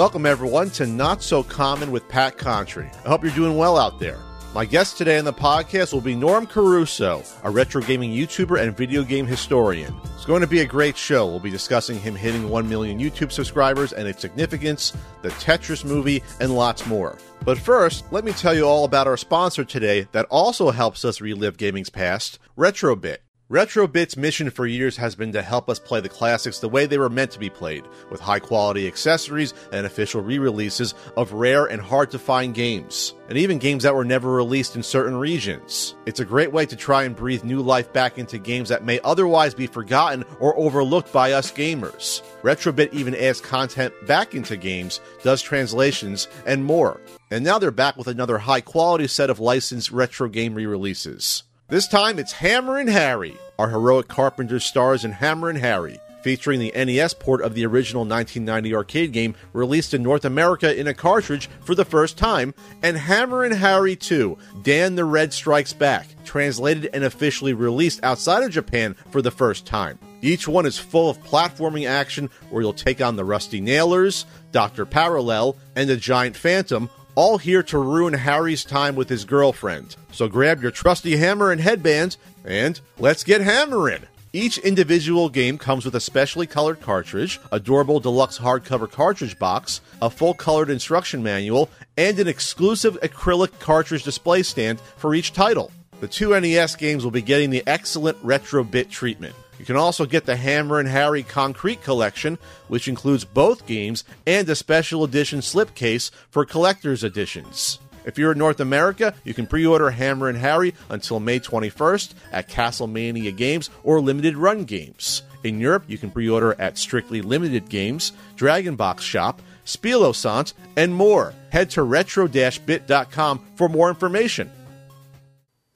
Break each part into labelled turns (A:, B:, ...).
A: Welcome, everyone, to Not So Common with Pat Contri. I hope you're doing well out there. My guest today on the podcast will be Norm Caruso, a retro gaming YouTuber and video game historian. It's going to be a great show. We'll be discussing him hitting 1 million YouTube subscribers and its significance, the Tetris movie, and lots more. But first, let me tell you all about our sponsor today that also helps us relive gaming's past, Retrobit. Retrobit's mission for years has been to help us play the classics the way they were meant to be played, with high quality accessories and official re releases of rare and hard to find games, and even games that were never released in certain regions. It's a great way to try and breathe new life back into games that may otherwise be forgotten or overlooked by us gamers. Retrobit even adds content back into games, does translations, and more. And now they're back with another high quality set of licensed retro game re releases. This time it's Hammerin' Harry. Our heroic carpenter stars in Hammerin' Harry, featuring the NES port of the original 1990 arcade game released in North America in a cartridge for the first time, and Hammerin' Harry 2, Dan the Red Strikes Back, translated and officially released outside of Japan for the first time. Each one is full of platforming action where you'll take on the Rusty Nailers, Dr. Parallel, and the Giant Phantom, all here to ruin Harry's time with his girlfriend. So grab your trusty hammer and headband, and let's get hammering! Each individual game comes with a specially colored cartridge, adorable deluxe hardcover cartridge box, a full colored instruction manual, and an exclusive acrylic cartridge display stand for each title. The two NES games will be getting the excellent retro bit treatment. You can also get the Hammerin' Harry Concrete Collection, which includes both games and a special edition slipcase for collector's editions. If you're in North America, you can pre order Hammerin' Harry until May 21st at Castlemania Games or Limited Run Games. In Europe, you can pre order at Strictly Limited Games, Dragon Box Shop, Spielosant, and more. Head to retro bit.com for more information.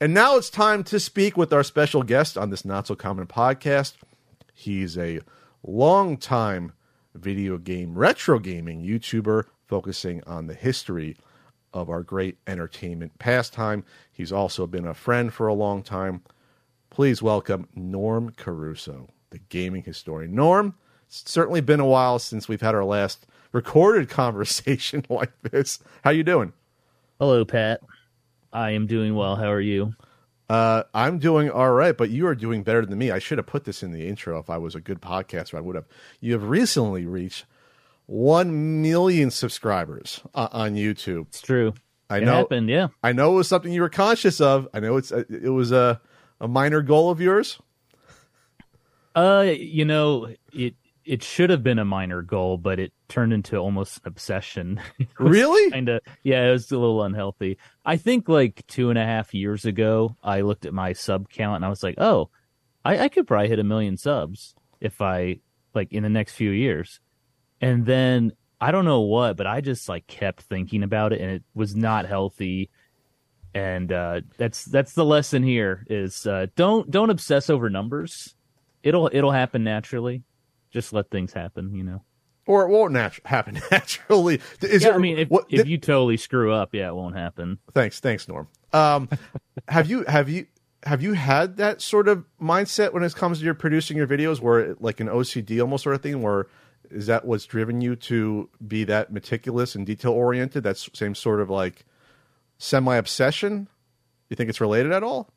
A: And now it's time to speak with our special guest on this not so common podcast. He's a long-time video game retro gaming YouTuber focusing on the history of our great entertainment pastime. He's also been a friend for a long time. Please welcome Norm Caruso, the gaming historian. Norm, it's certainly been a while since we've had our last recorded conversation like this. How you doing?
B: Hello, Pat. I am doing well. How are you?
A: Uh, I'm doing all right, but you are doing better than me. I should have put this in the intro if I was a good podcaster. I would have. You have recently reached one million subscribers uh, on YouTube.
B: It's true.
A: I
B: it
A: know.
B: happened. Yeah.
A: I know it was something you were conscious of. I know it's uh, it was a a minor goal of yours.
B: Uh, you know, it it should have been a minor goal, but it turned into almost an obsession.
A: really?
B: Kind of. Yeah, it was a little unhealthy. I think like two and a half years ago, I looked at my sub count and I was like, oh, I, I could probably hit a million subs if I like in the next few years. And then I don't know what, but I just like kept thinking about it and it was not healthy. And uh, that's that's the lesson here is uh, don't don't obsess over numbers. It'll it'll happen naturally just let things happen, you know.
A: Or it won't natu- happen naturally.
B: Is yeah, it, I mean, if, what, if did, you totally screw up, yeah, it won't happen.
A: Thanks, thanks, Norm. Um, have you have you have you had that sort of mindset when it comes to your producing your videos, where it, like an OCD almost sort of thing, where is that what's driven you to be that meticulous and detail oriented? That same sort of like semi obsession. You think it's related at all?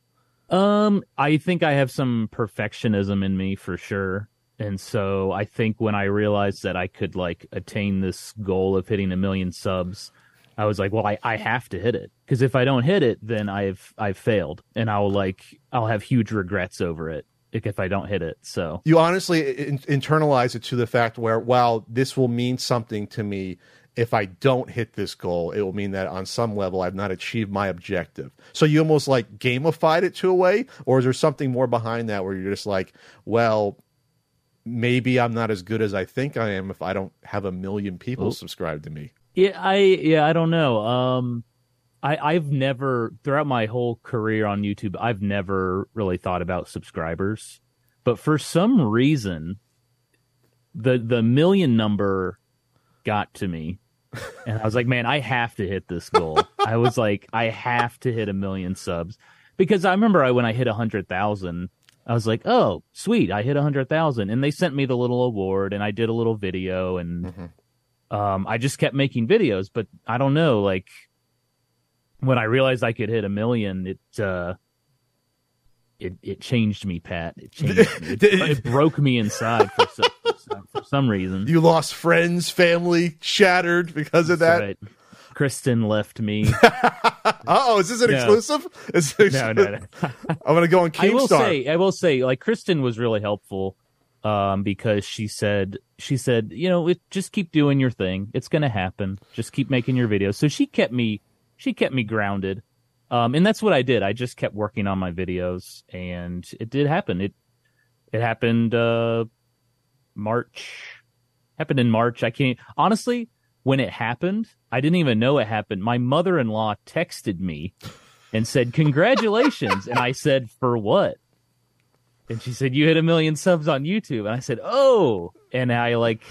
B: Um, I think I have some perfectionism in me for sure. And so I think when I realized that I could like attain this goal of hitting a million subs, I was like, well, I, I have to hit it because if I don't hit it, then I've I've failed, and I'll like I'll have huge regrets over it if I don't hit it. So
A: you honestly in- internalize it to the fact where, wow, this will mean something to me. If I don't hit this goal, it will mean that on some level I've not achieved my objective. So you almost like gamified it to a way, or is there something more behind that where you're just like, well, maybe I'm not as good as I think I am if I don't have a million people oh. subscribe to me.
B: Yeah, I yeah, I don't know. Um I I've never throughout my whole career on YouTube, I've never really thought about subscribers. But for some reason the the million number got to me. And I was like, man, I have to hit this goal. I was like, I have to hit a million subs. Because I remember I when I hit a hundred thousand, I was like, oh, sweet, I hit a hundred thousand, and they sent me the little award, and I did a little video, and mm-hmm. um, I just kept making videos. But I don't know, like when I realized I could hit a million, it uh, it it changed me, Pat. It changed me. It, it broke me inside for some, for some, for some reason.
A: You lost friends, family, shattered because of that.
B: Right. Kristen left me.
A: oh, is this an
B: No.
A: exclusive? Is this,
B: No, no, no.
A: I'm gonna go on
B: I will say, I will say, like Kristen was really helpful, um, because she said, she said, you know, it, just keep doing your thing. It's gonna happen. Just keep making your videos. So she kept me, she kept me grounded, um, and that's what I did. I just kept working on my videos, and it did happen. It, it happened, uh, March, happened in March. I can't honestly. When it happened, I didn't even know it happened. My mother-in-law texted me and said, Congratulations. and I said, For what? And she said, You hit a million subs on YouTube. And I said, Oh. And I like,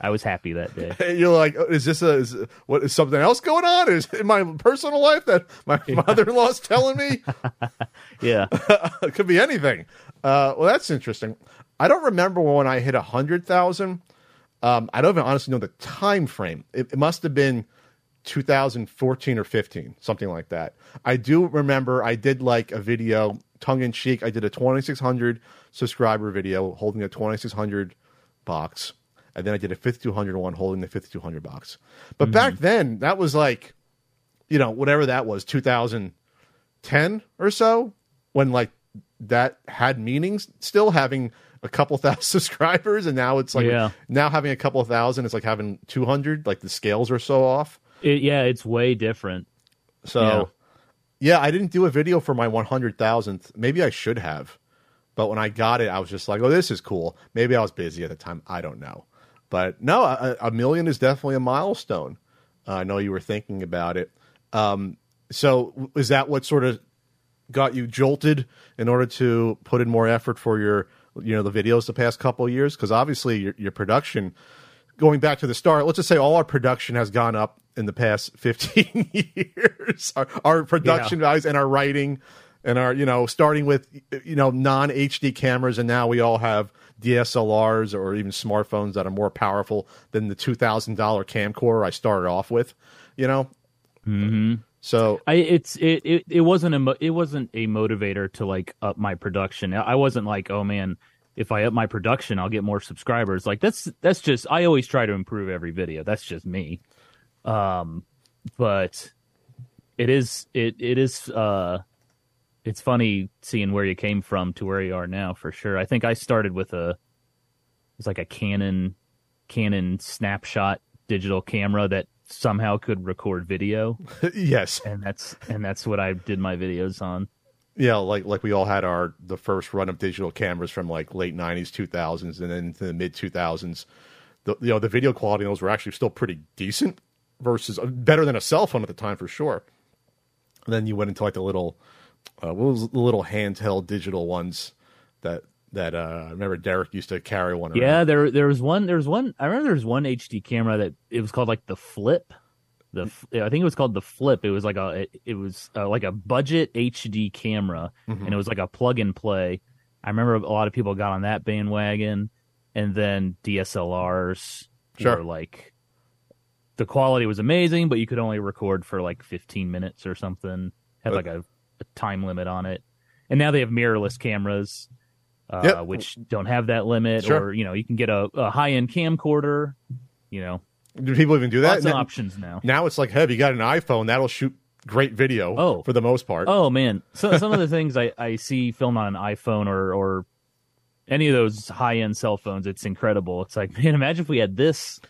B: I was happy that day.
A: And you're like, oh, is this a is, what is something else going on? Is in my personal life that my mother-in-law's telling me?
B: Yeah.
A: it could be anything. Uh, well, that's interesting. I don't remember when I hit a hundred thousand. Um, I don't even honestly know the time frame. It, it must have been 2014 or 15, something like that. I do remember I did like a video, tongue in cheek. I did a 2600 subscriber video holding a 2600 box, and then I did a 5200 one holding the 5200 box. But back then, that was like, you know, whatever that was, 2010 or so, when like that had meanings still having a couple thousand subscribers and now it's like
B: Yeah.
A: now having a couple thousand it's like having 200 like the scales are so off.
B: It, yeah, it's way different.
A: so yeah, I didn't do a video for my 100,000th maybe I should have but when I got it I was just like oh this is cool. Maybe I was busy at the time I don't know. But no a, a million is definitely a milestone. Uh, I know you were thinking about it. Um, so is that what sort of got you jolted in order to put in more effort for your you know the videos the past couple of years? Because obviously your, your production going back to the start let's just say all our production has gone up in the past 15 years. Our, our production values and our writing and our you know starting with you know non hd cameras and now we all have dslrs or even smartphones that are more powerful than the $2000 camcorder i started off with you know?
B: Hmm
A: so
B: I it's it, it it wasn't a it wasn't a motivator to like up my production. I wasn't like, oh man, if I up my production, I'll get more subscribers. Like that's that's just I always try to improve every video. That's just me. Um, but it is it it is uh, it's funny seeing where you came from to where you are now for sure. I think I started with a it's like a Canon Canon snapshot digital camera that somehow could record video
A: yes
B: and that's and that's what I did my videos on.
A: Yeah, like like we all had our the first run of digital cameras from like late '90s, 2000s, and then into the mid 2000s. The you know the video quality on those were actually still pretty decent versus uh, better than a cell phone at the time for sure. And then you went into like the little uh, what was the little handheld digital ones that that uh, I remember Derek used to carry one. Around.
B: Yeah, there there was one there was one I remember there was one HD camera that it was called like the Flip. The I think it was called the Flip. It was like a it, it was uh, like a budget HD camera
A: Mhm.
B: and it was like a plug and play. I remember a lot of people got on that bandwagon and then DSLRs
A: Sure.
B: were like the quality was amazing, but you could only record for like 15 minutes or something. Had
A: Uh,
B: like a, a time limit on it. And now they have mirrorless cameras, uh,
A: Yep.
B: which don't have that limit.
A: Sure.
B: Or, you know, you can get a, a high end camcorder, you know,
A: Do people even do that?
B: lots
A: Now-
B: options now.
A: Now it's like, hey, you got an iPhone, that'll shoot great video.
B: Oh.
A: for the most part.
B: Oh man, so some of the things I, I see filmed on an iPhone or or any of those high end cell phones, it's incredible. It's like, man, imagine if we had this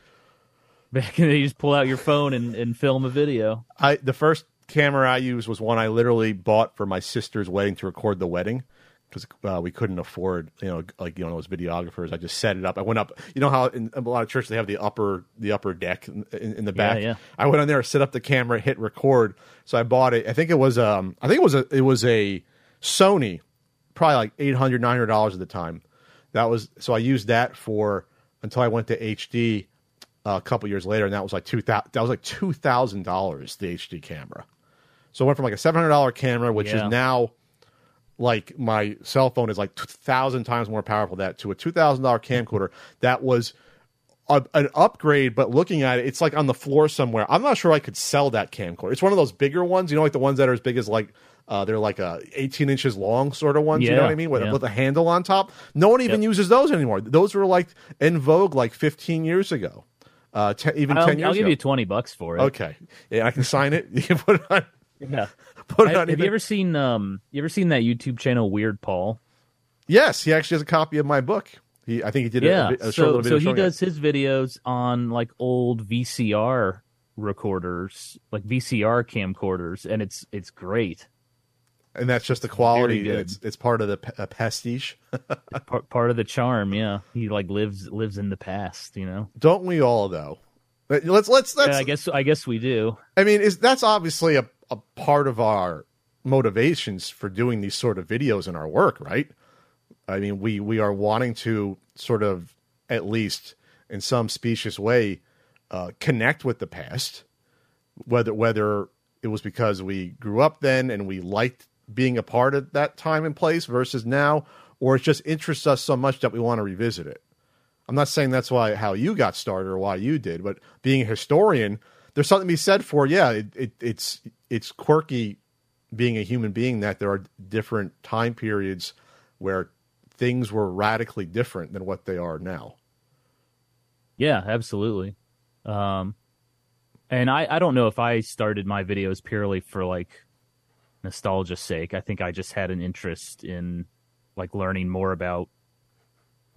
B: back and you just pull out your phone and, and film a video.
A: I the first camera I used was one I literally bought for my sister's wedding to record the wedding because uh, we couldn't afford you know like you know those videographers. I just set it up. I went up. You know how in a lot of churches they have the upper the upper deck in, in, the back.
B: yeah.
A: I went on there, set up the camera, hit record. So I bought it. I think it was um I think it was a it was a Sony, probably like 800 900 dollars at the time. That was so I used that for until I went to HD uh, a couple years later, and that was like two thousand. That was like two thousand dollars the HD camera. So it went from like a seven hundred dollar camera, which
B: Yeah.
A: is now like my cell phone is like thousand times more powerful than that to a two thousand dollar camcorder that was a, an upgrade, but looking at it, it's like on the floor somewhere. I'm not sure I could sell that camcorder. It's one of those bigger ones, you know, like the ones that are as big as like uh, they're like uh, 18 inches long, sort of ones. Yeah, you know what I mean? With,
B: yeah.
A: with a handle on top. No one even
B: Yep.
A: uses those anymore. Those were like in vogue like 15 years ago, uh, te- even
B: I'll,
A: 10 years
B: I'll give
A: ago.
B: you twenty bucks for it.
A: okay, yeah, I can sign it. You can put it on.
B: Yeah.
A: Put it
B: Have,
A: on.
B: have you ever seen um? You ever seen that YouTube channel Weird Paul?
A: Yes, he actually has a copy of my book. He, I think he did a-
B: yeah.
A: a, a, short
B: so
A: little video
B: so he
A: showing it.
B: does his videos on like old VCR recorders, like VCR camcorders, and it's it's great.
A: and that's just the quality. It's it's part of the uh, pastiche.
B: Part, part of the charm. Yeah. He like lives lives in the past. You know.
A: Don't we all though? But Let's let's let's.
B: Yeah, I guess I guess we do.
A: I mean, is that's obviously a a part of our motivations for doing these sort of videos in our work, right? I mean, we we are wanting to sort of at least in some specious way uh, connect with the past, whether whether it was because we grew up then and we liked being a part of that time and place versus now, or it just interests us so much that we want to revisit it. I'm not saying that's why how you got started or why you did, but being a historian, there's something to be said for yeah, it, it, it's it's quirky being a human being that there are different time periods where things were radically different than what they are now.
B: Yeah, absolutely. Um, and I, I don't know if I started my videos purely for like nostalgia's sake. I think I just had an interest in like learning more about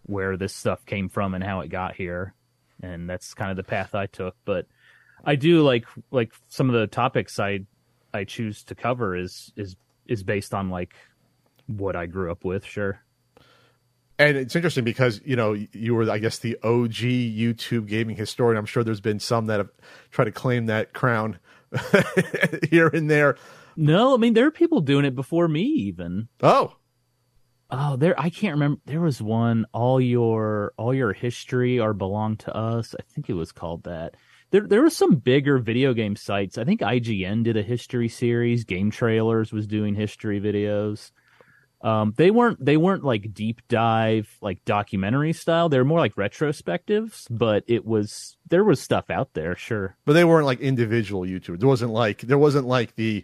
B: where this stuff came from and how it got here. And that's kind of the path I took. But I do like like some of the topics I I choose to cover is is is based on like what I grew up with, sure.
A: And it's interesting because you know you were, I guess, the OG YouTube gaming historian. I'm sure there's been some that have tried to claim that crown here and there.
B: No, I mean there are people doing it before me even.
A: Oh,
B: Oh, there I can't remember. There was one all your all your history or belong to us. I think it was called that. There there were some bigger video game sites. I think IGN did a history series. Game Trailers was doing history videos. Um, they weren't they weren't like deep dive like documentary style. They're more like retrospectives, but it was there was stuff out there, sure.
A: but they weren't like individual YouTubers. There wasn't like there wasn't like the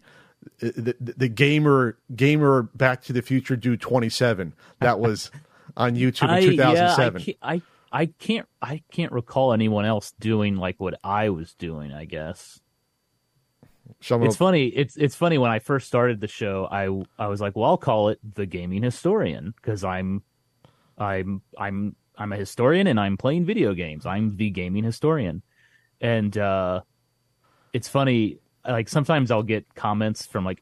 A: the, the gamer gamer Back to the Future dude 27 that was on YouTube in
B: I, yeah, I
A: 2007.
B: can't, I I can't I can't recall anyone else doing like what I was doing, I guess.
A: Someone
B: It's funny. It's it's funny when I first started the show. I I was like, well, I'll call it the gaming historian because I'm I'm I'm I'm a historian and I'm playing video games. I'm the gaming historian, and uh, it's funny. Like sometimes I'll get comments from like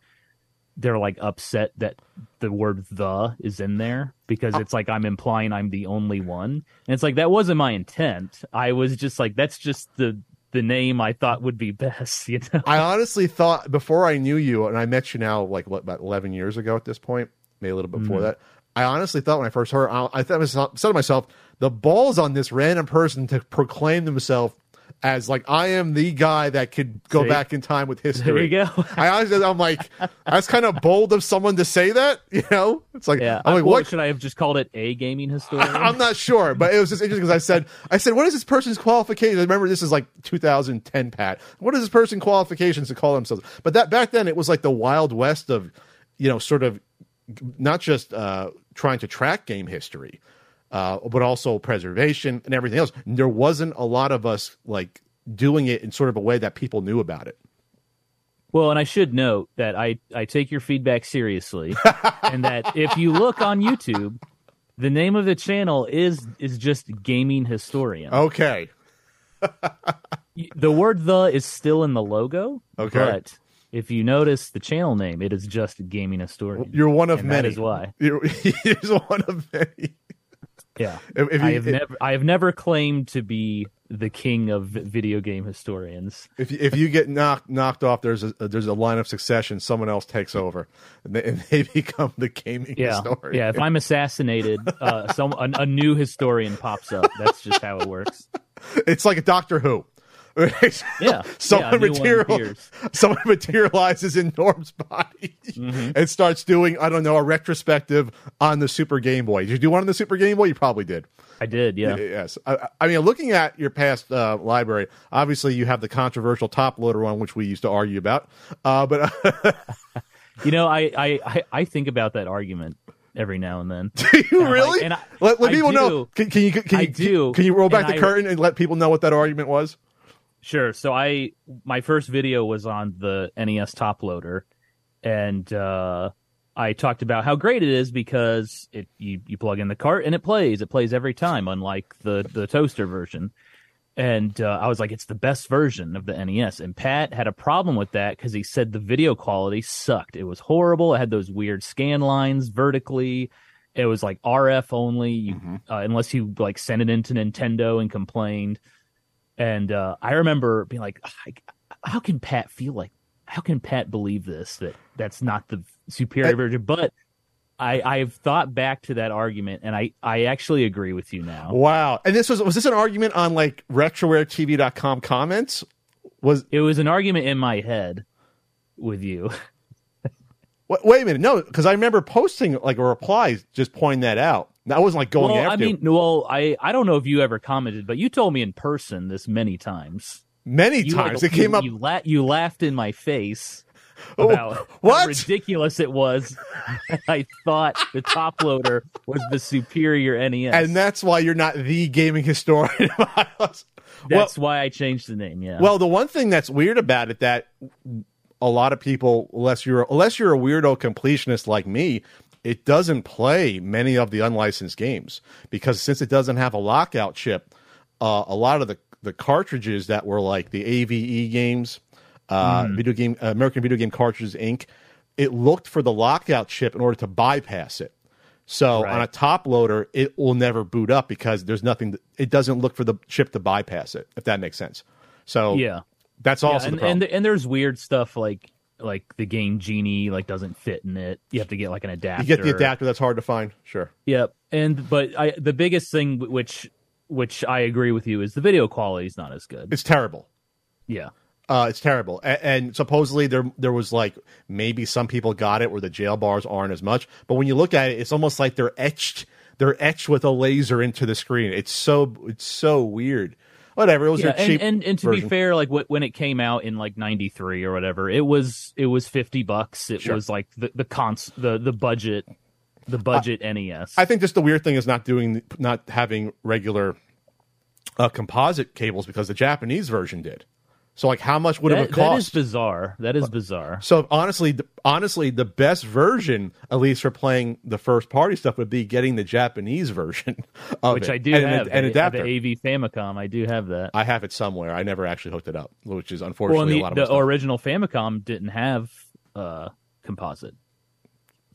B: they're like upset that the word the is in there because it's like I'm implying I'm the only one. And it's like that wasn't my intent. I was just like that's just the the name I thought would be best, you know.
A: I honestly thought before I knew you, and I met you now like what about eleven years ago at this point, maybe a little bit before
B: Mhm.
A: that. I honestly thought when I first heard, I, I thought myself, said to myself, the balls on this random person to proclaim themselves as like I am the guy that could go
B: See?
A: back in time with history.
B: There you go.
A: I honestly, I'm like, that's kind of bold of someone to say that, you know? It's like,
B: Yeah,
A: I'm like, what?
B: should I have just called it a gaming historian?
A: I'm not sure, but it was just interesting because I said, I said, what is this person's qualification? I remember this is like 2010, Pat. What is this person qualifications to call themselves? But that back then it was like the wild west of, you know, sort of not just uh, trying to track game history, uh, but also preservation and everything else. There wasn't a lot of us like doing it in sort of a way that people knew about it.
B: Well, and I should note that I, I take your feedback seriously, and that if you look on YouTube, the name of the channel is is just gaming historian.
A: Okay.
B: The word "the" is still in the logo.
A: Okay.
B: but if you notice the channel name, it is just gaming historian.
A: You're one of
B: And
A: many.
B: That is why.
A: You're, you're one of many.
B: Yeah,
A: If, if
B: I
A: you,
B: have never I have never claimed to be the king of video game historians.
A: if you, if you get knocked knocked off, there's a there's a line of succession. Someone else takes over, and they, and they become the gaming
B: Yeah,
A: historian.
B: yeah. If I'm assassinated, uh, some a, a new historian pops up. That's just how it works.
A: it's like a Doctor Who.
B: Yeah,
A: someone
B: yeah, a new one
A: material, someone materializes in Norm's body
B: Mm-hmm.
A: and starts doing I don't know a retrospective on the Super Game Boy. Did you do one on the Super Game Boy? You probably did.
B: I did, yeah.
A: Yes. I, I mean, looking at your past uh, library, obviously you have the controversial top loader one, which we used to argue about. Uh, but
B: You know, I, I, I, think about that argument every now and then.
A: do you really?
B: like- and I-
A: let let people know. Can, can you can,
B: I
A: you,
B: do.
A: Can you roll back the
B: I-
A: curtain and let people know what that argument was?
B: Sure. So I my first video was on the NES top loader and uh I talked about how great it is because it you, you plug in the cart and it plays. It plays every time, unlike the the toaster version. And uh, I was like, it's the best version of the NES. And Pat had a problem with that because he said the video quality sucked. It was horrible. It had those weird scan lines vertically. It was like RF only, you, uh, unless you like sent it into Nintendo and complained. And uh, I remember being like, how can Pat feel like, how can Pat believe this that that's not the superior version? But I I've thought back to that argument, and I I actually agree with you now.
A: Wow. And this was was this an argument on like retrowaretv.com comments? Was
B: It was an argument in my head with you.
A: wait, wait a minute, no, because I remember posting like a reply just pointing that out. That wasn't like going
B: well,
A: after.
B: I mean, well, I I don't know if you ever commented, but you told me in person this many times.
A: many
B: You,
A: times
B: like,
A: it came up.
B: You, la- you laughed in my face
A: Oh,
B: about how
A: what?
B: ridiculous it was. I thought the top loader was the superior NES.
A: and that's why you're not the gaming historian. Miles.
B: That's why I changed the name. Yeah.
A: Well, the one thing that's weird about it that a lot of people, unless you're unless you're a weirdo completionist like me, it doesn't play many of the unlicensed games because since it doesn't have a lockout chip, uh, a lot of the the cartridges that were like the AVE games, uh,
B: Hmm.
A: video game uh, American Video Game Cartridges Inc. It looked for the lockout chip in order to bypass it. So
B: Right.
A: on a top loader, it will never boot up because there's nothing. It doesn't look for the chip to bypass it. If that makes sense. So
B: yeah.
A: that's
B: Yeah, and
A: the problem.
B: and, and there's weird stuff like like the game genie like doesn't fit in it. You have to get like an adapter.
A: you get the adapter that's hard to find. Sure.
B: Yep. And but I the biggest thing which which I agree with you is the video quality is not as good.
A: It's terrible.
B: Yeah.
A: Uh, it's terrible. And, and supposedly there there was like maybe some people got it where the jail bars aren't as much. But when you look at it, it's almost like they're etched. They're etched with a laser into the screen. It's so it's so weird. Whatever. It was
B: Yeah,
A: cheap
B: and, and and to
A: version.
B: be fair, like wh- when it came out in like '93 or whatever, it was it was fifty bucks. It
A: Sure.
B: was like the the cons the the budget the budget NES.
A: I think just the weird thing is not doing not having regular uh, composite cables because the Japanese version did. So like, how much would it
B: that,
A: have cost?
B: is bizarre. That is bizarre.
A: So honestly, the, honestly, the best version, at least for playing the first party stuff, would be getting the Japanese version of
B: Which
A: it.
B: I do
A: and,
B: have.
A: an, adapter.
B: The AV Famicom, I do have that.
A: I have it somewhere. I never actually hooked it up, which is
B: Well,
A: unfortunately lot
B: the,
A: of
B: the original Famicom didn't have uh, composite.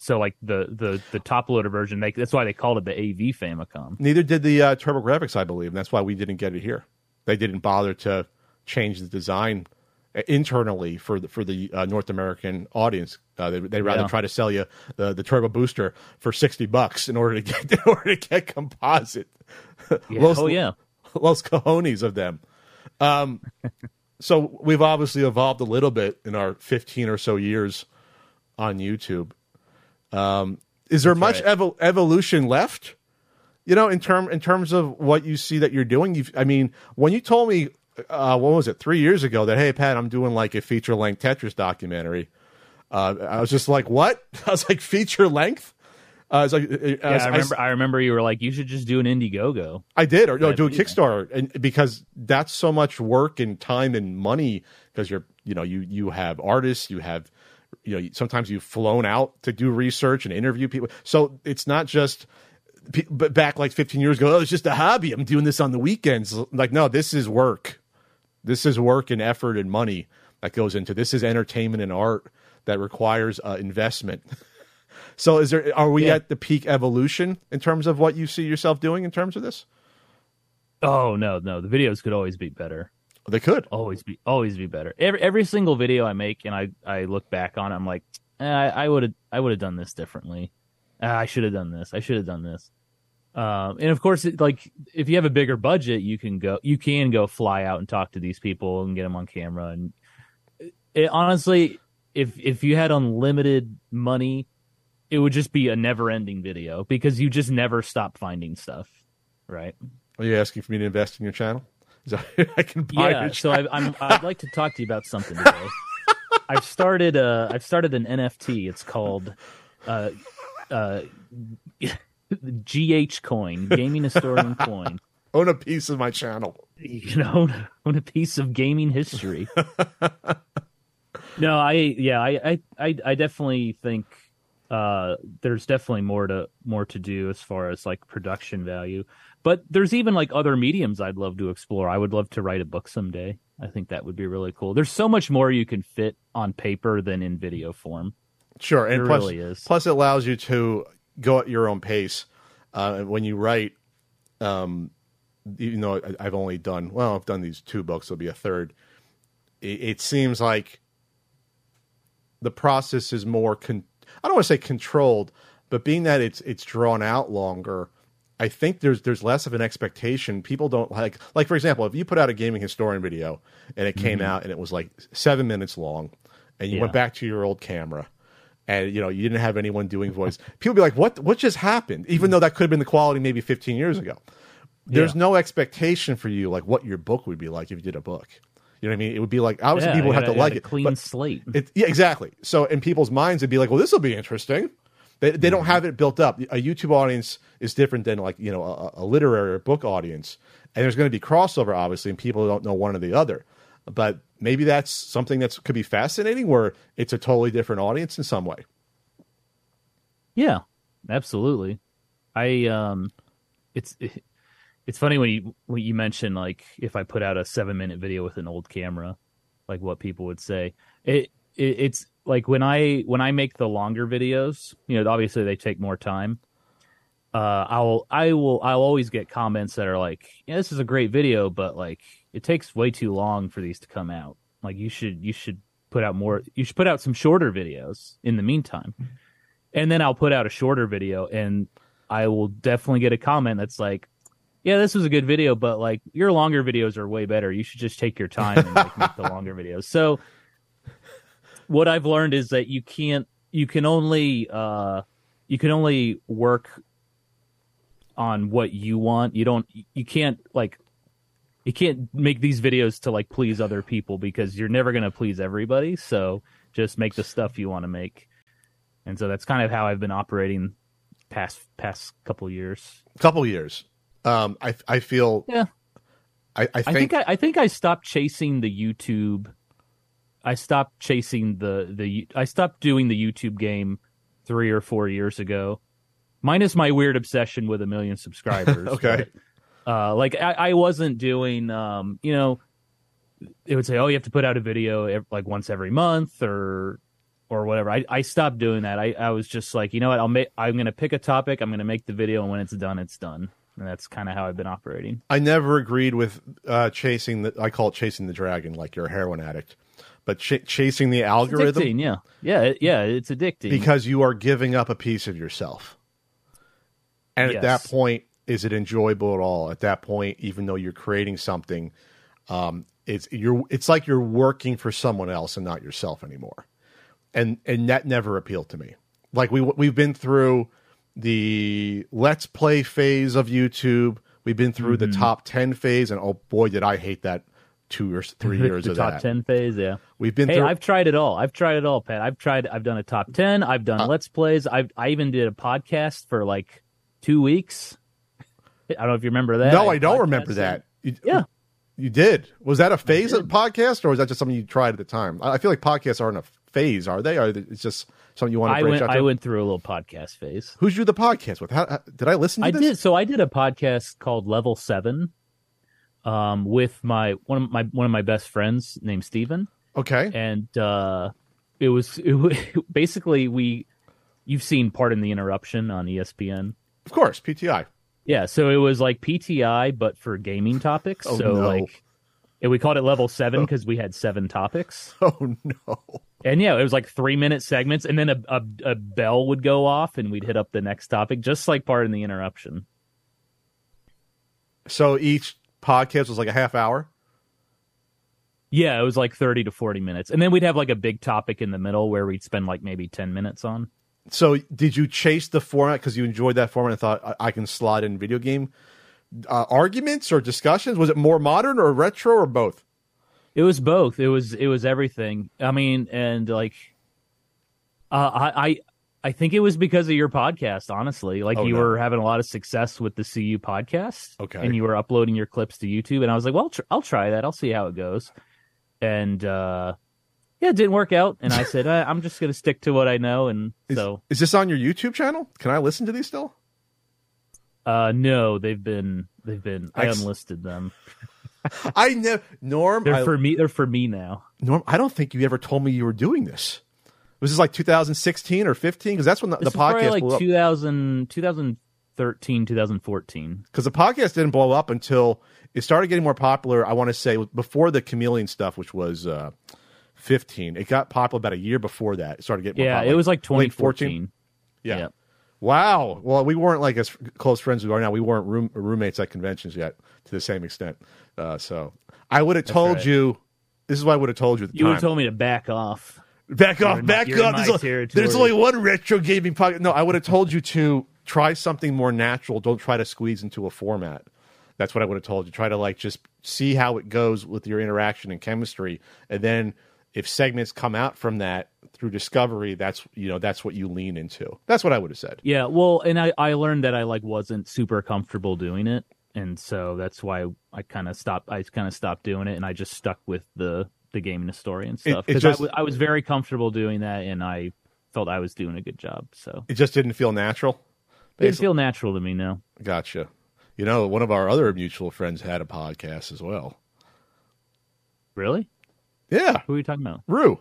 B: So like the the the top loader version, they, that's why they called it the AV Famicom.
A: Neither did the uh, TurboGrafx, I believe, and that's why we didn't get it here. They didn't bother to change the design uh, internally for the for the uh, North American audience. Uh, they they rather
B: Yeah.
A: try to sell you the the Turbo Booster for sixty bucks in order to get in order to get composite.
B: Yeah.
A: Los-
B: oh yeah,
A: Los cojones of them. Um, so we've obviously evolved a little bit in our 15 or so years on YouTube. Um, is there much
B: right.
A: evo- evolution left? You know, in term in terms of what you see that you're doing. You've, I mean, when you told me, uh, what was it, three years ago, that hey Pat, I'm doing like a feature length Tetris documentary. Uh, I was just like, what? I was like, feature length. Uh, I was like,
B: yeah.
A: I,
B: I remember. I remember you were like, you should just do an Indiegogo.
A: I did, or no, do a. Kickstarter, and because that's so much work and time and money. Because you're, you know, you you have artists, you have, you know, sometimes you've flown out to do research and interview people. So it's not just, but back like 15 years ago, oh, it's just a hobby. I'm doing this on the weekends. Like, no, this is work. This is work and effort and money that goes into this. Is entertainment and art that requires uh, investment. so, is there? Are we
B: Yeah.
A: at the peak evolution in terms of what you see yourself doing in terms of this?
B: Oh no, no, the videos could always be better.
A: They could.
B: Always be, always be better. Every every single video I make, and I I look back on, it, I'm like, eh, I would have I would have done this differently. Uh, I should have done this. I should have done this. Um, and of course, it, like if you have a bigger budget, you can go, you can go fly out and talk to these people and get them on camera. And it, honestly, if if you had unlimited money, it would just be a never-ending video because you just never stop finding stuff, right?
A: Are you asking for me to invest in your channel? So I can buy
B: yeah. So I, I'm I'd like to talk to you about something today. I've started uh I've started an NFT. It's called uh uh GH coin, gaming historian coin.
A: Own a piece of my channel.
B: You know, own a piece of gaming history. no, I yeah, I I I, definitely think uh there's definitely more to more to do as far as like production value. But there's even like other mediums I'd love to explore. I would love to write a book someday. I think that would be really cool. There's so much more you can fit on paper than in video form.
A: Sure, and
B: It
A: plus,
B: really is.
A: plus it allows you to go at your own pace. Uh, when you write, um, even though I- I've only done well, I've done these two books. There'll be a third. It, it seems like the process is more. Con- I don't want to say controlled, but being that it's it's drawn out longer, I think there's there's less of an expectation. People don't like like for example, if you put out a gaming historian video and it came out and it was like seven minutes long, and you
B: Yeah.
A: went back to your old camera, and you know you didn't have anyone doing voice, people be like, "What? What just happened?" Even though that could have been the quality maybe 15 years ago. There's
B: Yeah.
A: no expectation for you like what your book would be like if you did a book. You know what I mean? It would be like obviously
B: Yeah,
A: people
B: you
A: have to like it,
B: Clean slate.
A: it, yeah, exactly. So in people's minds, it'd be like, well, this will be interesting. They, they don't mm-hmm. have it built up. A YouTube audience is different than like you know a, a literary or book audience, and there's going to be crossover, obviously, and people don't know one or the other. But maybe that's something that could be fascinating, where it's a totally different audience in some way.
B: Yeah, absolutely. I um, it's it's funny when you when you mention like if I put out a seven minute video with an old camera, like what people would say. It, it it's like when I when I make the longer videos, you know, obviously they take more time. Uh, I'll I will I'll always get comments that are like, yeah, this is a great video, but like it takes way too long for these to come out. Like you should you should put out more. You should put out some shorter videos in the meantime and then I'll put out a shorter video and I will definitely get a comment that's like, yeah, this was a good video, but like your longer videos are way better. You should just take your time and like, make the longer videos. So what I've learned is that you can't, you can only, uh, you can only work on what you want. You don't, you can't like, you can't make these videos to like please other people because you're never going to please everybody. So just make the stuff you want to make and so that's kind of how I've been operating past past couple years.
A: couple years. Um, I I feel
B: Yeah.
A: I, I
B: I
A: think,
B: think I, I think I stopped chasing the YouTube. I stopped chasing the the I stopped doing the YouTube game three or four years ago, minus my weird obsession with a million subscribers.
A: Okay.
B: but, uh, like I, I wasn't doing, um, you know, it would say, oh, you have to put out a video like once every month or or whatever. I, I stopped doing that. I, I was just like, you know what, I'll make I'm gonna pick a topic, I'm gonna make the video, and when it's done, it's done. And that's kind of how I've been operating.
A: I never agreed with uh, chasing the. I call it chasing the dragon, like you're a heroin addict, but ch- chasing the algorithm
B: Addicting, yeah, yeah, it- yeah. It's addicting
A: because you are giving up a piece of yourself. And at that point, is it enjoyable at all? At that point, even though you're creating something, um, it's you're it's like you're working for someone else and not yourself anymore. And and that never appealed to me. Like we we've been through the let's play phase of YouTube. We've been through the top ten phase, and oh boy, did I hate that two or three years
B: the
A: of
B: top
A: that.
B: ten phase. Yeah.
A: We've been
B: Hey,
A: through.
B: I've tried it all. I've tried it all, Pat. I've tried. I've done a top ten. I've done
A: Uh,
B: let's plays. I've I even did a podcast for like two weeks. I don't know if you remember that.
A: no, I don't remember that. You-
B: Yeah.
A: You did. Was that a phase of podcast, or was that just something you tried at the time? I feel like podcasts aren't a phase, are they? Or it's just something you want to
B: I
A: branch
B: went.
A: out to?
B: I went through a little podcast phase.
A: Who's you the podcast with? How, how- did I listen to
B: I
A: this?
B: did. So I did a podcast called Level Seven, um, with my one of my one of my best friends named Steven.
A: Okay.
B: and uh, it was it, basically we. You've seen Pardon the Interruption on ESPN.
A: Of course, PTI.
B: Yeah, so it was like PTI, but for gaming topics.
A: Oh,
B: so
A: no.
B: like, and we called it level seven oh. because we had seven topics.
A: Oh no.
B: And yeah, it was like three minute segments, and then a, a a bell would go off, and we'd hit up the next topic, just like Pardon the Interruption.
A: So each podcast was like a half hour.
B: Yeah, it was like 30 to 40 minutes. And then we'd have like a big topic in the middle where we'd spend like maybe 10 minutes on.
A: So did you chase the format because you enjoyed that format and thought I, I can slide in video game uh, arguments or discussions? Was it more modern or retro or both?
B: It was both. It was it was everything. I mean, and like, uh, I I I think it was because of your podcast. Honestly, like
A: Oh,
B: you
A: no.
B: were having a lot of success with the CU podcast.
A: Okay.
B: and you were uploading your clips to YouTube, and I was like, well, tr- I'll try that. I'll see how it goes. And uh, yeah, it didn't work out. And I said, I, I'm just gonna stick to what I know. And
A: Is,
B: so,
A: is this on your YouTube channel? Can I listen to these still?
B: uh, no, they've been they've been. I
A: Ex-
B: unlisted them.
A: I know Norm.
B: They're
A: I,
B: for me. They're for me now.
A: Norm, I don't think you ever told me you were doing this. Was this like 2016 or 15? Because that's when the, the podcast
B: like
A: blew up.
B: 2000, 2013, 2014.
A: Because the podcast didn't blow up until it started getting more popular. I want to say before the Chameleon stuff, which was uh, 15. It got popular about a year before that. It started getting more
B: Yeah,
A: popular.
B: it was like 2014.
A: Yeah.
B: Yeah.
A: Wow. Well, we weren't like as close friends as we are now. We weren't room, roommates at conventions yet to the same extent. Uh, so I would have told
B: right.
A: you. This is what I would have told you
B: You would have told me to back off.
A: Back off, back
B: you're in
A: up.
B: my
A: There's, o-
B: territory.
A: there's only one retro gaming podcast. No, I would have told you to try something more natural. Don't try to squeeze into a format. That's what I would have told you. Try to like just see how it goes with your interaction and chemistry, and then if segments come out from that through discovery, that's you know that's what you lean into. That's what I would have said.
B: Yeah, well, and I I learned that I like wasn't super comfortable doing it, and so that's why I kind of stopped. I kind of stopped doing it, and I just stuck with the the gaming historian stuff
A: it
B: because
A: just-
B: I, was- very comfortable doing that, and I felt I was doing a good job. So
A: It just didn't feel natural.
B: it didn't feel natural to me now.
A: Gotcha. You know, one of our other mutual friends had a podcast as well.
B: Really?
A: Yeah,
B: Who are you talking about?
A: Rue.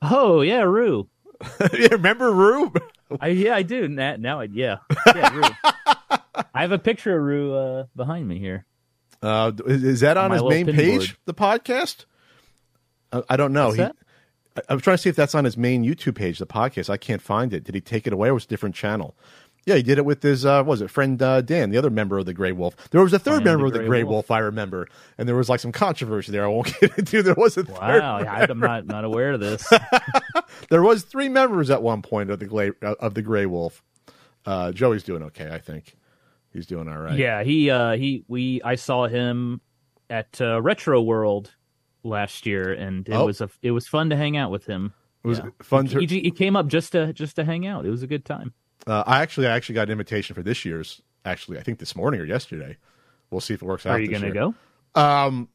B: Oh yeah, Rue.
A: you remember Rue?
B: I yeah I do now. now I yeah yeah Rue. I have a picture of Rue uh, behind me here.
A: Uh, is that on
B: My
A: his main page?
B: board.
A: The podcast? I, I don't know. He. I, I'm trying to see if that's on his main YouTube page. The podcast. I can't find it. Did he take it away, or was it a different channel? Yeah, he did it with his uh, what was it friend uh, Dan, the other member of the Grey Wolf. There was a third
B: Clan of the
A: member of the
B: Grey Wolf.
A: I remember, and there was like some controversy there. I won't get into. There was a third.
B: Wow, yeah, I'm not not aware of this.
A: There was three members at one point of the Grey of the Grey Wolf. Uh, Joey's doing okay, I think. He's doing all right.
B: Yeah, he uh he we I saw him at uh, Retro World last year, and it
A: Oh.
B: was a it was fun to hang out with him.
A: it was
B: Yeah.
A: fun.
B: He,
A: To,
B: he came up just to just to hang out. It was a good time.
A: Uh, I actually, I actually got an invitation for this year's. Actually, I think this morning or yesterday. We'll see if it works out.
B: Are you gonna go?
A: Um,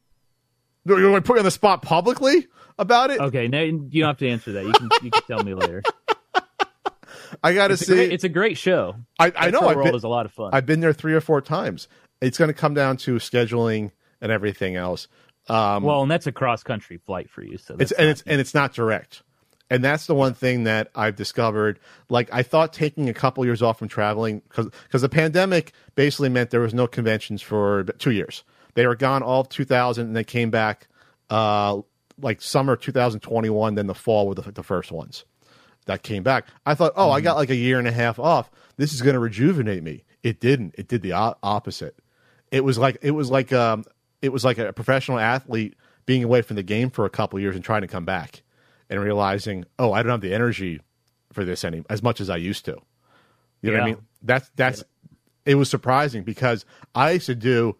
A: you're going to put you on the spot publicly about it.
B: Okay, no, you don't have to answer that. You can you can tell me later.
A: I got to
B: It's a,
A: see.
B: great, it's a great show.
A: I, I know. I've
B: World
A: been,
B: is a lot of fun.
A: I've been there three or four times. It's going to come down to scheduling and everything else. Um,
B: well, and that's a cross country flight for you. So
A: it's and it's and it's not direct. And that's the one thing that I've discovered. Like I thought taking a couple years off from traveling because because the pandemic basically meant there was no conventions for two years. They were gone all of 2000 and they came back uh, like summer 2021, then the fall were the, the first ones that came back. I thought, oh, I got like a year and a half off. This is going to rejuvenate me. It didn't. It did the o- opposite. It was like it was like um it was like a professional athlete being away from the game for a couple years and trying to come back and realizing, oh, I don't have the energy for this any as much as I used to. You know what I mean? That's that's it was surprising because I used to do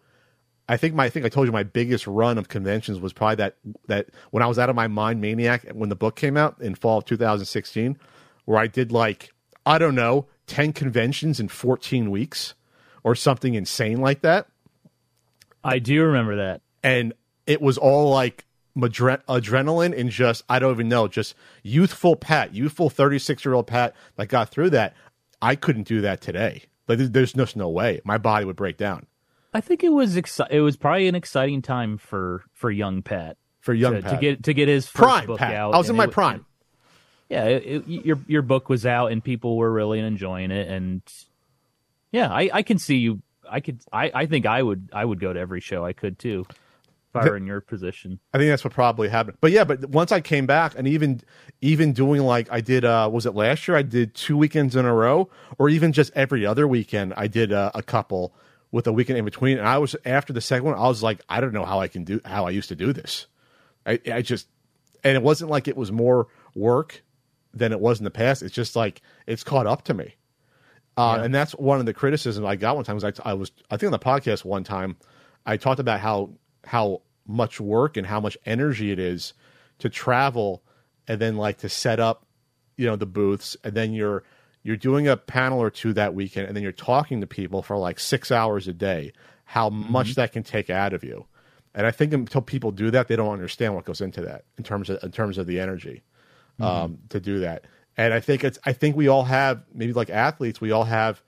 A: I think my I think I told you my biggest run of conventions was probably that that when I was out of my mind maniac when the book came out in fall of 2016 where I did like I don't know 10 conventions in 14 weeks or something insane like that
B: I do remember that.
A: and it was all like madre- adrenaline and just I don't even know, just youthful Pat, youthful thirty six year old Pat that got through that. I couldn't do that today. Like there's- just no way. My body would break down
B: I think it was exci- it was probably an exciting time for for young Pat
A: for young
B: to,
A: Pat.
B: to get to get his first
A: prime
B: book
A: Pat.
B: out.
A: I was in my
B: it-
A: prime.
B: yeah, it, it, your your book was out and people were really enjoying it, and yeah, I, I can see you. I could. I, I think I would. I would go to every show I could too. If I were in your position,
A: I think that's what probably happened. But yeah, but once I came back and even even doing like I did uh was it last year I did two weekends in a row or even just every other weekend I did uh, a couple with a weekend in between. And I was after the second one, I was like, I don't know how I can do how I used to do this. I, I just and it wasn't like it was more work than it was in the past. It's just like it's caught up to me. Uh,
B: Yeah.
A: And that's one of the criticisms I got one time. Was I, I was I think on the podcast one time I talked about how how much work and how much energy it is to travel and then like to set up you know the booths. And then you're you're doing a panel or two that weekend and then you're talking to people for like six hours a day how much that can take out of you. And i think until people do that they don't understand what goes into that in terms of in terms of the energy um, to do that. And i think it's i think we all have maybe like athletes we all have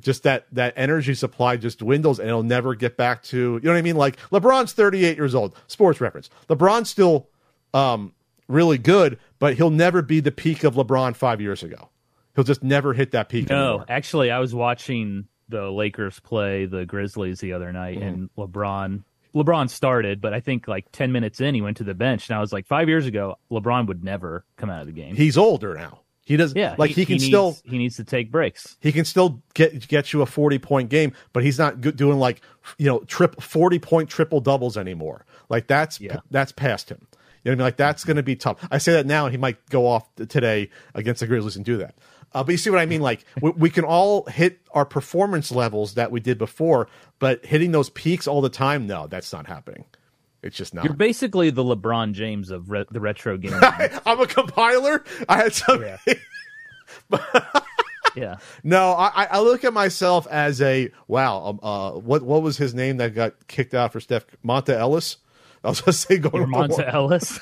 A: just that that energy supply just dwindles and it'll never get back to you know what I mean? Like LeBron's 38 years old, sports reference. LeBron's still um really good, but he'll never be the peak of LeBron five years ago. He'll just never hit that peak.
B: No,
A: anymore.
B: actually, I was watching the Lakers play the Grizzlies the other night,
A: Mm-hmm.
B: and LeBron. LeBron started, but I think like ten minutes in, he went to the bench, and I was like, five years ago, LeBron would never come out of the game.
A: he's older now. He doesn't
B: yeah,
A: like he, can
B: needs,
A: still
B: he needs to take breaks.
A: he can still get get you a 40 point game, but he's not doing like you know trip 40 point triple doubles anymore. Like that's
B: Yeah.
A: that's past him. You know what I mean? Like that's going to be tough. I say that now, and he might go off today against the Grizzlies and do that. Uh, but you see what I mean? Like we, we can all hit our performance levels that we did before, but hitting those peaks all the time, no, that's not happening. It's just not.
B: You're basically the LeBron James of re- the retro game.
A: I'm a compiler. I had some.
B: Yeah. yeah,
A: No, I, I look at myself as a wow. Um, uh, what what was his name that got kicked out for Steph Monta Ellis? I was gonna say going
B: Monta Ellis.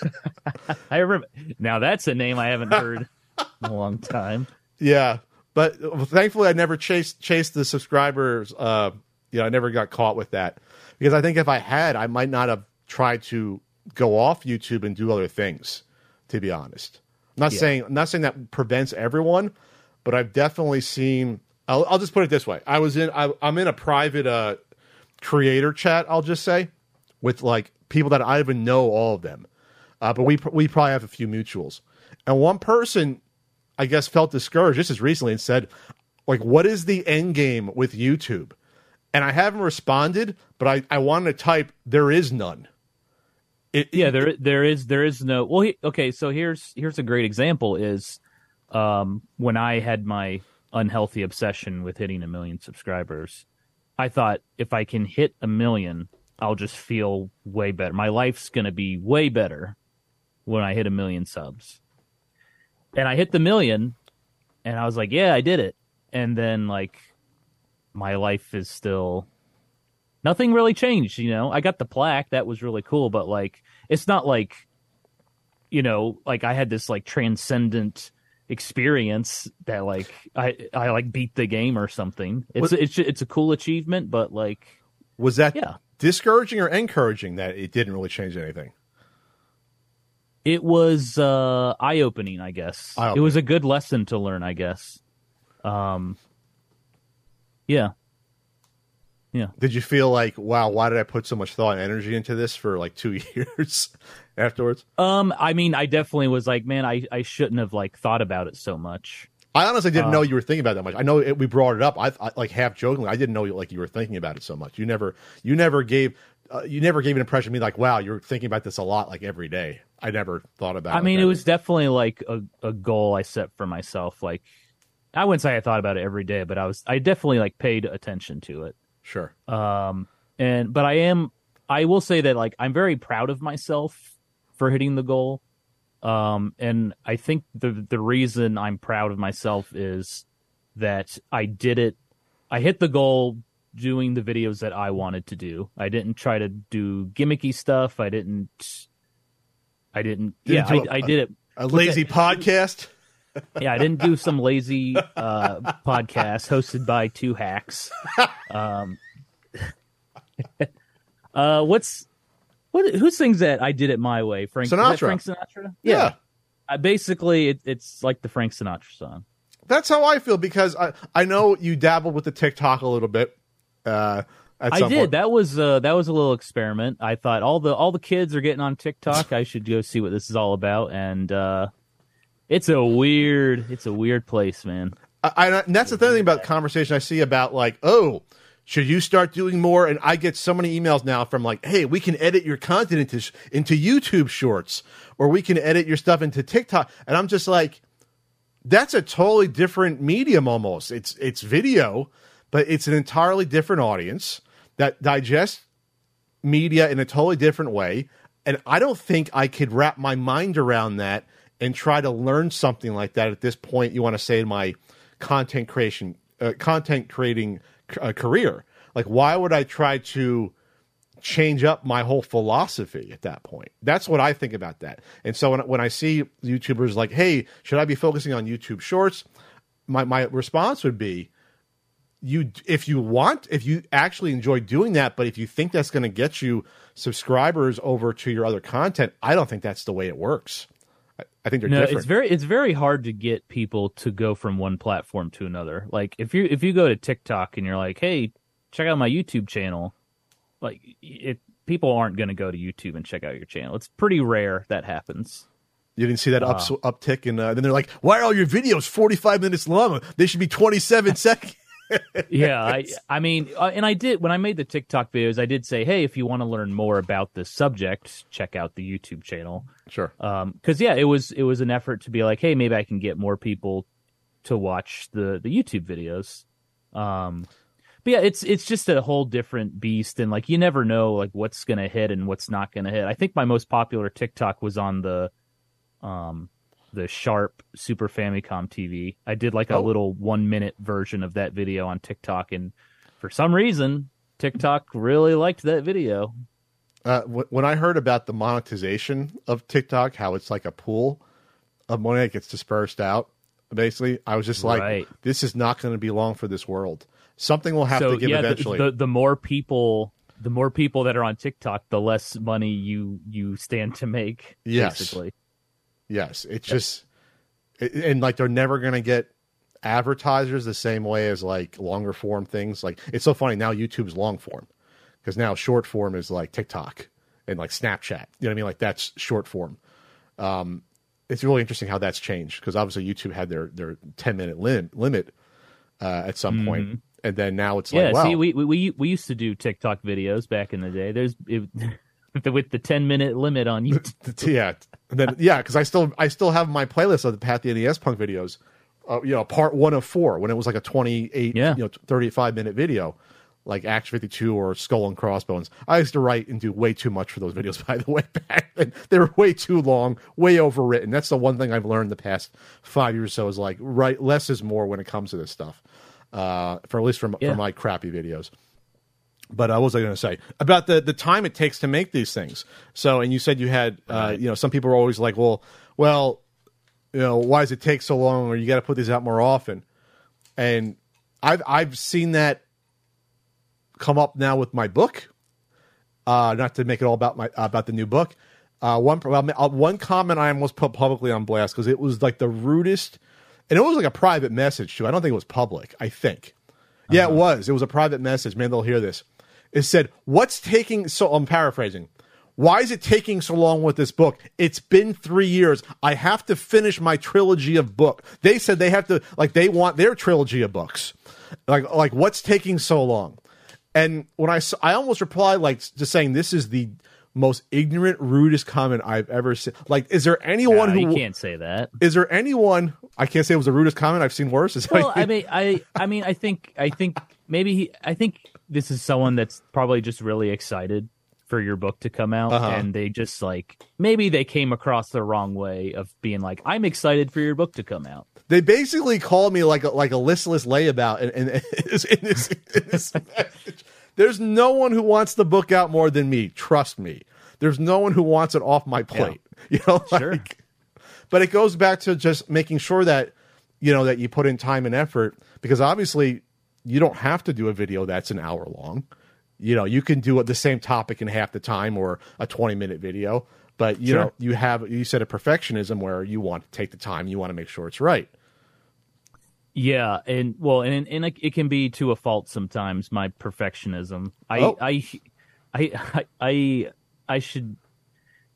B: I remember. Now that's a name I haven't heard in a long time.
A: Yeah, but thankfully I never chased chased the subscribers. Uh, you know, I never got caught with that because I think if I had, I might not have tried to go off YouTube and do other things. To be honest, I'm not
B: Yeah.
A: saying I'm not saying that prevents everyone, but I've definitely seen. I'll, I'll just put it this way: I was in. I, I'm in a private uh, creator chat. I'll just say with like people that I even know all of them, uh, but we we probably have a few mutuals. And one person I guess felt discouraged just as recently and said, like, what is the end game with YouTube? And I haven't responded, but I, I wanted to type, there is none. It,
B: yeah there there is there is no well he, okay so here's here's a great example is um when i had my unhealthy obsession with hitting a million subscribers i thought if i can hit a million i'll just feel way better. My life's going to be way better when i hit a million subs. And i hit the million and i was like yeah i did it. And then like my life is still nothing really changed you know? I got the plaque that was really cool but like it's not like you know like i had this like transcendent experience that like i i like beat the game or something. It's
A: Was-
B: it's it's a cool achievement but like
A: was that
B: yeah.
A: discouraging or encouraging that it didn't really change anything?
B: it was uh eye opening i guess. It
A: Eye-opening.
B: was a good lesson to learn i guess. Um yeah
A: Did you feel like, wow, why did I put so much thought and energy into this for like two years afterwards?
B: um i mean i definitely was like man i i shouldn't have like thought about it so much
A: I honestly didn't know you were thinking about it that much. I know it, we brought it up. I, I like half jokingly. I didn't know like you were thinking about it so much. You never, you never gave, uh, you never gave an impression to me like, wow, you're thinking about this a lot, like every day. I never thought about.
B: I
A: like
B: mean,
A: that.
B: it was definitely like a, a goal I set for myself. Like, I wouldn't say I thought about it every day, but I was, I definitely like paid attention to it.
A: Sure.
B: Um, and, but I am, I will say that like, I'm very proud of myself for hitting the goal. Um, and I think the, the reason I'm proud of myself is that I did it. I hit the goal doing the videos that I wanted to do. I didn't try to do gimmicky stuff. I didn't, I didn't,
A: Didn't
B: yeah, I
A: a-
B: I did it
A: A lazy podcast.
B: yeah, I didn't do some lazy uh, podcast hosted by two hacks. Um, uh, what's what? Who sings that? I did it my way. Frank
A: Sinatra.
B: Frank Sinatra.
A: Yeah.
B: Uh, basically, it, it's like the Frank Sinatra song.
A: That's how I feel because I, I know you dabbled with the TikTok a little bit. Uh, at
B: I did.
A: point.
B: That was uh, that was a little experiment. I thought all the all the kids are getting on TikTok. I should go see what this is all about. And uh, it's a weird, it's a weird place, man.
A: I, I, and that's the other thing about conversation I see about like, oh, should you start doing more? And I get so many emails now from like, hey, we can edit your content into into YouTube Shorts, or we can edit your stuff into TikTok, and I'm just like, that's a totally different medium almost. It's it's video, but it's an entirely different audience that digests media in a totally different way. And I don't think I could wrap my mind around that and try to learn something like that at this point. You want to say in my content creation, uh, content creating uh, career, like why would I try to change up my whole philosophy at that point? That's what I think about that. And so when when I see YouTubers like, hey, should I be focusing on YouTube Shorts? My my response would be, you if you want if you actually enjoy doing that but if you think that's going to get you subscribers over to your other content i don't think that's the way it works i, think they're
B: no,
A: different
B: it's very it's very hard to get people to go from one platform to another. Like if you if you go to TikTok and you're like, "Hey, check out my YouTube channel," like it people aren't going to go to YouTube and check out your channel. It's pretty rare that happens.
A: you didn't see that up, uptick and uh, then they're like why are all your videos 45 minutes long they should be 27 seconds
B: yeah, I I mean, uh, and I did when I made the TikTok videos, I did say, hey, if you want to learn more about this subject, check out the YouTube channel.
A: sure
B: Um, because yeah, it was it was an effort to be like, hey, maybe I can get more people to watch the the YouTube videos. Um, but yeah, it's it's just a whole different beast, and like you never know like what's gonna hit and what's not gonna hit. I think my most popular TikTok was on the, um, the Sharp Super Famicom TV. I did like a
A: Oh.
B: little one minute version of that video on TikTok, and for some reason, TikTok really liked that video.
A: uh, wh- when i heard about the monetization of tiktok how it's like a pool of money that gets dispersed out basically i was just like
B: Right.
A: this is not going to be long for this world something will have
B: so
A: to give
B: yeah, the-
A: eventually
B: The, the more people, the more people that are on TikTok, the less money you you stand to make.
A: Yes.
B: basically.
A: Yes, it's just it, and like they're never going to get advertisers the same way as like longer form things. Like it's so funny now YouTube's long form because now short form is like TikTok and like Snapchat. You know what I mean? Like that's short form. Um, it's really interesting how that's changed because obviously YouTube had their their ten minute lim- limit uh, at some point, and then now it's
B: Yeah.
A: like wow,
B: See, we, we we we used to do TikTok videos back in the day. There's it, with the, with the ten minute limit on YouTube.
A: yeah, and then yeah, because I still I still have my playlist of the Pat the NES Punk videos. Uh, you know, part one of four when it was like a twenty eight,
B: Yeah.
A: you know, thirty five minute video, like Action fifty two or Skull and Crossbones. I used to write and do way too much for those videos. By the way, back then they were way too long, way overwritten. That's the one thing I've learned the past five years. or So is like write less is more when it comes to this stuff. Uh, for at least from
B: Yeah.
A: for my crappy videos. But uh, what was I going to say about the the time it takes to make these things? So, and you said you had, uh, you know, some people are always like, well, well, you know, why does it take so long, or you got to put these out more often? And I've I've seen that come up now with my book. Uh, not to make it all about my about the new book. Uh, one uh, one comment I almost put publicly on blast because it was like the rudest, and it was like a private message too. I don't think it was public. I think, yeah, it was. It was a private message. Maybe they'll hear this. It said, "What's taking so?" I'm paraphrasing. Why is it taking so long with this book? It's been three years. I have to finish my trilogy of book. They said they have to like they want their trilogy of books. Like like what's taking so long? And when I I almost replied like just saying this is the most ignorant, rudest comment I've ever seen. Like, is there anyone
B: Nah,
A: who
B: you can't say that.
A: is there anyone I can't say it was the rudest comment I've seen worse? Is
B: Well, I mean, I, I mean, I think, I think maybe he, I think this is someone that's probably just really excited for your book to come out,
A: Uh-huh.
B: and they just like maybe they came across the wrong way of being like, I'm excited for your book to come out.
A: they basically called me like a, like a listless layabout in, in, in this, in this, in this message. There's no one who wants the book out more than me. Trust me. There's no one who wants it off my plate. You know, like,
B: Sure.
A: but it goes back to just making sure that you know that you put in time and effort because obviously you don't have to do a video that's an hour long. You know, you can do the same topic in half the time or a 20 minute video, but you
B: Sure.
A: know, you have you said a perfectionism where you want to take the time, you want to make sure it's right.
B: Yeah, and well, and and it, can be to a fault sometimes. My perfectionism. I,
A: Oh.
B: I, I, I, I, should.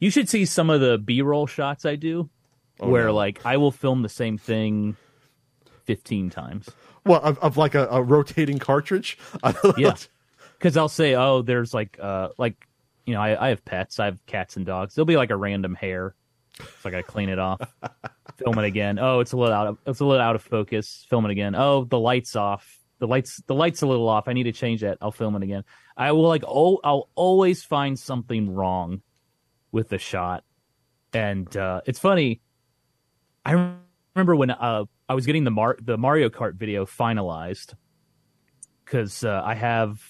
B: You should see some of the B-roll shots I do, oh, where
A: Oh, no.
B: like I will film the same thing fifteen times.
A: Well, of, of like a, a rotating cartridge.
B: Yeah. Because I'll say, oh, there's like, uh, like, you know, I, I have pets. I have cats and dogs. There'll be like a random hair. So I gotta clean it off, film it again. Oh, it's a little out of it's a little out of focus. Film it again. Oh, the lights off. The lights the lights a little off. I need to change that. I'll film it again. I will like oh I'll always find something wrong with the shot, and uh, it's funny. I remember when uh, I was getting the Mar- the Mario Kart video finalized because uh, I have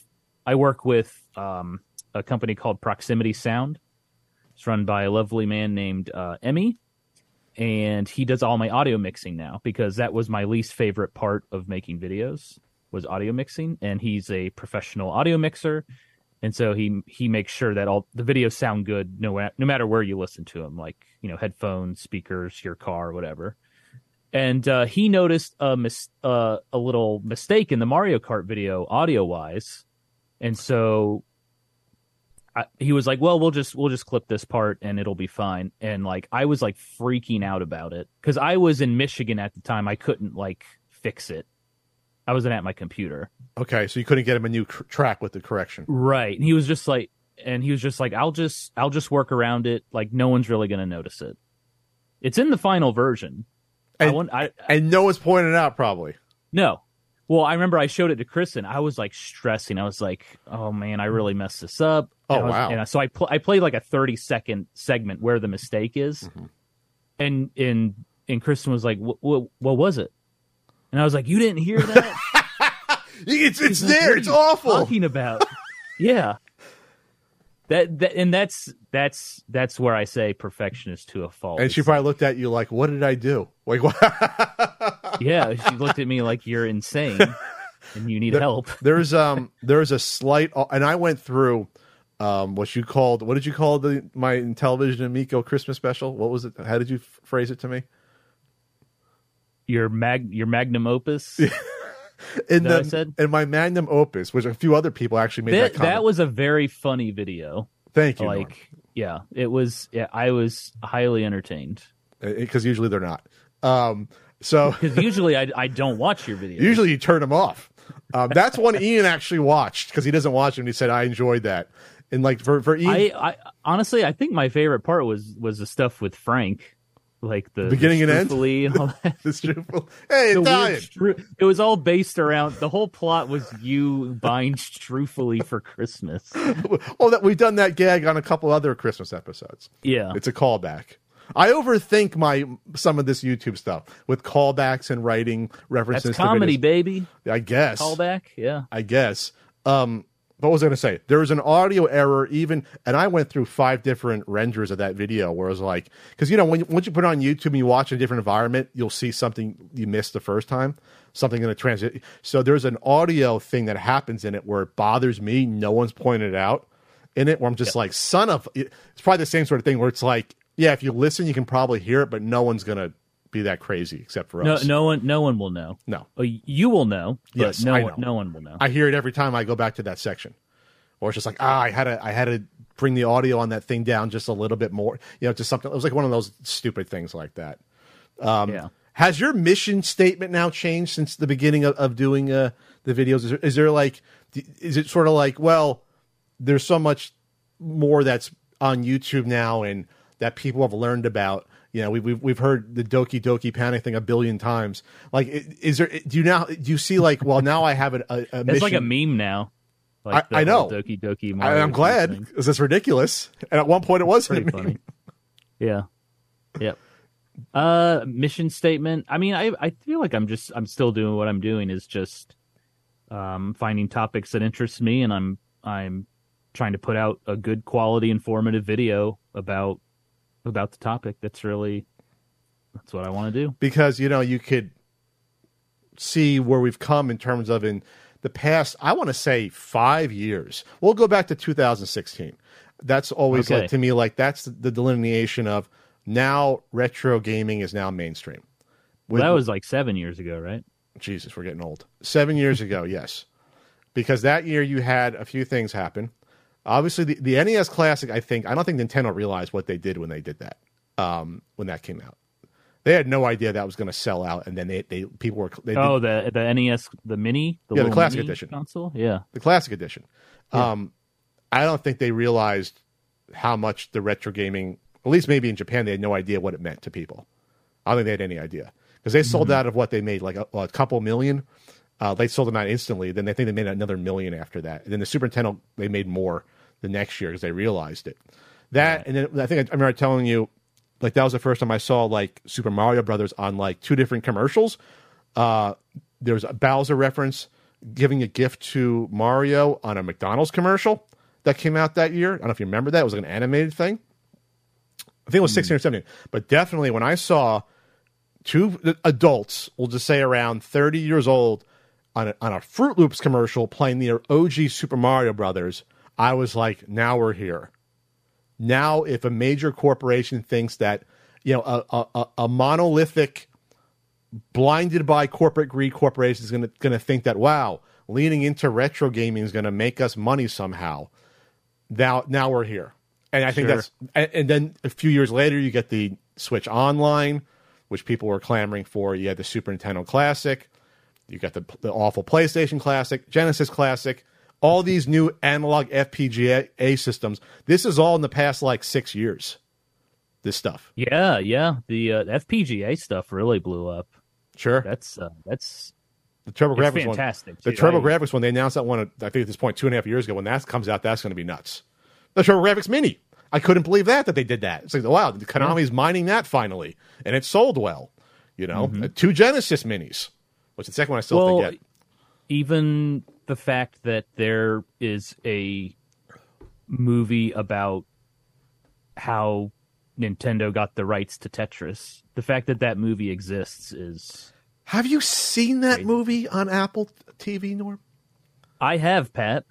B: I work with um, a company called Proximity Sound. It's run by a lovely man named uh, Emmy, and he does all my audio mixing now because that was my least favorite part of making videos was audio mixing. And he's a professional audio mixer, and so he he makes sure that all the videos sound good no no matter where you listen to them, like you know headphones, speakers, your car, whatever. And uh, he noticed a mis- uh, a little mistake in the Mario Kart video audio wise, and so I, he was like, "Well, we'll just we'll just clip this part and it'll be fine." And like I was like freaking out about it because I was in Michigan at the time. I couldn't like fix it. I wasn't at my computer.
A: Okay, so you couldn't get him a new track with the correction.
B: Right. And he was just like, and he was just like, "I'll just I'll just work around it. Like no one's really gonna notice it. It's in the final version."
A: And,
B: I, want, I,
A: and no one's pointing out probably.
B: no. Well, I remember I showed it to Kristen. I was like stressing. I was like, "Oh man, I really messed this up."
A: Oh,
B: And was-
A: wow.
B: And so I pl- I played like a thirty second segment where the mistake is,
A: Mm-hmm.
B: and and and Kristen was like, "What what was it?" And I was like, "You didn't hear that?
A: It's it's
B: She's like,
A: there.
B: "What are
A: It's
B: you
A: awful.
B: Talking about, yeah." That, that and that's that's that's where I say perfectionist to a fault.
A: And she probably looked at you like, "What did I do?" Like, what?
B: yeah, she looked at me like you're insane and you need help.
A: there's um there's a slight, and I went through um what you called what did you call the my Intellivision Amico Christmas special? What was it? How did you phrase it to me?
B: Your mag your magnum opus.
A: In
B: That
A: the
B: I said?
A: in my magnum opus, which a few other people actually made that,
B: that, that was a very funny video.
A: Thank you,
B: like, yeah, it was. Yeah, I was highly entertained
A: because usually they're not. Um, so
B: because usually I I don't watch your videos.
A: usually you turn them off. Um, that's one Ian actually watched because he doesn't watch them. He said I enjoyed that, and like for for Ian,
B: I, I honestly I think my favorite part was was the stuff with Frank, like the
A: Beginning
B: the
A: and end?
B: And all that.
A: this truthful. Hey,
B: The
A: Italian.
B: stru- it was all based around the whole plot was you buying Struffoli for Christmas.
A: oh, that we've done that gag on a couple other Christmas episodes.
B: Yeah,
A: It's a callback. I overthink my some of this YouTube stuff with callbacks and writing references.
B: that's
A: to
B: comedy, baby.
A: I guess.
B: Callback. Yeah.
A: I guess. Um, what was I going to say? There was an audio error, even, and I went through five different renders of that video where it was like, because you know, when you, once you put it on YouTube and you watch a different environment, you'll see something you missed the first time, something in the transit. So there's an audio thing that happens in it where it bothers me. No one's pointed it out in it, where I'm just like, son of. It's probably the same sort of thing where it's like, yeah, if you listen, you can probably hear it, but no one's gonna be that crazy except for
B: No,
A: us.
B: no one, no one will know.
A: no.
B: You will know, but
A: Yes,
B: no
A: I
B: one,
A: know.
B: no one will know.
A: I hear it every time I go back to that section. Or it's just like, ah, I had to I had to bring the audio on that thing down just a little bit more. You know, just something it was like one of those stupid things like that. Um,
B: yeah.
A: Has your mission statement now changed since the beginning of, of doing uh, the videos? Is there, is there like, is it sort of like, well, there's so much more that's on YouTube now and that people have learned about. You know, we've we've, we've heard the Doki Doki Panic thing a billion times. Like, is there? Do you now? Do you see like? Well, now I have a, a, a
B: It's
A: mission.
B: like a meme now. Like
A: I- I know.
B: Doki Doki.
A: I, I'm glad because it's ridiculous. And at one point, it was
B: Pretty funny. Yeah. Yep. Uh, mission statement. I mean, I I feel like I'm just I'm still doing what I'm doing is just um finding topics that interest me, and I'm I'm trying to put out a good quality, informative video about about the topic. That's really that's what I want to do.
A: because you know you could see where we've come in terms of in the past. I want to say five years. We'll go back to 2016. That's always
B: Okay.
A: like to me like that's the delineation of now retro gaming is now mainstream.
B: Well, that was like seven years ago, right?
A: Jesus, we're getting old. Seven years ago, yes. Because that year you had a few things happen. Obviously, the, the NES Classic, I think, I don't think Nintendo realized what they did when they did that, um, when that came out. They had no idea that was going to sell out, and then they, they people were they,
B: oh the the NES the mini
A: Yeah, the classic edition.
B: console yeah
A: the classic edition. Um, I don't think they realized how much the retro gaming, at least maybe in Japan, they had no idea what it meant to people. I don't think they had any idea because they sold out of what they made, like a, a couple million. Uh, they sold them out instantly. Then they think they made another million after that. And then the Super Nintendo, they made more the next year because they realized it. That and then I think I, I remember telling you, like that was the first time I saw like Super Mario Brothers on like two different commercials. Uh, there was a Bowser reference giving a gift to Mario on a McDonald's commercial that came out that year. I don't know if you remember that. It was like an animated thing. I think it was 16 or 17. But definitely when I saw two adults, we'll just say around 30 years old, on a, on a Froot Loops commercial playing the OG Super Mario Brothers, I was like, now we're here. Now, if a major corporation thinks that, you know, a, a, a- monolithic, blinded by corporate greed corporation is going to going to think that, wow, leaning into retro gaming is going to make us money somehow. Now, now we're here, and I think
B: Sure.
A: that's, and, and then a few years later, you get the Switch Online, which people were clamoring for. You had the Super Nintendo Classic. You got the, the awful PlayStation Classic, Genesis Classic, all these new analog FPGA systems. This is all in the past like six years. This stuff,
B: yeah yeah the uh, FPGA stuff really blew up
A: sure.
B: that's uh, that's
A: The TurboGrafx one,
B: fantastic
A: the. TurboGrafx one, they announced that one. I think at this point two and a half years ago. When that comes out, that's going to be nuts. The TurboGrafx Mini, I couldn't believe that that they did that. It's like wow, Konami's mining that finally, and it sold well. You know, Uh, two Genesis Minis, which the second one I still
B: Mm-hmm. well,
A: think
B: even the fact that there is a movie about how Nintendo got the rights to Tetris, the fact that that movie exists is
A: Have you seen that movie on Apple TV, Norm?
B: I have Pat.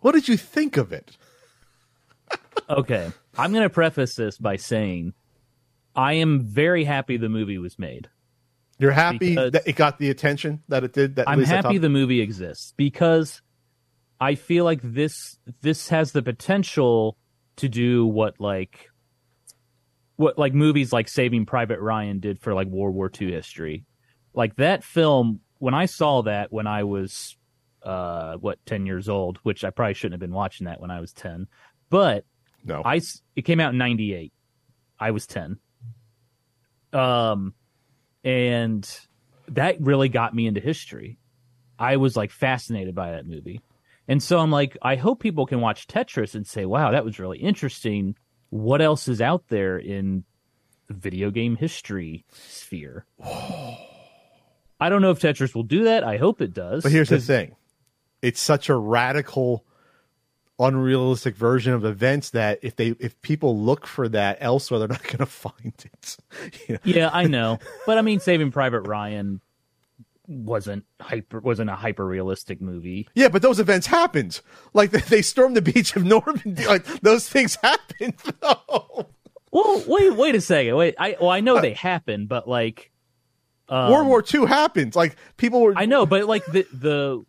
A: What did you think of it?
B: Okay, I'm going to preface this by saying I am very happy the movie was made.
A: You're happy
B: Because-
A: that it got the attention that it did. That at
B: I'm happy the movie exists because I feel like this this has the potential to do what like what like movies like Saving Private Ryan did for like World War II history. Like that film when I saw that when I was uh what 10 years old, which I probably shouldn't have been watching that when I was 10. But
A: no.
B: I it came out in 98. I was 10. Um and that really got me into history. I was like fascinated by that movie. And so I'm like I hope people can watch Tetris and say, "Wow, that was really interesting. What else is out there in the video game history sphere?" I don't know if Tetris will do that. I hope it does.
A: But here's the thing: it's such a radical, unrealistic version of events that if they if people look for that elsewhere, they're not going to find it. You know?
B: Yeah, I know. But I mean Saving Private Ryan wasn't hyper wasn't a hyper realistic movie.
A: Yeah, but those events happened. Like they, they stormed the beach of Normandy. Like those things happened. though.
B: Well, wait, wait a second. Wait, I well, I know they happened, but like, um,
A: World War II happened. Like people were.
B: I know, but like the the,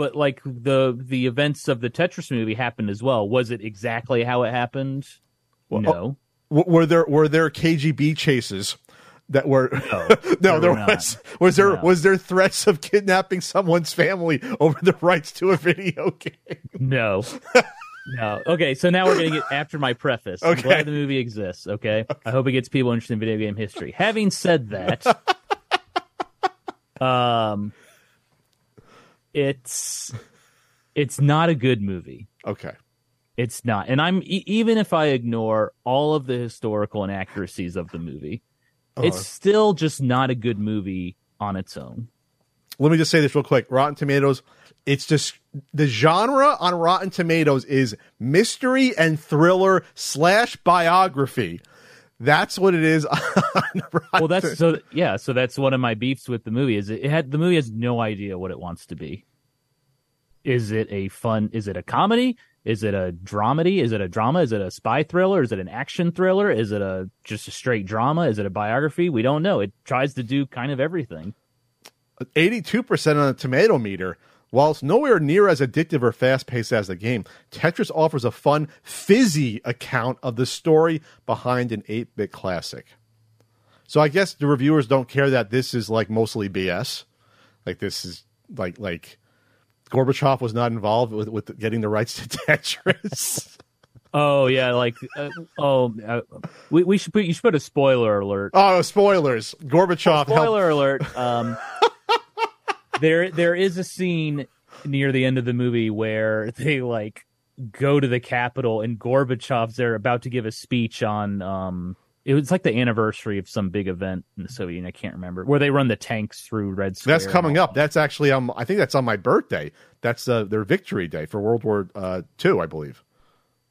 B: but like the the events of the Tetris movie happened as well. Was it exactly how it happened? no.
A: W- were there were there KGB chases that were no,
B: there
A: there
B: were
A: was was there
B: No.
A: was there threats of kidnapping someone's family over the rights to a video game?
B: No. No. Okay, so now we're gonna get after my preface. I'm
A: Okay.
B: glad the movie exists. Okay, I hope it gets people interested in video game history. Having said that, um, it's it's not a good movie.
A: Okay.
B: It's not, and I'm e- even if I ignore all of the historical inaccuracies of the movie, uh-huh. it's still just not a good movie on its own.
A: Let me just say this real quick. Rotten Tomatoes, it's just the genre on Rotten Tomatoes is mystery and thriller slash biography. That's what it is. On
B: Well, that's so yeah. So that's one of my beefs with the movie. Is it, it had the movie has no idea what it wants to be. Is it a fun? Is it a comedy? Is it a dramedy? Is it a drama? Is it a spy thriller? Is it an action thriller? Is it a just a straight drama? Is it a biography? We don't know. It tries to do kind of everything.
A: 82% on the tomato meter. While it's nowhere near as addictive or fast paced as the game, Tetris offers a fun, fizzy account of the story behind an 8 bit classic. So I guess the reviewers don't care that this is like mostly BS. Like this is like like Gorbachev was not involved with with getting the rights to Tetris.
B: Oh yeah, like uh, oh, uh, we we should put you should put a spoiler alert.
A: oh, spoilers! Gorbachev helped.
B: Spoiler alert. Um, there there is a scene near the end of the movie where they like go to the Capitol and Gorbachev's there about to give a speech on um it was like the anniversary of some big event in the Soviet Union. I can't remember where they run the tanks through Red Square.
A: That's coming up. That's actually um I think that's on my birthday. That's uh, their victory day for World War uh, Two, I believe.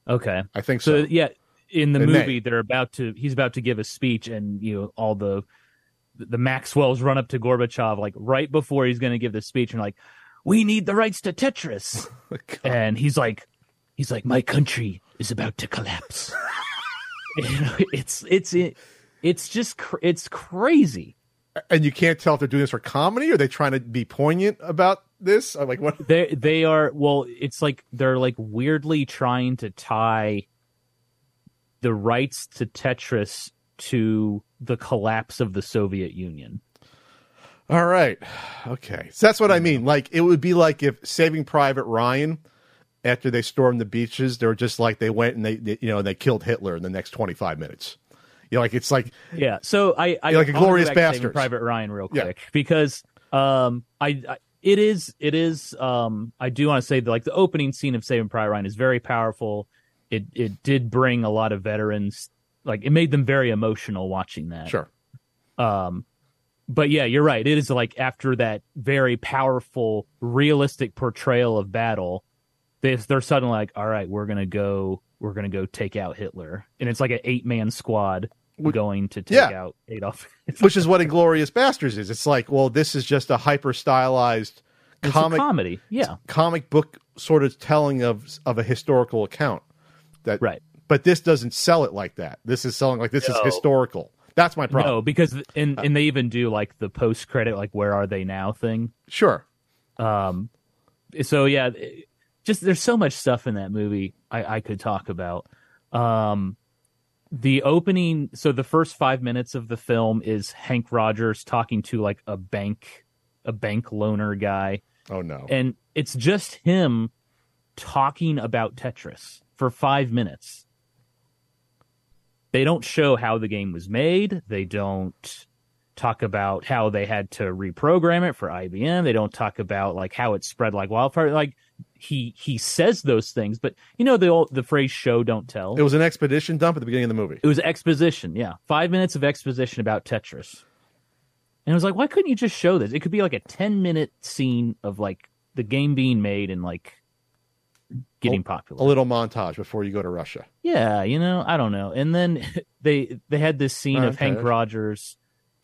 B: Okay.
A: I think so.
B: So yeah, in the
A: In May.
B: movie, they're about to. He's about to give a speech, and you know all the the Maxwells run up to Gorbachev like right before he's going to give the speech, and like, "We need the rights to Tetris," oh and he's like, he's like, "My country is about to collapse." you know, it's it's it's just cr- it's crazy.
A: and you can't tell if they're doing this for comedy or they trying to be poignant about this. I'm like, what?
B: They they are well. It's like they're like weirdly trying to tie the rights to Tetris to the collapse of the Soviet Union.
A: All right, okay. So that's what I mean. Like, it would be like if Saving Private Ryan, after they stormed the beaches, they were just like they went and they, they you know and they killed Hitler in the next 25 minutes. You know, like it's like
B: Yeah. So I, I
A: like a Glorious
B: bastard Saving Private Ryan, real
A: Yeah.
B: quick, because um, I, I it is it is um, I do want to say that like the opening scene of Saving Private Ryan is very powerful. It it did bring a lot of veterans, like it made them very emotional watching that.
A: sure.
B: Um, but yeah, you're right. It is like after that very powerful, realistic portrayal of battle, they, they're suddenly like, all right, we're gonna go, we're gonna go take out Hitler, and it's like an eight man squad
A: Would-
B: going to take
A: yeah.
B: out Adolf.
A: Which is what Inglourious Basterds is. It's like, well, this is just a hyper stylized comic
B: comedy, yeah,
A: comic book sort of telling of of a historical account. That
B: right.
A: But this doesn't sell it like that. This is selling like this is historical. That's my problem.
B: No, because and and they even do like the post credit, like where are they now thing.
A: Sure.
B: Um, so yeah, it- just there's so much stuff in that movie I, I could talk about. Um, the opening, so the first five minutes of the film is Henk Rogers talking to like a bank, a bank loaner guy,
A: Oh no.
B: and it's just him talking about Tetris for five minutes. They don't show how the game was made. They don't talk about how they had to reprogram it for IBM. They don't talk about like how it spread like wildfire. Like he he says those things, but you know the old, the phrase "show don't tell."
A: It was an expedition dump at the beginning of the movie.
B: It was exposition, yeah. Five minutes of exposition about Tetris. And I was like, why couldn't you just show this? It could be like a 10 minute scene of like the game being made and like getting popular.
A: A little montage before you go to Russia.
B: yeah, you know, I don't know. And then they they had this scene of. Henk Rogers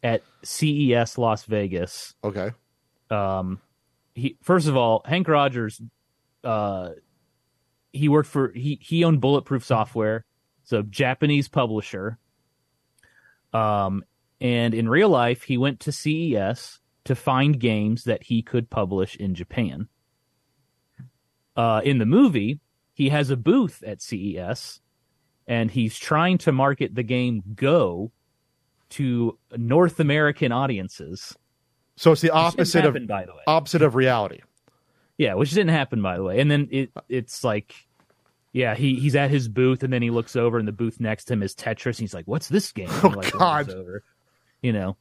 B: at CES Las Vegas.
A: Okay.
B: Um he first of all, Henk Rogers uh he worked for he he owned Bulletproof Software, so Japanese publisher. Um and in real life he went to CES to find games that he could publish in Japan. Uh in the movie, he has a booth at CES and he's trying to market the game Go to North American audiences.
A: So it's the
B: Which didn't
A: opposite of
B: by the way.
A: opposite of reality.
B: Yeah, which didn't happen by the way. And then it it's like yeah, he he's at his booth and then he looks over and the booth next to him is Tetris and he's like, "What's this game?" And
A: Oh,
B: like,
A: God.
B: Over, you know.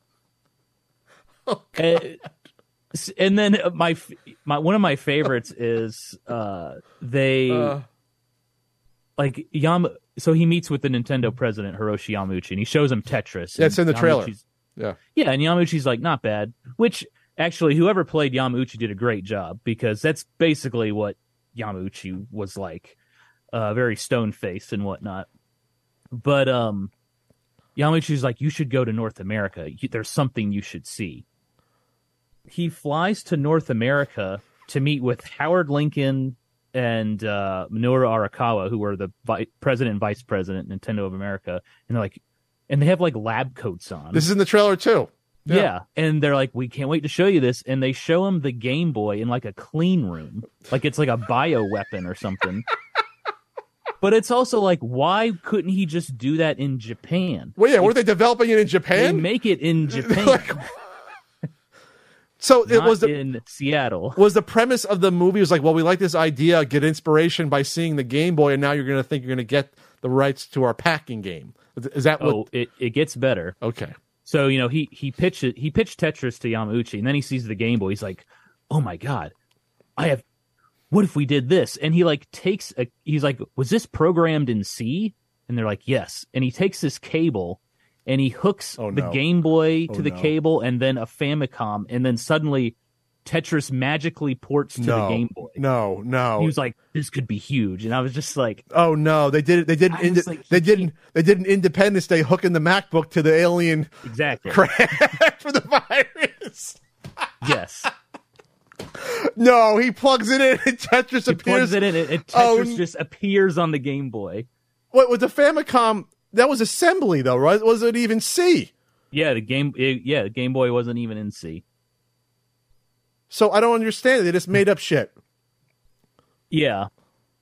A: Oh,
B: Uh, s- and then my my one of my favorites is uh they
A: Uh,
B: like Yam so he meets with the Nintendo president Hiroshi Yamauchi and he shows him Tetris.
A: Yeah, it's in the trailer. Yeah.
B: Yeah, and Yamauchi's like, not bad. Which actually, whoever played Yamauchi did a great job because that's basically what Yamauchi was like, uh, very stone faced and whatnot. But um, Yamauchi's like, you should go to North America. There's something you should see. He flies to North America to meet with Howard Lincoln and uh, Minoru Arakawa, who were the vi- president and vice president Nintendo of America, and they're like, and they have like lab coats on.
A: This is in the trailer too.
B: Yeah.
A: Yeah.
B: And they're like, we can't wait to show you this. And they show him the Game Boy in like a clean room. Like it's like a bio weapon or something. But it's also like, why couldn't he just do that in Japan?
A: Well, yeah, were they developing it in Japan?
B: They make it in Japan,
A: Like, so it
B: not
A: was the
B: in Seattle.
A: was the premise of the movie was like, well, we like this idea, get inspiration by seeing the Game Boy, and now you're going to think you're going to get the rights to our packing game. Is that what?
B: Oh, it, it gets better.
A: Okay.
B: So you know he he pitched he pitched Tetris to Yamauchi, and then he sees the Game Boy. He's like, "Oh my god, I have. What if we did this?" And he like takes a. He's like, "Was this programmed in C?" And they're like, "Yes." And he takes this cable, and he hooks
A: Oh,
B: the. Game Boy to
A: Oh,
B: the
A: no.
B: cable, and then a Famicom, and then suddenly Tetris magically ports to
A: no.
B: the Game Boy.
A: No. No.
B: He was like, "This could be huge," and I was just like,
A: oh no! They did it. They did.
B: I
A: An
B: was
A: inde-
B: like,
A: they didn't! They did an Independence Day hooking the MacBook to the alien
B: "Exactly,
A: for the virus.
B: yes."
A: No, he plugs it in and Tetris appears.
B: He
A: appears.
B: plugs it in, and,
A: Oh,
B: Tetris just appears on the Game Boy.
A: What was the Famicom? That was assembly though, right? Was it even C?
B: Yeah, the game. It, yeah, the Game Boy wasn't even in C.
A: So I don't understand it. They just made up shit.
B: Yeah,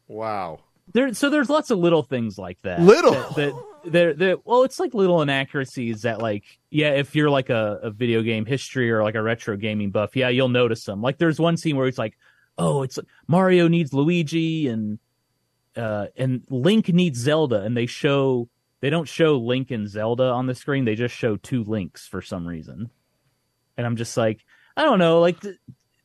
A: Wow.
B: there. So there's lots of little things like that.
A: Little?
B: That, that, that, that- well, it's like little inaccuracies that, like, yeah, if you're like a, a video game history or like a retro gaming buff, yeah, you'll notice them. Like, there's one scene where it's like, oh, it's Mario needs Luigi and uh and Link needs Zelda, and they show they don't show Link and Zelda on the screen. They just show two Links for some reason, and I'm just like, I don't know, like. Th-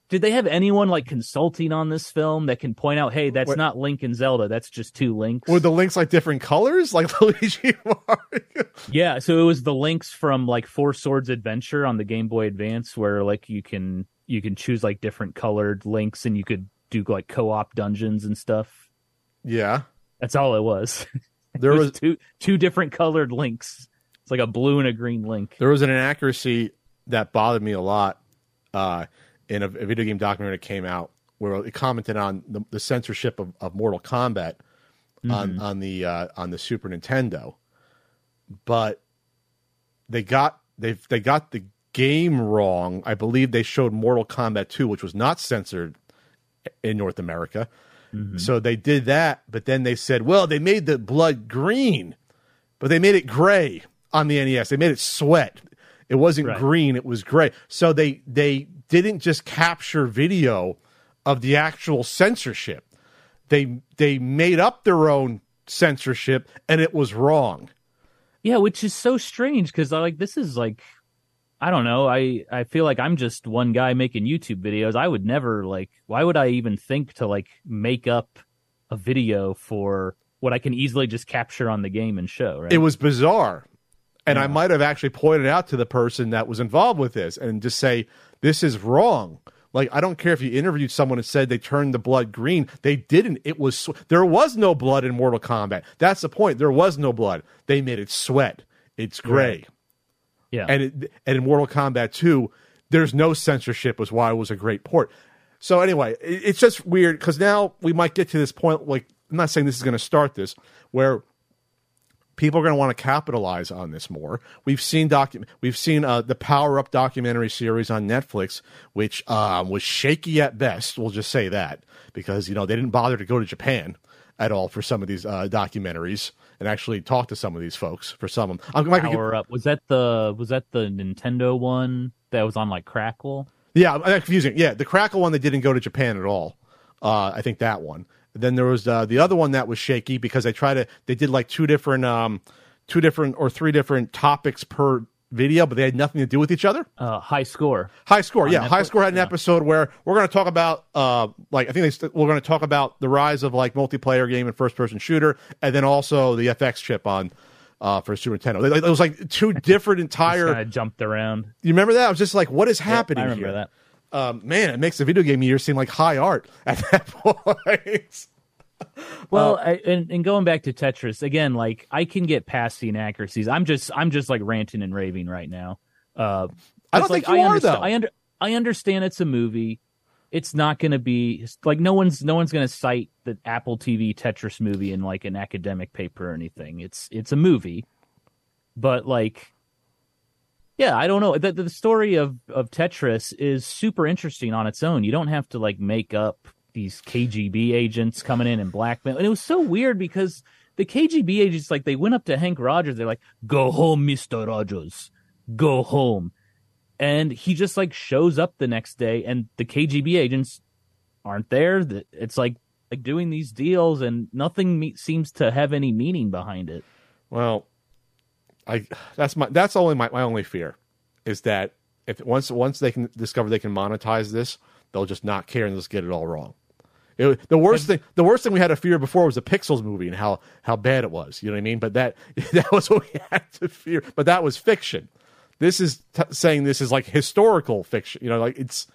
B: did they have anyone like consulting on this film that can point out, hey, that's
A: Wait.
B: not Link and Zelda, that's just two links?
A: Were the links like different colors, like Luigi Mario?
B: Yeah, so it was the links from like Four Swords Adventure on the Game Boy Advance, where like you can you can choose like different colored links, and you could do like co-op dungeons and stuff.
A: Yeah,
B: That's all it was.
A: there was
B: was two two different colored links. It's like a blue and a green link.
A: there was an inaccuracy that bothered me a lot uh, in a, a video game documentary that came out where it commented on the, the censorship of, of Mortal Kombat on on the uh, on the Super Nintendo, but they got they they got the game wrong. I believe they showed Mortal Kombat 2, which was not censored in North America. Mm-hmm. So they did that, but then they said, well, they made the blood green, but they made it gray on the NES. They made it sweat. It wasn't
B: Right.
A: green, it was gray. So they they didn't just capture video of the actual censorship. They they made up their own censorship and it was wrong.
B: Yeah, which is so strange because like this is like I don't know. I I feel like I'm just one guy making YouTube videos. I would never like. Why would I even think to like make up a video for what I can easily just capture on the game and show? Right?
A: It was bizarre. And I might have actually pointed out to the person that was involved with this and just say, this is wrong. Like, I don't care if you interviewed someone and said they turned the blood green. They didn't. It was, sw- there was no blood in Mortal Kombat. That's the point. There was no blood. They made it sweat. It's gray.
B: Right. Yeah.
A: And, it, and in Mortal Kombat 2, there's no censorship, was why it was a great port. So, anyway, it, it's just weird because now we might get to this point. Like, I'm not saying this is going to start this, where people are going to want to capitalize on this more. We've seen docu- we've seen uh, the Power Up documentary series on Netflix, which um, was shaky at best. We'll just say that because you know they didn't bother to go to Japan at all for some of these uh, documentaries and actually talk to some of these folks for some of them. I'm
B: Power up. Was that the was that the Nintendo one that was on like Crackle?
A: Yeah, I'm I'm confusing. Yeah, the Crackle one they didn't go to Japan at all. Uh, I think that one. Then there was uh, the other one that was shaky because they tried to they did like two different um, two different or three different topics per video, but they had nothing to do with each other.
B: Uh, high score.
A: High score, yeah. High score had an
B: Yeah.
A: episode where we're going to talk about, uh, like I think they st- we're going to talk about the rise of like multiplayer game and first person shooter, and then also the FX chip on uh, for Super Nintendo. It was like two different entire.
B: Kind of jumped around.
A: You remember that? I was just like, what is happening?
B: I remember
A: here?
B: that.
A: um, man, it makes the video game year seem like high art at that point.
B: Well,
A: Uh,
B: I, and, and going back to Tetris again, like I can get past the inaccuracies. I'm just I'm just like ranting and raving right now. Uh,
A: I don't
B: like,
A: think you are,
B: understand,
A: though.
B: I under I understand it's a movie. It's not going to be like no one's no one's going to cite the Apple TV Tetris movie in like an academic paper or anything. It's it's a movie, but like, yeah, I don't know. The, the story of of Tetris is super interesting on its own. You don't have to like make up these KGB agents coming in and blackmail. And it was so weird because the KGB agents, like, they went up to Henk Rogers. They're like, "Go home, Mister Rogers. Go home." And he just like shows up the next day, and the KGB agents aren't there. It's like like doing these deals, and nothing me- seems to have any meaning behind it.
A: Well, I that's my that's only my, my only fear is that if once once they can discover they can monetize this, they'll just not care and just get it all wrong. It, the worst thing, the worst thing we had to fear before was the Pixels movie and how how bad it was. You know what I mean? But that that was what we had to fear. But that was fiction. This is t- saying this is like historical fiction. You know, like it's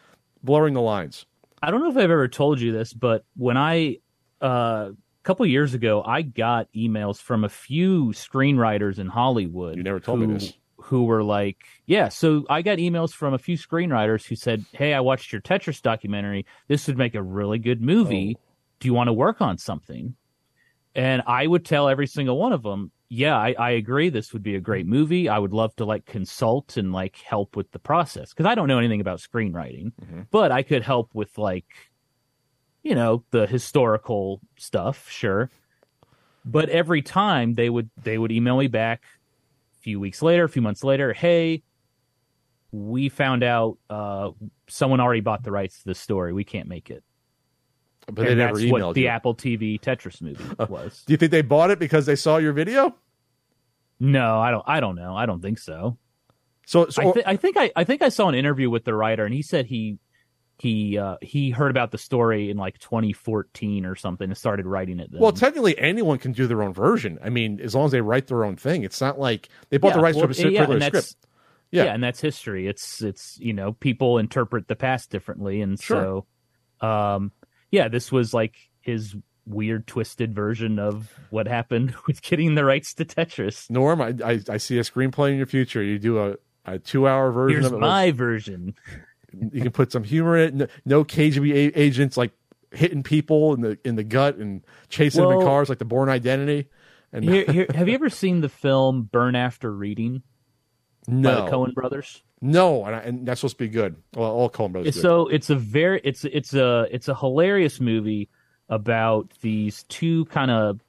A: blurring the lines.
B: I don't know if I've ever told you this, but when I uh, a couple years ago, I got emails from a few screenwriters in Hollywood.
A: You never told
B: who,
A: me this.
B: Who were like, yeah. So I got emails from a few screenwriters who said, "Hey, I watched your Tetris documentary. This would make a really good movie. Oh. Do you want to work on something?" And I would tell every single one of them, yeah, I, I agree. This would be a great movie. I would love to like consult and like help with the process because I don't know anything about screenwriting, mm-hmm. but I could help with like, you know, the historical stuff, sure. But every time they would they would email me back few weeks later, a few months later, hey, we found out uh, someone already bought the rights to the story. We can't make it.
A: But and they never
B: that's
A: emailed
B: what
A: you.
B: the Apple TV Tetris movie was.
A: Do you think they bought it because they saw your video?
B: No, I don't. I don't know. I don't think so.
A: So, so
B: I, th- I think I, I think I saw an interview with the writer, and he said he he uh, he heard about the story in like 2014 or something and started writing it. Then.
A: Well, technically, anyone can do their own version. I mean, as long as they write their own thing, it's not like they bought
B: yeah,
A: the rights
B: well,
A: to a particular
B: yeah,
A: script.
B: Yeah. yeah, and that's history. It's it's you know people interpret the past differently, and
A: sure.
B: so um yeah, this was like his weird twisted version of what happened with getting the rights to Tetris.
A: Norm, I I, I see a screenplay in your future. You do a, a two hour version
B: Here's
A: of it.
B: my version.
A: You can put some humor in it. No, KGB agents like hitting people in the in the gut and chasing
B: well,
A: them in cars like the Bourne Identity. And
B: here, here, have you ever seen the film Burn After Reading?
A: No,
B: by the Coen Brothers.
A: No, and, I, and that's supposed to be good. Well, all Coen Brothers.
B: So it's a very it's it's a it's a hilarious movie about these two kind of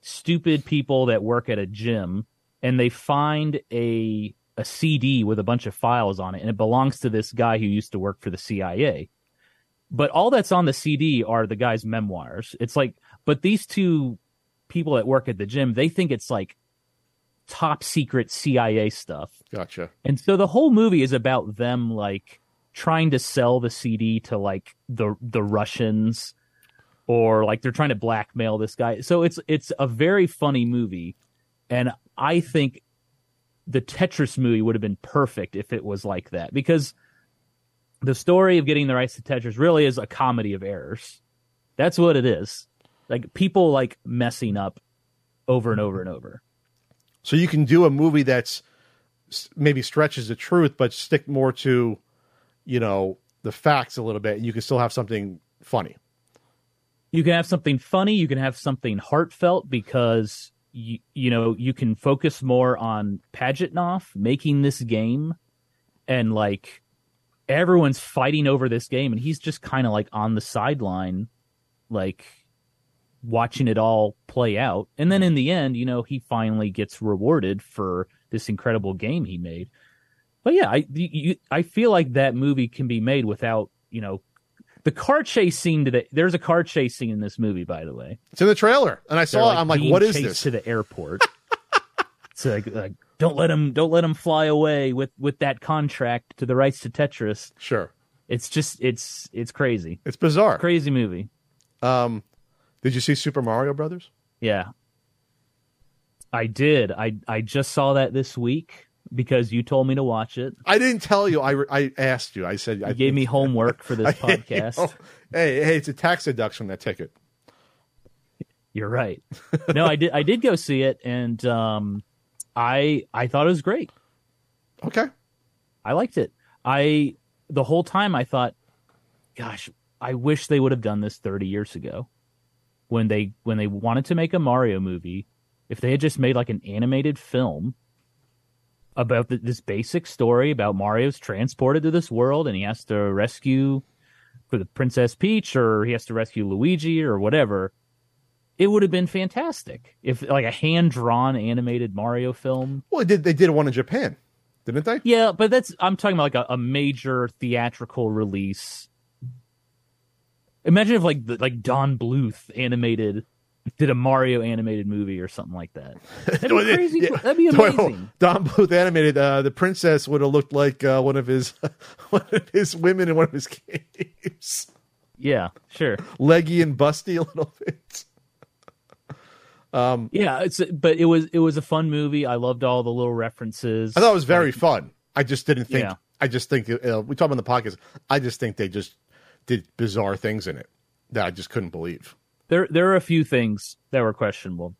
B: stupid people that work at a gym and they find a a CD with a bunch of files on it and it belongs to this guy who used to work for the CIA. But all that's on the CD are the guy's memoirs. It's like but these two people that work at the gym, they think it's like top secret CIA stuff.
A: Gotcha.
B: And so the whole movie is about them like trying to sell the CD to like the the Russians or like they're trying to blackmail this guy. So it's it's a very funny movie, and I think the Tetris movie would have been perfect if it was like that because the story of getting the rights to Tetris really is a comedy of errors. That's what it is. Like people like messing up over and over and over.
A: So you can do a movie that's maybe stretches the truth, but stick more to, you know, the facts a little bit, and you can still have something funny
B: you can have something funny you can have something heartfelt because you, you know you can focus more on Pajitnov making this game and like everyone's fighting over this game and he's just kind of like on the sideline like watching it all play out. And then in the end you know he finally gets rewarded for this incredible game he made. But yeah i you, i feel like that movie can be made without you know the car chase scene today. There's a car chase scene in this movie, by the way.
A: It's in the trailer, and I saw. it. I'm like, what is this?
B: To the airport. it's like, like, don't let him, don't let him fly away with with that contract to the rights to Tetris.
A: Sure.
B: It's just, it's it's crazy.
A: It's bizarre.
B: Crazy movie.
A: Um, did you see Super Mario Brothers?
B: Yeah, I did. I I just saw that this week because you told me to watch it.
A: I didn't tell you. I, I asked you. I said
B: you
A: I
B: gave me homework for this podcast.
A: You know, hey, hey, it's a tax deduction that ticket.
B: You're right. No, I did. I did go see it, and um, I I thought it was great.
A: Okay,
B: I liked it. I the whole time I thought, gosh, I wish they would have done this 30 years ago when they when they wanted to make a Mario movie. If they had just made like an animated film about the, this basic story about Mario's transported to this world and he has to rescue for the Princess Peach or he has to rescue Luigi or whatever. It would have been fantastic if like a hand drawn animated Mario film.
A: Well, they did they did one in Japan, didn't they?
B: Yeah, but that's I'm talking about like a, a major theatrical release. Imagine if like the, like Don Bluth animated did a Mario animated movie or something like that. That'd be crazy.
A: Yeah.
B: That'd be amazing.
A: Don Bluth animated uh, the princess would have looked like uh, one of his one of his women in one of his games,
B: Yeah, sure.
A: leggy and busty a little bit.
B: Yeah, it's but it was it was a fun movie. I loved all the little references.
A: I thought it was very fun. I just didn't think.
B: Yeah.
A: I just think uh, we talk about the podcast. I just think they just did bizarre things in it that I just couldn't believe.
B: There there are a few things that were questionable.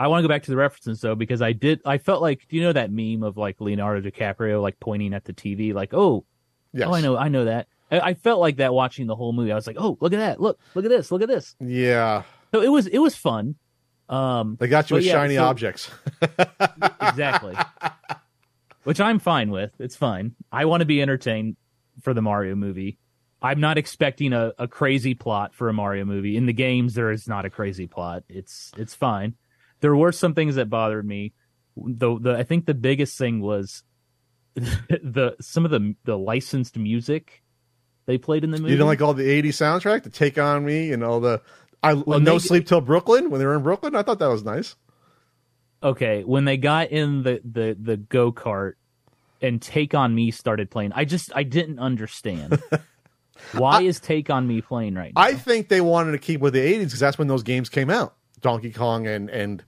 B: I want to go back to the references though because I did I felt like do you know that meme of like Leonardo DiCaprio like pointing at the TV like oh
A: Yes.
B: oh I know I know that. I, I felt like that watching the whole movie. I was like oh look at that. Look look at this. Look at this.
A: Yeah,
B: so it was it was fun. Um
A: they got you with
B: yeah,
A: shiny
B: so-
A: objects.
B: exactly. Which I'm fine with. It's fine. I want to be entertained for the Mario movie I'm not expecting a, a crazy plot for a Mario movie. In the games, there is not a crazy plot. It's it's fine. There were some things that bothered me. The the I think the biggest thing was the some of the the licensed music they played in the movie.
A: You didn't like all the '80s soundtrack, the "Take on Me" and all the. I
B: When
A: no
B: they-
A: sleep till Brooklyn when they were in Brooklyn. I thought that was nice.
B: okay when they got in the the the go kart and Take on Me started playing. I just I didn't understand. Why is Take on Me playing right now?
A: I think they wanted to keep with the '80s because that's when those games came out, Donkey Kong and and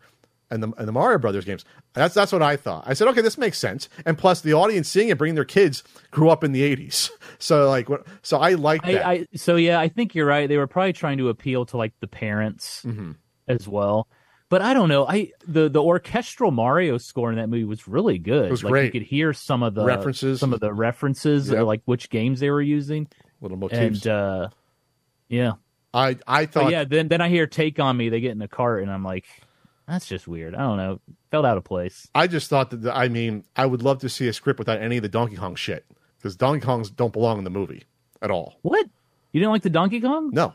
A: and the and the Mario Brothers games. That's that's what I thought. I said, okay, this makes sense. And plus, the audience seeing it, bringing their kids, grew up in the '80s, so like, what- so I like that.
B: I, I so yeah, I think you're right. They were probably trying to appeal to like the parents
A: Mm-hmm.
B: as well. But I don't know. I the the orchestral Mario score in that movie was really good.
A: It was
B: like
A: great.
B: you could hear some of the
A: References.
B: some of the references,
A: Yep.
B: or like which games they were using,
A: Little motifs.
B: and uh yeah,
A: I I
B: but
A: thought
B: yeah. Then then I hear "Take on Me." They get in a cart, and I'm like, that's just weird. I don't know. Felt out of place.
A: I just thought that. The, I mean, I would love to see a script without any of the Donkey Kong shit because Donkey Kongs don't belong in the movie at all.
B: What? You didn't like the Donkey Kong?
A: No,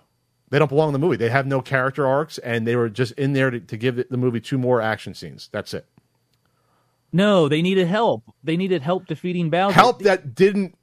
A: they don't belong in the movie. They have no character arcs, and they were just in there to, to give the, the movie two more action scenes. That's it.
B: No, they needed help. They needed help defeating Bowser.
A: Help that didn't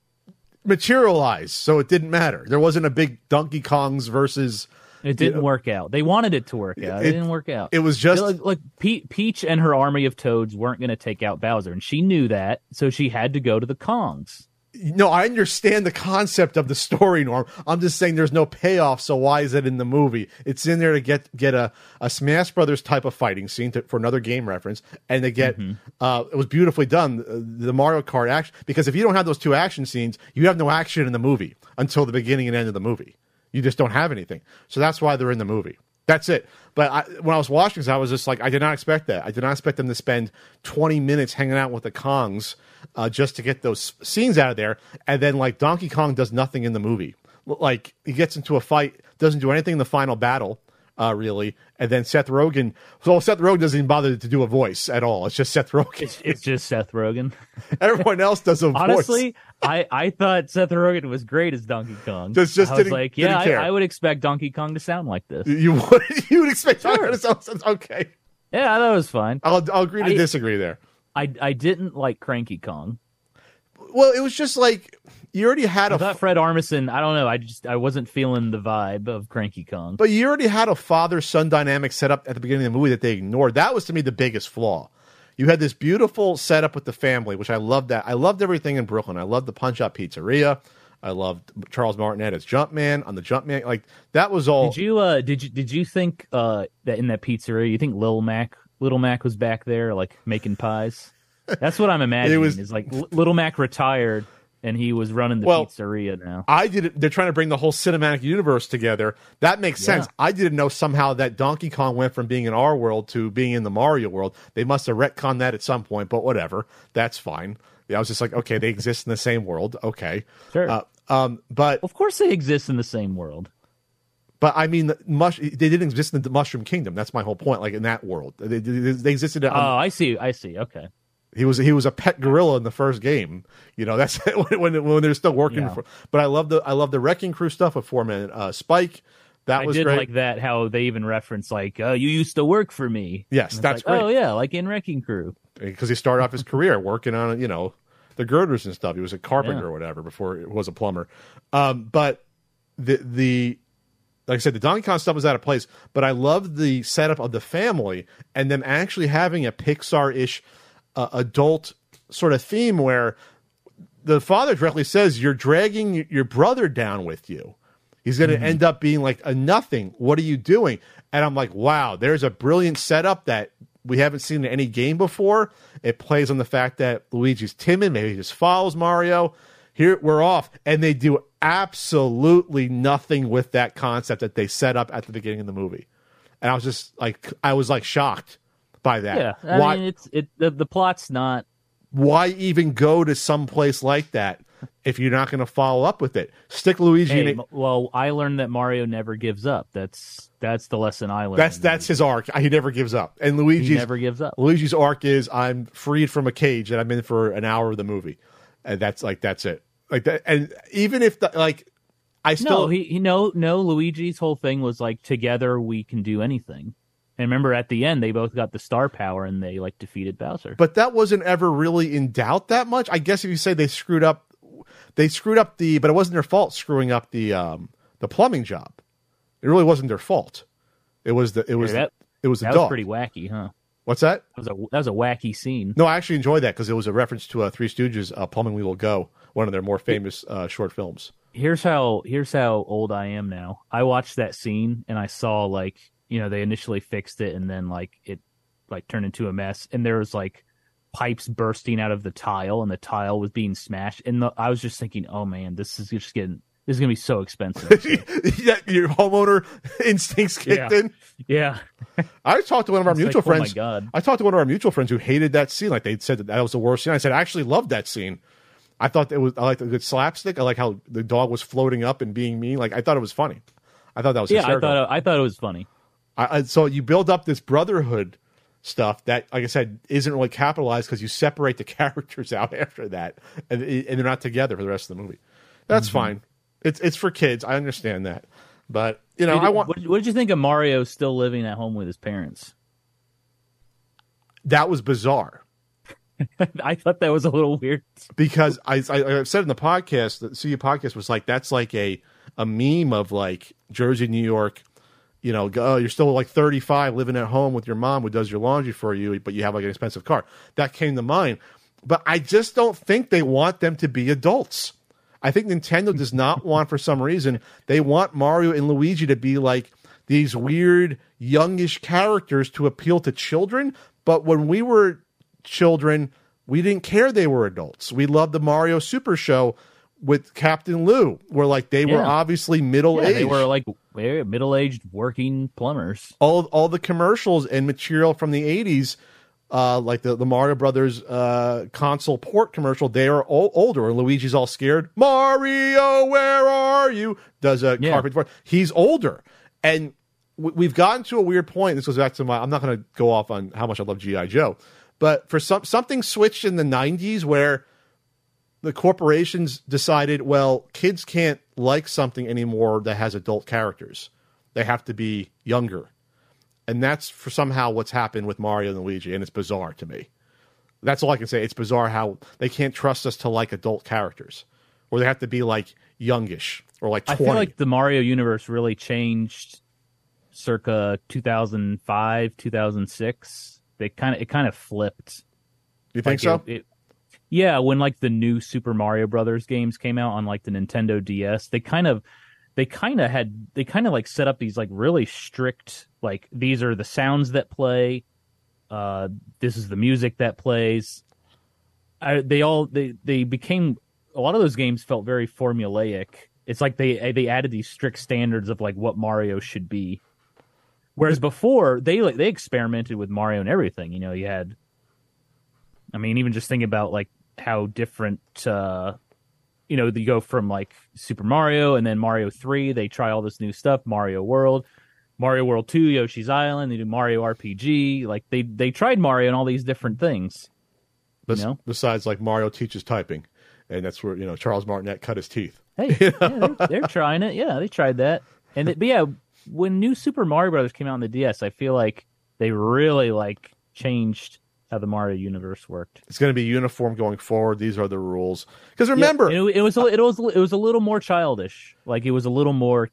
A: materialize, so it didn't matter. There wasn't a big Donkey Kongs versus.
B: It didn't work out. They wanted it to work out. It,
A: It-
B: didn't work out.
A: It was just
B: like, like Pe- Peach and her army of toads weren't going to take out Bowser, and she knew that, so she had to go to the Kongs.
A: No. I understand the concept of the story, Norm. I'm just saying there's no payoff. So why is it in the movie? It's in there to get get a, a Smash Brothers type of fighting scene to, for another game reference, and they get uh, it was beautifully done uh, the Mario Kart action because if you don't have those two action scenes, you have no action in the movie until the beginning and end of the movie. You just don't have anything. So that's why they're in the movie. That's it. But I, when I was watching this, I was just like, I did not expect that. I did not expect them to spend 20 minutes hanging out with the Kongs uh, just to get those scenes out of there. And then, like, Donkey Kong does nothing in the movie. Like, he gets into a fight, doesn't do anything in the final battle, uh, really. And then Seth Rogen, So Seth Rogen doesn't even bother to do a voice at all. It's just Seth Rogen.
B: It's just Seth Rogen.
A: Everyone else does a voice.
B: Honestly, I, I thought Seth Rogen was great as Donkey Kong.
A: Just- just
B: I was like, yeah, I. I would expect Donkey Kong to sound like this.
A: You would, you would expect
B: Sure.
A: that to sound- sound- Okay.
B: Yeah, that was fine.
A: I'll, I'll agree to
B: I-
A: disagree there.
B: I I didn't like Cranky Kong.
A: Well, it was just like you already had
B: I
A: a
B: thought Fred Armisen. I don't know. I just I wasn't feeling the vibe of Cranky Kong.
A: But you already had a father son dynamic set up at the beginning of the movie that they ignored. That was to me the biggest flaw. You had this beautiful setup with the family, which I loved that. I loved everything in Brooklyn. I loved the Punch Out Pizzeria. I loved Charles Martinet as Jumpman on the Jumpman. Like that was all.
B: Did you uh did you did you think uh that in that pizzeria you think Lil Mac Little Mac was back there like making pies? That's what I'm imagining.
A: it was-
B: is like Little Mac retired and he was running the
A: Well,
B: pizzeria now.
A: I didn't. They're trying to bring the whole cinematic universe together. That makes sense. I didn't know somehow that Donkey Kong went from being in our world to being in the Mario world. They must have retconned that at some point, but whatever. That's fine. Yeah, I was just like, okay, they exist in the same world. Okay,
B: Sure.
A: Uh, um, but
B: of course they exist in the same world.
A: But I mean, mush. They didn't exist in the Mushroom Kingdom. That's my whole point. Like in that world, they, they, they existed.
B: Oh,
A: On,
B: I see. I see. Okay.
A: He was he was a pet gorilla in the first game. You know that's when when, when they're still working.
B: Yeah.
A: For, but I love the I love the wrecking crew stuff with Foreman uh, Spike. That
B: I
A: was
B: did
A: great.
B: like that how they even reference like, "Oh, you used to work for me."
A: yes, that's
B: like,
A: great
B: Oh yeah, like in Wrecking Crew.
A: because he started off his career working on you know the girders and stuff. He was a carpenter
B: Yeah.
A: or whatever before he was a plumber. Um, but the the like I said, the Donkey Kong stuff was out of place. But I love the setup of the family and them actually having a Pixar ish uh, adult sort of theme where the father directly says, "You're dragging your brother down with you." He's going to
B: Mm-hmm.
A: end up being like a nothing. What are you doing? And I'm like, wow, there's a brilliant setup that we haven't seen in any game before. It plays on the fact that Luigi's timid, maybe he just follows Mario. Here we're off, and they do absolutely nothing with that concept that they set up at the beginning of the movie. And I was just like, I was like shocked by that.
B: Yeah, I
A: why?
B: mean it's it the, the plot's not
A: why even go to some place like that if you're not going to follow up with it? Stick Luigi in it.
B: well, I learned that Mario never gives up. That's that's the lesson I learned.
A: That's that's his arc. He never gives up. And Luigi
B: never gives up.
A: Luigi's arc is I'm freed from a cage and I'm in for an hour of the movie, and that's like that's it. Like that, and even if the like, I still
B: no, he, he no no Luigi's whole thing was like together we can do anything. And remember at the end they both got the star power and they like defeated Bowser.
A: but that wasn't ever really in doubt that much. I guess if you say they screwed up, they screwed up the, but it wasn't their fault screwing up the um the plumbing job. It really wasn't their fault. It was the it was
B: Yeah, that-
A: it was the
B: that
A: dog.
B: was pretty wacky, huh?
A: What's that?
B: That was a that was a wacky scene.
A: No, I actually enjoyed that because it was a reference to uh, Three Stooges, uh, "Plumbing We Will Go," one of their more famous uh, short films.
B: Here's how here's how old I am now. I watched that scene and I saw like you know they initially fixed it and then like it like turned into a mess and there was like pipes bursting out of the tile and the tile was being smashed and the, I was just thinking, oh man, this is just getting this is gonna be so expensive.
A: yeah, your homeowner instincts kicked
B: Yeah.
A: in.
B: yeah,
A: I talked to one of our
B: It's
A: mutual
B: like, oh my
A: friends.
B: God.
A: I talked to one of our mutual friends who hated that scene. Like they said that that was the worst scene. I said I actually loved that scene. I thought it was. I liked the good slapstick. I like how the dog was floating up and being mean. Like I thought it was funny. I thought that was
B: yeah. I
A: hysterical.
B: thought I thought it was funny.
A: I, I, so you build up this brotherhood stuff that, like I said, isn't really capitalized because you separate the characters out after that, and, and they're not together for the rest of the movie. That's
B: Mm-hmm.
A: fine. It's it's for kids. I understand that, but you know,
B: What
A: I want
B: What, what did you think of Mario still living at home with his parents?
A: that was bizarre
B: I thought that was a little weird.
A: because I, I I've said in the podcast that CU podcast was like that's like a a meme of like Jersey, New York. You know, oh, you're still like 35 living at home with your mom who does your laundry for you, but you have like an expensive car. That came to mind. But I just don't think they want them to be adults. I think Nintendo does not want, for some reason, they want Mario and Luigi to be like these weird, youngish characters to appeal to children. But when we were children, we didn't care they were adults. We loved the Mario Super Show with Captain Lou, where like they were obviously middle
B: Yeah,
A: aged.
B: they were like middle aged working plumbers.
A: all all the commercials and material from the 80s uh, like the, the Mario Brothers uh, console port commercial, they are all older. And Luigi's all scared. Mario, where are you? Does a
B: Yeah.
A: carpet for He's older, and we- we've gotten to a weird point. This goes back to my. I'm not going to go off on how much I love GI Joe, but for some something switched in the 90s where the corporations decided, well, kids can't like something anymore that has adult characters. They have to be younger. And that's for somehow what's happened with Mario and Luigi, and it's bizarre to me. That's all I can say. It's bizarre how they can't trust us to like adult characters, or they have to be like youngish or like
B: 20.
A: I
B: feel like the Mario universe really changed circa 2005, 2006. They kind of it kind of flipped.
A: you think
B: Like,
A: so?
B: it- it- yeah, when like the new Super Mario Brothers games came out on like the Nintendo DS, they kind of they kind of had they kind of like set up these like really strict like these are the sounds that play uh this is the music that plays. I, they all they they became a lot of those games felt very formulaic. It's like they they added these strict standards of like what mario should be. Whereas before they like they experimented with mario and everything you know you had i mean even just thinking about like how different uh you know you go from like super mario and then mario 3 they try all this new stuff mario world mario world 2 yoshi's island they do mario rpg like they they tried mario and all these different things You know,
A: besides like Mario teaches typing, and that's where you know Charles Martinet cut his teeth.
B: hey, yeah, they're, they're trying it. Yeah, they tried that. And it, but yeah, when New Super Mario Brothers came out on the DS, I feel like they really like changed how the Mario universe worked.
A: It's going to be uniform going forward. These are the rules. Because remember,
B: Yeah, it, it was a- it was it was a little more childish. Like it was a little more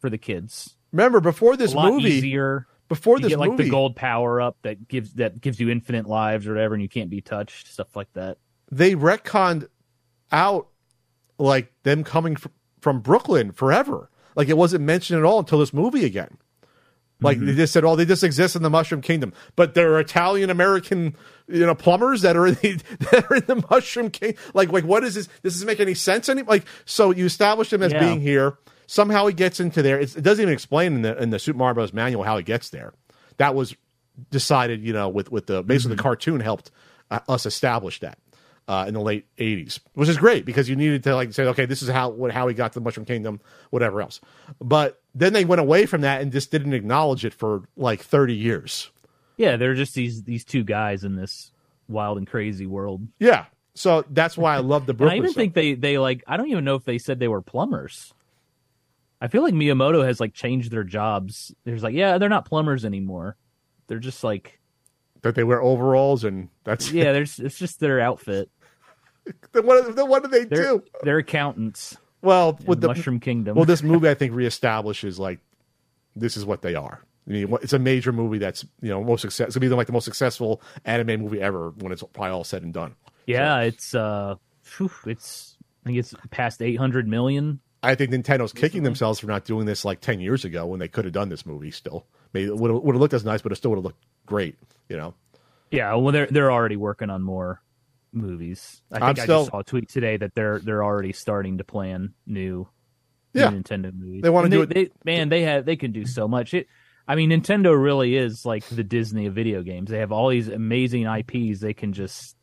B: for the kids.
A: remember before this
B: a lot
A: movie,
B: easier.
A: before
B: You
A: this
B: get like the gold power up that gives that gives you infinite lives or whatever, and you can't be touched. Stuff like that.
A: they retconned out like them coming fr- from Brooklyn forever. Like it wasn't mentioned at all until this movie again. Like
B: Mm-hmm.
A: they just said, "Oh, they just exist in the Mushroom Kingdom," but they're Italian American, you know, plumbers that are in the that are in the Mushroom King. Like, like what is this? Does this make any sense? Any like so you establish him as
B: Yeah.
A: being here. Somehow he gets into there. It's, it doesn't even explain in the in the Super Mario Bros. manual how he gets there. That was decided, you know, with with the basically
B: Mm-hmm.
A: the cartoon helped uh, us establish that uh, in the late '80s, which is great because you needed to like say, okay, this is how what, how he got to the Mushroom Kingdom, whatever else. But then they went away from that and just didn't acknowledge it for like 30 years.
B: Yeah, they're just these these two guys in this wild and crazy world.
A: Yeah, so that's why I love the
B: And
A: Brooklyn.
B: I even
A: stuff.
B: think they they like I don't even know if they said they were plumbers. I feel like Miyamoto has like changed their jobs. There's like, yeah, they're not plumbers anymore. They're just like,
A: that they wear overalls and that's
B: yeah, there's it's just their outfit.
A: then what, then what do they
B: They're
A: do?
B: they're accountants.
A: Well, with the
B: Mushroom Kingdom.
A: well, this movie I think reestablishes like this is what they are. I mean, it's a major movie that's you know most success. It's gonna be like the most successful anime movie ever when it's probably all said and done.
B: yeah, it's uh, phew, it's I think it's past eight hundred million.
A: I think Nintendo's kicking themselves for not doing this like ten years ago when they could have done this movie. Still, maybe it would have, would have looked as nice, but it still would have looked great. You know,
B: Yeah, well, they're they're already working on more movies. I think
A: I'm
B: I
A: still-
B: just saw a tweet today that they're they're already starting to plan new,
A: Yeah.
B: new Nintendo movies.
A: They wanna do
B: they, They, man, they have they can do so much. It, I mean, Nintendo really is like the Disney of video games. They have all these amazing IPs. They can just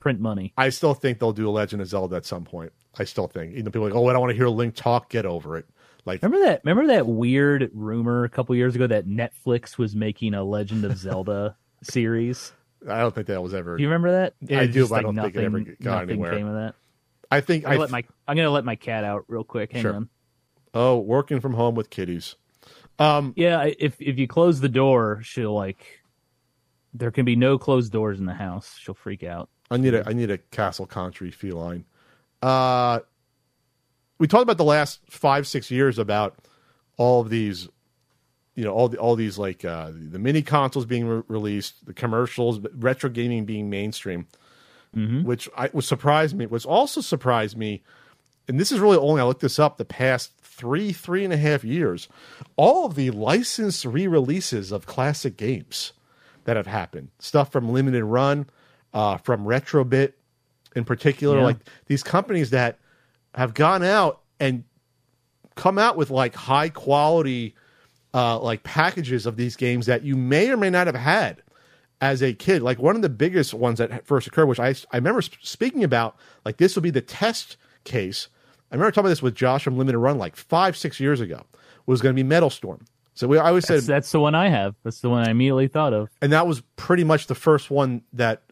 B: print money.
A: I still think they'll do a Legend of Zelda at some point. I still think. Even though people are like, oh, I don't want to hear Link talk. Get over it. Like,
B: Remember that? Remember that weird rumor a couple years ago that Netflix was making a Legend of Zelda series?
A: I don't think that was ever.
B: Do you remember that?
A: I
B: It's
A: do,
B: just
A: but I don't think it ever
B: nothing-
A: got
B: nothing
A: anywhere.
B: Came of that.
A: I think
B: I'm gonna, let my, I'm gonna let my cat out real quick. Hang
A: Sure.
B: on.
A: oh, working from home with kitties. Um,
B: Yeah, if if you close the door, she'll like. There can be no closed doors in the house. She'll freak out.
A: I need a I need a Castle Country feline. Uh, we talked about the last five six years about all of these, you know, all the all these like uh, the mini consoles being re- released, the commercials, retro gaming being mainstream, which I was surprised me. Was also surprised me, and this is really only I looked this up the past three three and a half years. All of the licensed re releases of classic games that have happened, stuff from Limited Run, uh, from Retrobit, in particular,
B: Yeah.
A: like these companies that have gone out and come out with like high quality uh, like packages of these games that you may or may not have had as a kid. Like one of the biggest ones that first occurred, which I I remember sp- speaking about, like this will be the test case. I remember talking about this with Josh from Limited Run like five six years ago. Was going to be Metal Storm. So we I always said
B: That's, that's the one I have. That's the one I immediately thought of.
A: and that was pretty much the first one that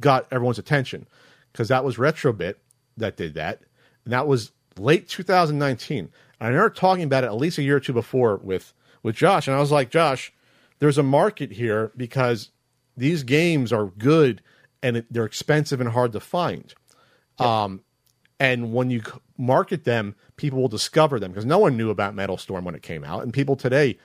A: got everyone's attention because that was Retrobit that did that, and that was late 2019. I remember talking about it at least a year or two before with with Josh, and I was like, Josh, there's a market here because these games are good and it, they're expensive and hard to find. Um, and when you market them, people will discover them because no one knew about Metal Storm when it came out, and people today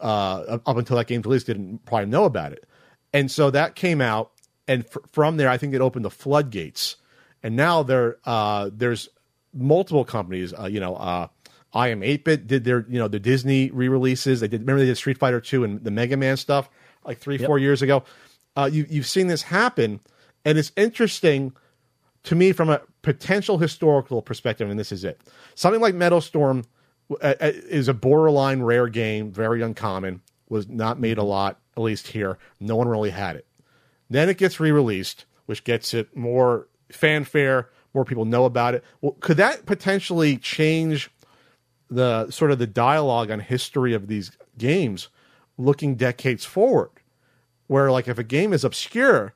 A: uh, up until that game's release didn't probably know about it. And so that came out, and fr- from there, I think it opened the floodgates. And now there, uh, there's multiple companies. Uh, you know, uh, I am 8-bit did their, you know, the Disney re-releases. They did. Remember they did Street Fighter 2 and the Mega Man stuff like three, four years ago. Uh, you, you've seen this happen, and it's interesting to me from a potential historical perspective, and this is it. Something like Metal Storm uh, is a borderline rare game, very uncommon, was not made a lot, at least here. No one really had it. Then it gets re-released, which gets it more fanfare, more people know about it. Well, could that potentially change the sort of the dialogue on history of these games looking decades forward? Where like if a game is obscure,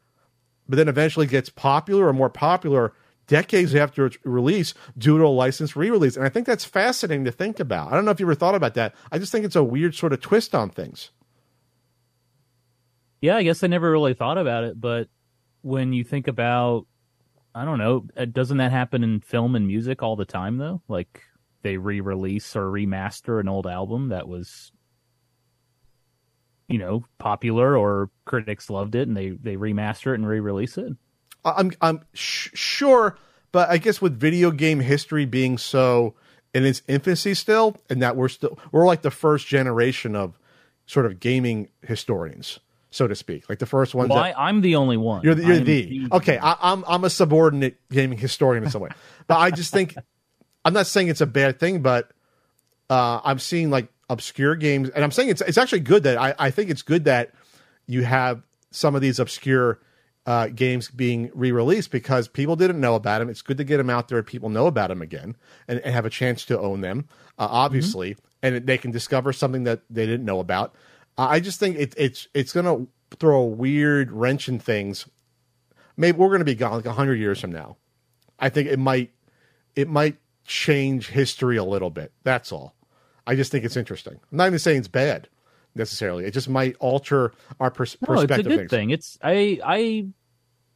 A: but then eventually gets popular or more popular decades after its release due to a licensed re-release. And I think that's fascinating to think about. I don't know if you ever thought about that. I just think it's a weird sort of twist on things.
B: Yeah, I guess I never really thought about it, but when you think about I don't know, doesn't that happen in film and music all the time though? Like they re-release or remaster an old album that was you know, popular or critics loved it and they they remaster it and re-release it.
A: I'm I'm sh- sure, but I guess with video game history being so in its infancy still, and that we're still we're like the first generation of sort of gaming historians, so to speak, like the first ones.
B: Well,
A: that,
B: I, am the only one.
A: You're the, you're
B: I'm
A: the, okay. I, I'm I'm a subordinate gaming historian in some way, but I just think I'm not saying it's a bad thing, but uh, I'm seeing like obscure games, and I'm saying it's it's actually good that I I think it's good that you have some of these obscure uh, games being re-released because people didn't know about them. It's good to get them out there people know about them again and, and have a chance to own them, uh, obviously, mm-hmm. and they can discover something that they didn't know about. Uh, I just think it, it's it's going to throw a weird wrench in things. Maybe we're going to be gone like hundred years from now. I think it might it might change history a little bit. That's all. I just think it's interesting. I'm not even saying it's bad necessarily. It just might alter our pers-
B: no,
A: perspective.
B: It's a good thing. It's I I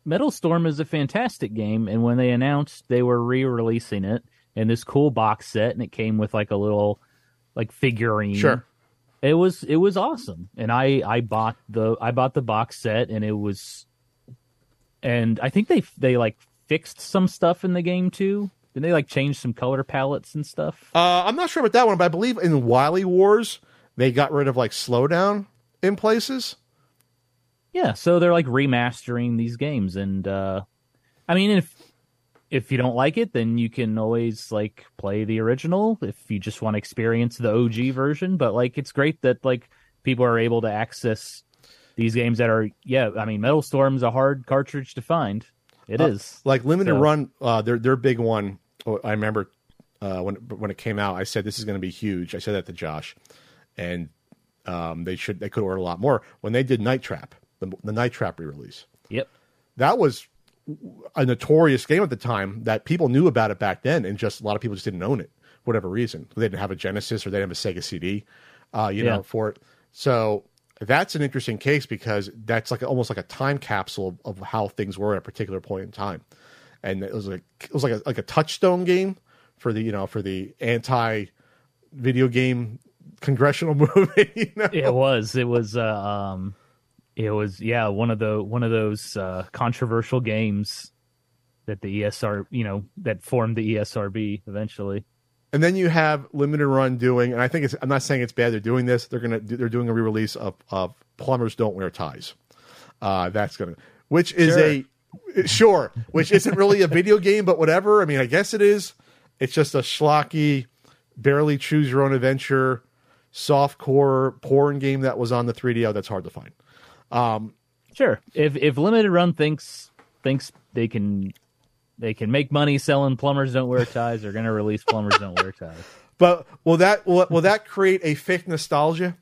B: Metal Storm is a fantastic game, and when they announced they were re-releasing it in this cool box set, and it came with like a little like figurine.
A: Sure.
B: It was it was awesome, and I I bought the I bought the box set, and it was, and I think they they like fixed some stuff in the game too. Did they like change some color palettes and stuff?
A: Uh, I'm not sure about that one, but I believe in Wily Wars they got rid of like slowdown in places.
B: Yeah, so they're like remastering these games, and uh, I mean, if if you don't like it, then you can always like play the original if you just want to experience the OG version. But like, it's great that like people are able to access these games that are yeah. I mean, Metal Storm's a hard cartridge to find. It uh, is
A: like limited so. run. Uh, their their big one. Oh, I remember uh, when when it came out. I said this is going to be huge. I said that to Josh, and um, they should they could order a lot more when they did Night Trap the, the Night Trap re-release.
B: Yep,
A: that was a notorious game at the time that people knew about it back then, and just a lot of people just didn't own it for whatever reason. They didn't have a Genesis or they didn't have a Sega CD, uh, you yeah. know, for it. So that's an interesting case because that's like almost like a time capsule of, of how things were at a particular point in time, and it was like it was like a like a touchstone game for the you know for the anti video game congressional movie. You know?
B: It was. It was. Uh, um, it was yeah one of the one of those uh, controversial games that the ESR you know that formed the ESRB eventually.
A: And then you have limited run doing, and I think it's. I'm not saying it's bad. They're doing this. They're gonna. They're doing a re-release of of plumbers don't wear ties. Uh, that's gonna, which is sure. a sure, which isn't really a video game, but whatever. I mean, I guess it is. It's just a schlocky, barely choose your own adventure, soft core porn game that was on the 3DO. That's hard to find. Um,
B: sure. If if limited run thinks thinks they can they can make money selling plumbers don't wear ties, they're going to release plumbers don't wear ties.
A: But will that will, will that create a fake nostalgia?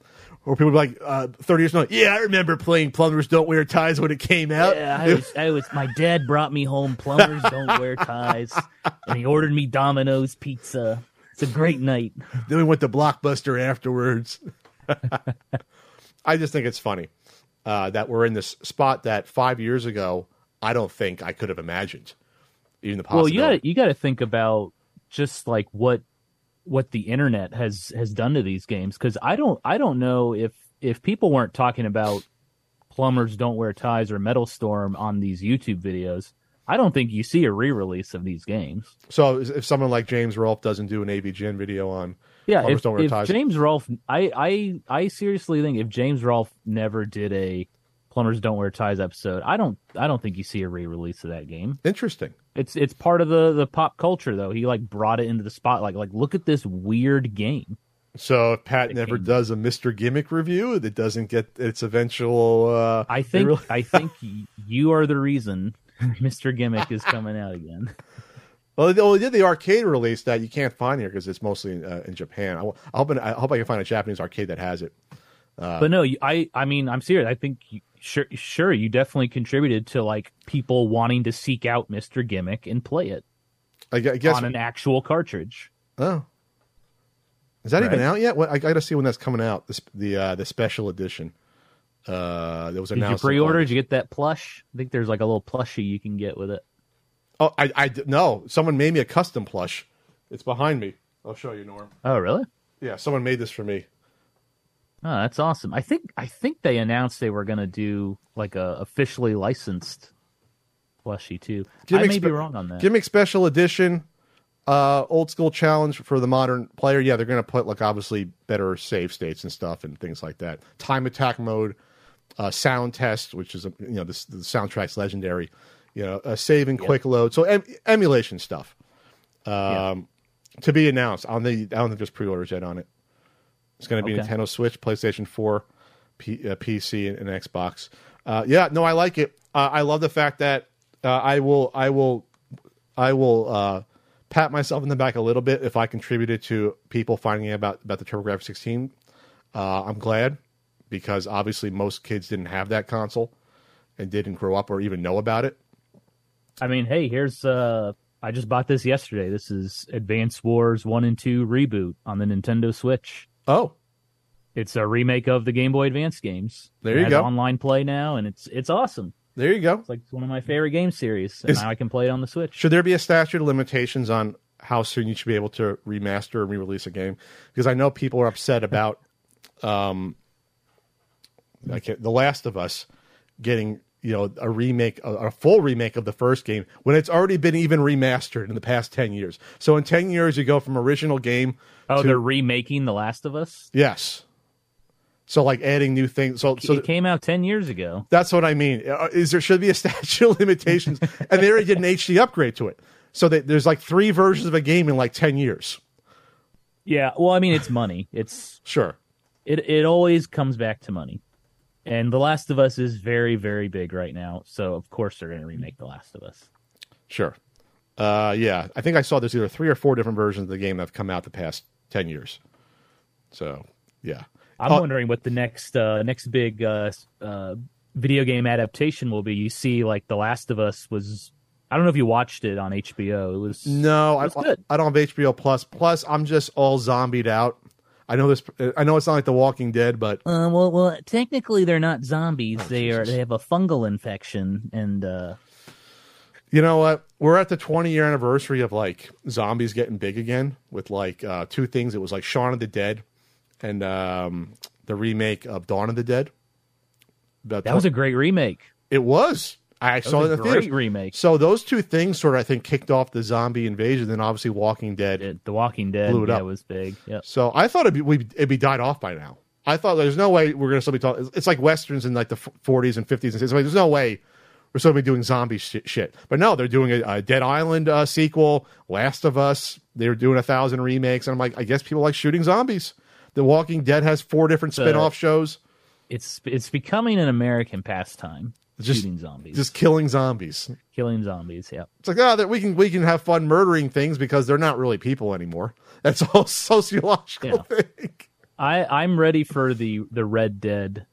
A: Or people be like uh, thirty years ago, yeah, I remember playing Plumbers Don't Wear Ties when it came out.
B: Yeah, I was, I was. My dad brought me home Plumbers Don't Wear Ties, and he ordered me Domino's pizza. It's a great night.
A: Then we went to Blockbuster afterwards. I just think it's funny uh, that we're in this spot that five years ago I don't think I could have imagined. Even the possibility.
B: Well, you got you got to think about just like what what the internet has has done to these games because I don't I don't know if if people weren't talking about plumbers don't wear ties or metal storm on these YouTube videos. I don't think you see a re-release of these games.
A: So if someone like James Rolfe doesn't do an AVGN video on
B: yeah, if, if James Rolfe, I, I, I seriously think if James Rolfe never did a Plumbers Don't Wear Ties episode, I don't, I don't think you see a re-release of that game.
A: Interesting.
B: It's, it's part of the the pop culture though. He like brought it into the spotlight. Like, look at this weird game.
A: So if Pat never does a Mr. Gimmick review, that doesn't get its eventual. Uh,
B: I think, really... I think you are the reason Mr. Gimmick is coming out again.
A: Well, they, well, did the arcade release that you can't find here because it's mostly in, uh, in Japan. I, I, hope I hope I can find a Japanese arcade that has it.
B: Uh, but no, I I mean I'm serious. I think sure, sure, you definitely contributed to like people wanting to seek out Mister Gimmick and play it
A: I, guess.
B: on an actual cartridge.
A: oh, is that even out yet? What I got to see when that's coming out. This the uh, the special edition. Uh, that was
B: Did you pre-order? Did you get that plush? I think there's like a little plushie you can get with it.
A: Oh, I I no. Someone made me a custom plush. It's behind me. I'll show you, Norm.
B: Oh, really?
A: Yeah, someone made this for me.
B: Oh, that's awesome. I think I think they announced they were going to do like a officially licensed plushie too. I
A: Gimmick
B: may be wrong on that.
A: Gimmick special edition, uh, old school challenge for the modern player. Yeah, they're going to put like obviously better save states and stuff and things like that. Time attack mode, uh, sound test, which is you know this the soundtrack's legendary. You know, a save and quick load. So em- emulation stuff. Um, to be announced. I don't think I don't think there's pre-orders yet on it. It's going to be
B: Okay.
A: Nintendo Switch, PlayStation 4, P, uh, PC, and, and Xbox. Uh, yeah, no, I like it. Uh, I love the fact that uh, I will, I will, I will uh, pat myself in the back a little bit if I contributed to people finding out about about the TurboGrafx 16. Uh, I'm glad because obviously most kids didn't have that console and didn't grow up or even know about it.
B: I mean, hey, here's uh I just bought this yesterday. This is Advance Wars 1 and 2 reboot on the Nintendo Switch.
A: Oh,
B: It's a remake of the Game Boy Advance games.
A: There
B: It
A: you go.
B: Online play now and it's it's awesome.
A: there you go.
B: It's like one of my favorite game series. And
A: Is-
B: now I can play it on the Switch.
A: Should there be a statute of limitations on how soon you should be able to remaster and re-release a game? Because I know people are upset about, um, I can't, The Last of Us getting you know a remake, a, a full remake of the first game when it's already been even remastered in the past ten years. So in ten years, you go from original game.
B: Oh,
A: to,
B: they're remaking The Last of Us?
A: yes. So like adding new things. So so
B: it came out 10 years ago.
A: That's what I mean. Uh, Is there should be a statute of limitations, and they already did an HD upgrade to it, so that there's like three versions of a game in like ten years.
B: Yeah, well, I mean, it's money. It's
A: Sure,
B: it it always comes back to money. And The Last of Us is very very big right now, so of course they're going to remake The Last of Us.
A: sure. Uh, yeah, I think I saw there's either three or four different versions of the game that have come out the past ten years. So yeah,
B: I'm
A: Uh,
B: wondering what the next uh, next big uh, uh, video game adaptation will be. You see, like The Last of Us was. I don't know if you watched it on HBO. It was
A: no, I,
B: It's good.
A: I don't have HBO Plus. Plus, I'm just all zombied out. I know this. I know it's not like The Walking Dead, but
B: Uh, well, well, technically they're not zombies.
A: Oh,
B: they are. They have a fungal infection, and uh,
A: You know what? We're at the 20 year anniversary of like zombies getting big again with like uh, two things. It was like Shaun of the Dead and um, the remake of Dawn of the Dead. About
B: that was a great remake.
A: it was. I
B: That
A: saw it in the
B: great
A: theaters.
B: remake.
A: So those two things sort of I think kicked off the zombie invasion. Then obviously Walking Dead.
B: It- the Walking Dead
A: Blew it
B: yeah,
A: up.
B: was big. Yep.
A: So I thought it'd be we'd, it'd be died off by now. I thought there's no way we're gonna still be talking. It's like westerns in like the f- 40s and 50s and 60s. Like, there's no way we're still be doing zombie shit. shit. But no, they're doing a, a Dead Island uh, sequel, Last of Us. They're doing a thousand remakes, and I'm like, I guess people like shooting zombies. The Walking Dead has four different spin-off shows,
B: It's it's becoming an American pastime.
A: Just-
B: shooting zombies,
A: just killing zombies.
B: killing zombies. Yeah.
A: It's like, oh, that we can we can have fun murdering things because they're not really people anymore. That's all sociological thing.
B: I I'm ready for the the Red Dead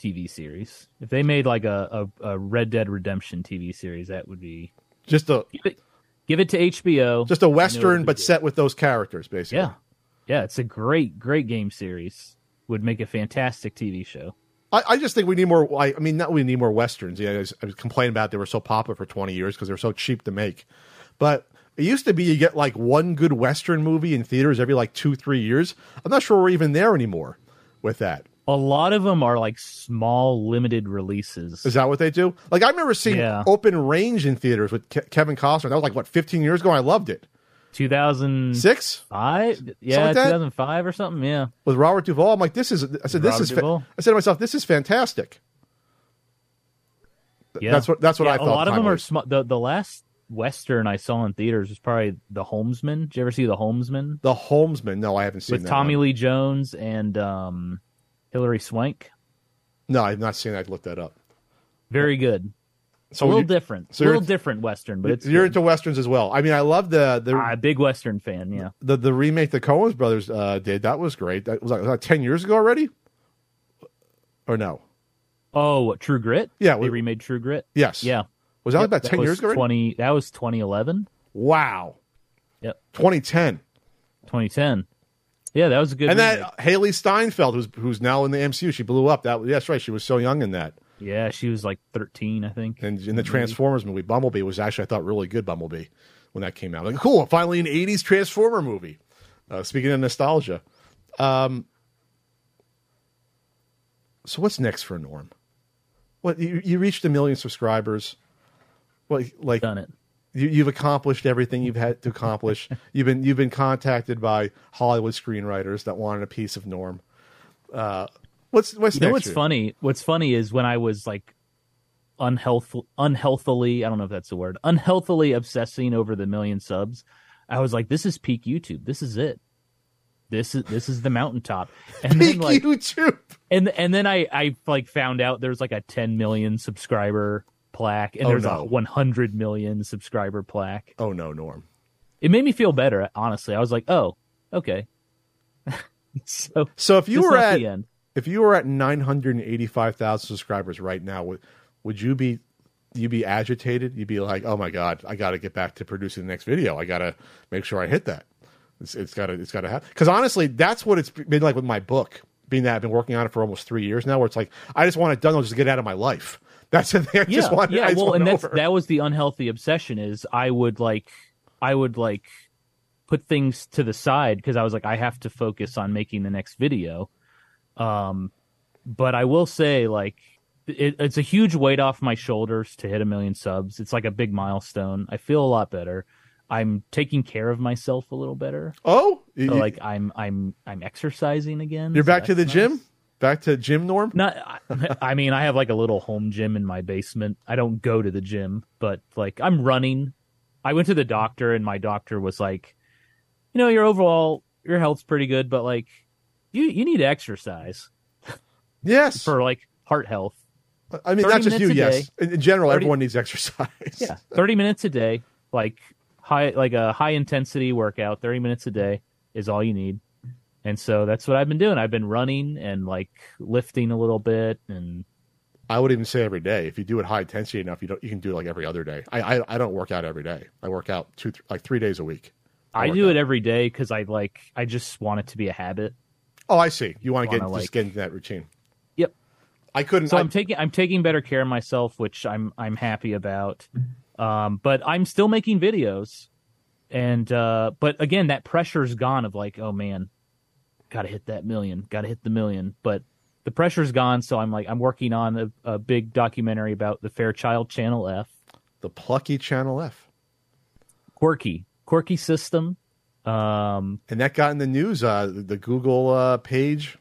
B: TV series. If they made like a a, a Red Dead Redemption TV series, that would be
A: Just a
B: give it, give it to HBO.
A: just a western, but set with those characters, basically.
B: yeah, yeah. It's a great great game series. Would make a fantastic TV show.
A: I, I just think we need more. I, I mean, not we need more westerns. Yeah, I was, I was complaining about they were so popular for twenty years because they were so cheap to make. But it used to be you get like one good western movie in theaters every like two three years. I'm not sure we're even there anymore with that.
B: A lot of them are like small limited releases.
A: Is that what they do? Like I remember seeing
B: Yeah.
A: Open Range in theaters with Ke- Kevin Costner. That was like what 15 years ago. I loved it.
B: 2005,
A: Six
B: yeah,
A: like
B: 2005 or something. Yeah,
A: with Robert Duvall. I'm like, this is. I said, this
B: Robert
A: is. Fa- I said to myself, this is fantastic. Th-
B: yeah.
A: That's what. That's what
B: Yeah,
A: I
B: a
A: thought.
B: lot of
A: time
B: them are
A: was.
B: small. The the last western I saw in theaters was probably The Homesman. Did you ever see The Homesman
A: The Homesman. No, I haven't seen it.
B: with
A: that
B: Tommy
A: one.
B: Lee Jones and um, Hilary Swank?
A: No, I've not seen that. I'd look that up.
B: Very good.
A: So
B: a little
A: you-
B: different.
A: so
B: a little different western, but it's
A: you're
B: good.
A: into westerns as well. I mean, I love the the
B: Ah, big western fan. Yeah,
A: the, the remake the Coens brothers uh, did. That was great. That was like, was that ten years ago already, or no?
B: Oh, what, True Grit?
A: Yeah,
B: they
A: we-
B: remade True Grit.
A: Yes.
B: Yeah,
A: Was that
B: Yep,
A: about ten
B: was
A: years ago? already?
B: Twenty. That was 2011,
A: Wow.
B: Yep.
A: 2010.
B: 2010. Yeah, that was a good.
A: and
B: remake.
A: that Hailee Steinfeld, who's who's now in the MCU, she blew up. That that's right. She was so young in that.
B: Yeah, she was like 13, I think.
A: And in the Transformers movie, Bumblebee was actually I thought really good. Bumblebee when that came out, like cool, finally an '80s Transformer movie. Uh, speaking of nostalgia, um, so what's next for Norm? What you, you reached a million subscribers? Well, like
B: Done it.
A: you, you've accomplished everything you've had to accomplish. you've been you've been contacted by Hollywood screenwriters that wanted a piece of Norm. Uh, what's what's
B: You know what's
A: you?
B: funny? What's funny is when I was like unhealthful, unhealthily, I don't know if that's the word, unhealthily obsessing over the million subs. I was like, this is peak YouTube. This is it. This is this is the mountaintop. And then
A: Peak
B: like
A: YouTube.
B: and and then I I like found out there's like a 10 million subscriber plaque and
A: Oh,
B: there's
A: no.
B: a 100 million subscriber plaque.
A: Oh no, Norm.
B: It made me feel better, honestly. I was like, "Oh, okay." so
A: So if you were at
B: the end.
A: If you were at nine hundred and eighty five thousand subscribers right now, would would you be you be agitated? You'd be like, oh my god, I got to get back to producing the next video. I got to make sure I hit that. It's, it's got to it's got to happen. Because honestly, that's what it's been like with my book. Being that I've been working on it for almost three years now, where it's like I just want it done, I'll just to get it out of my life. That's the thing. I
B: yeah,
A: just want.
B: yeah.
A: I
B: well, and that's
A: over.
B: that was the unhealthy obsession. Is I would like, I would like put things to the side because I was like, I have to focus on making the next video. Um, but I will say, like, it, it's a huge weight off my shoulders to hit a million subs. It's like a big milestone. I feel a lot better. I'm taking care of myself a little better.
A: oh,
B: So,
A: you,
B: like I'm I'm I'm exercising again.
A: you're
B: so
A: back to the
B: that's
A: gym. Back to gym norm.
B: Not, I- I mean, I have like a little home gym in my basement. I don't go to the gym, but like I'm running. I went to the doctor, and my doctor was like, you know, your overall your health's pretty good, but like you you need exercise
A: Yes.
B: for like heart health.
A: I mean, not just you. Yes. In, in general,
B: 30
A: everyone needs exercise.
B: Yeah, thirty minutes a day, like high like a high intensity workout. Thirty minutes a day is all you need. And so that's what I've been doing. I've been running and like lifting a little bit and
A: I would even say every day. If you do it high intensity enough, you don't. You can do it like every other day. I I, I don't work out every day. I work out two th- like three days a week.
B: I
A: work
B: do
A: out.
B: it every day because I like I just want it to be a habit.
A: Oh, I see. You want to get just get into that routine.
B: Yep.
A: I couldn't.
B: So
A: I,
B: I'm taking I'm taking better care of myself, which I'm I'm happy about. Um, but I'm still making videos, and uh, but again, that pressure's gone. Of like, oh man, got to hit that million, got to hit the million. But the pressure's gone, so I'm like I'm working on a, a big documentary about the Fairchild Channel F,
A: the plucky Channel F,
B: quirky quirky system. Um,
A: and that got in the news. Uh, the, Google uh, page.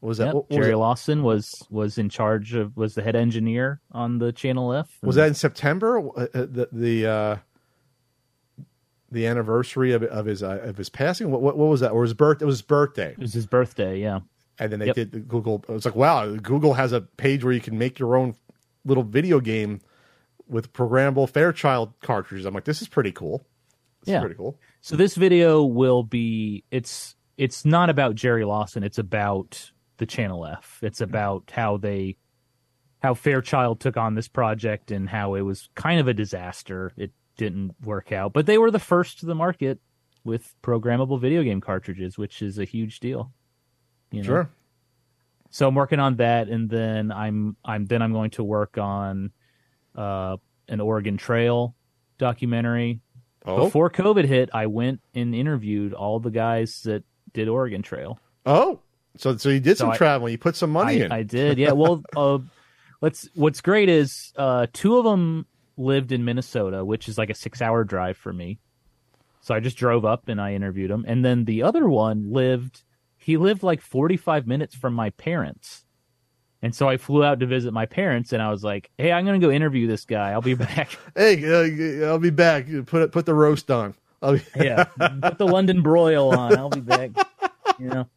A: What was that?
B: yep,
A: what, what was,
B: Jerry
A: it?
B: Lawson was was in charge of was the head engineer on the Channel F.
A: was that in September? Uh, uh, the the uh, the anniversary of of his uh, of his passing. What, what what was that? Or his birth? It was his birthday.
B: It was his birthday. Yeah.
A: and then they
B: Yep.
A: did the Google. It was like, wow, Google has a page where you can make your own little video game with programmable Fairchild cartridges. I'm like, this is pretty cool. This
B: Yeah.
A: is pretty cool.
B: So this video will be it's it's not about Jerry Lawson, it's about the Channel F. It's about how they how Fairchild took on this project and how it was kind of a disaster. It didn't work out, but they were the first to the market with programmable video game cartridges, which is a huge deal. You know?
A: Sure.
B: So I'm working on that, and then I'm I'm then I'm going to work on uh, an Oregon Trail documentary
A: Oh,
B: before COVID hit, I went and interviewed all the guys that did Oregon Trail.
A: oh, so so you did
B: So
A: some
B: I-
A: traveling. You put some money
B: I,
A: in.
B: I did, yeah. Well, uh, let's. What's great is uh, two of them lived in Minnesota, which is like a six-hour drive for me. So I just drove up and I interviewed him, and then the other one lived. He lived like forty-five minutes from my parents, and so I flew out to visit my parents, and I was like, "Hey, I'm gonna go interview this guy. I'll be back."
A: hey, uh, I'll be back. Put put the roast on. I'll be,
B: yeah, put the London broil on. I'll be back. You know.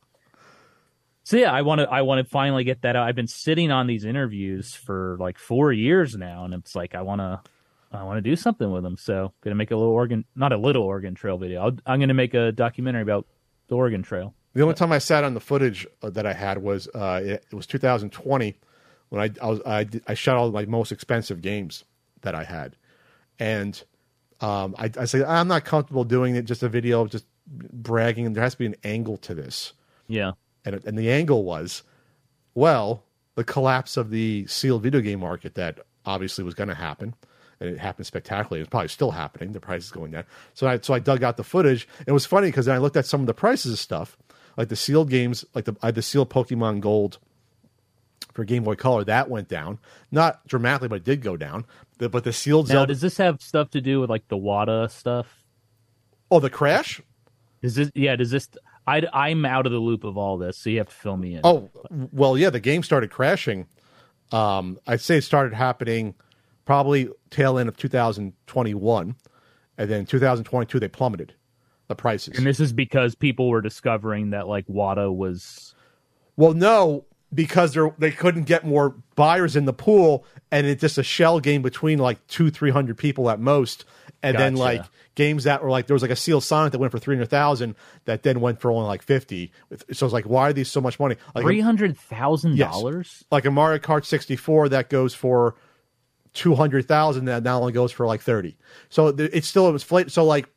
B: So yeah, I want to. I want to finally get that out. I've been sitting on these interviews for like four years now, and it's like I want to. I want to do something with them. So gonna make a little Oregon, not a little Oregon Trail video. I'll, I'm gonna make a documentary about the Oregon Trail.
A: The only time I sat on the footage uh, that I had was uh, it, it was 2020 when I I, was, I, I shot all my most expensive games that I had, and um, I, I say I'm not comfortable doing it just a video of just bragging. There has to be an angle to this,
B: Yeah.
A: and and the angle was, well, the collapse of the sealed video game market that obviously was going to happen, and it happened spectacularly. It's probably still happening. The price is going down. So I so I dug out the footage. It was funny because I looked at some of the prices of stuff, like the sealed games, like the I had the sealed Pokemon Gold for Game Boy Color. That went down, not dramatically, but it did go down. The, but the sealed
B: Now,
A: Zelda,
B: does this have stuff to do with like the WATA stuff?
A: oh, the crash.
B: Does this? Yeah. Does this? I I'm out of the loop of all this, so you have to fill me in.
A: Oh, well, yeah, the game started crashing. Um, I'd say it started happening probably tail end of 2021, and then 2022 they plummeted the prices.
B: And this is because people were discovering that like WATA was.
A: well, no, because they they couldn't get more buyers in the pool, and it's just a shell game between like two, three hundred people at most, and then like games that were like there was like a Seal Sonic that went for three hundred thousand that then went for only like fifty. So it's like, why are these so much money? Like
B: Three hundred thousand dollars.
A: like a Mario Kart 64 that goes for 200,000 that now only goes for like 30. So it's still it was flat. So like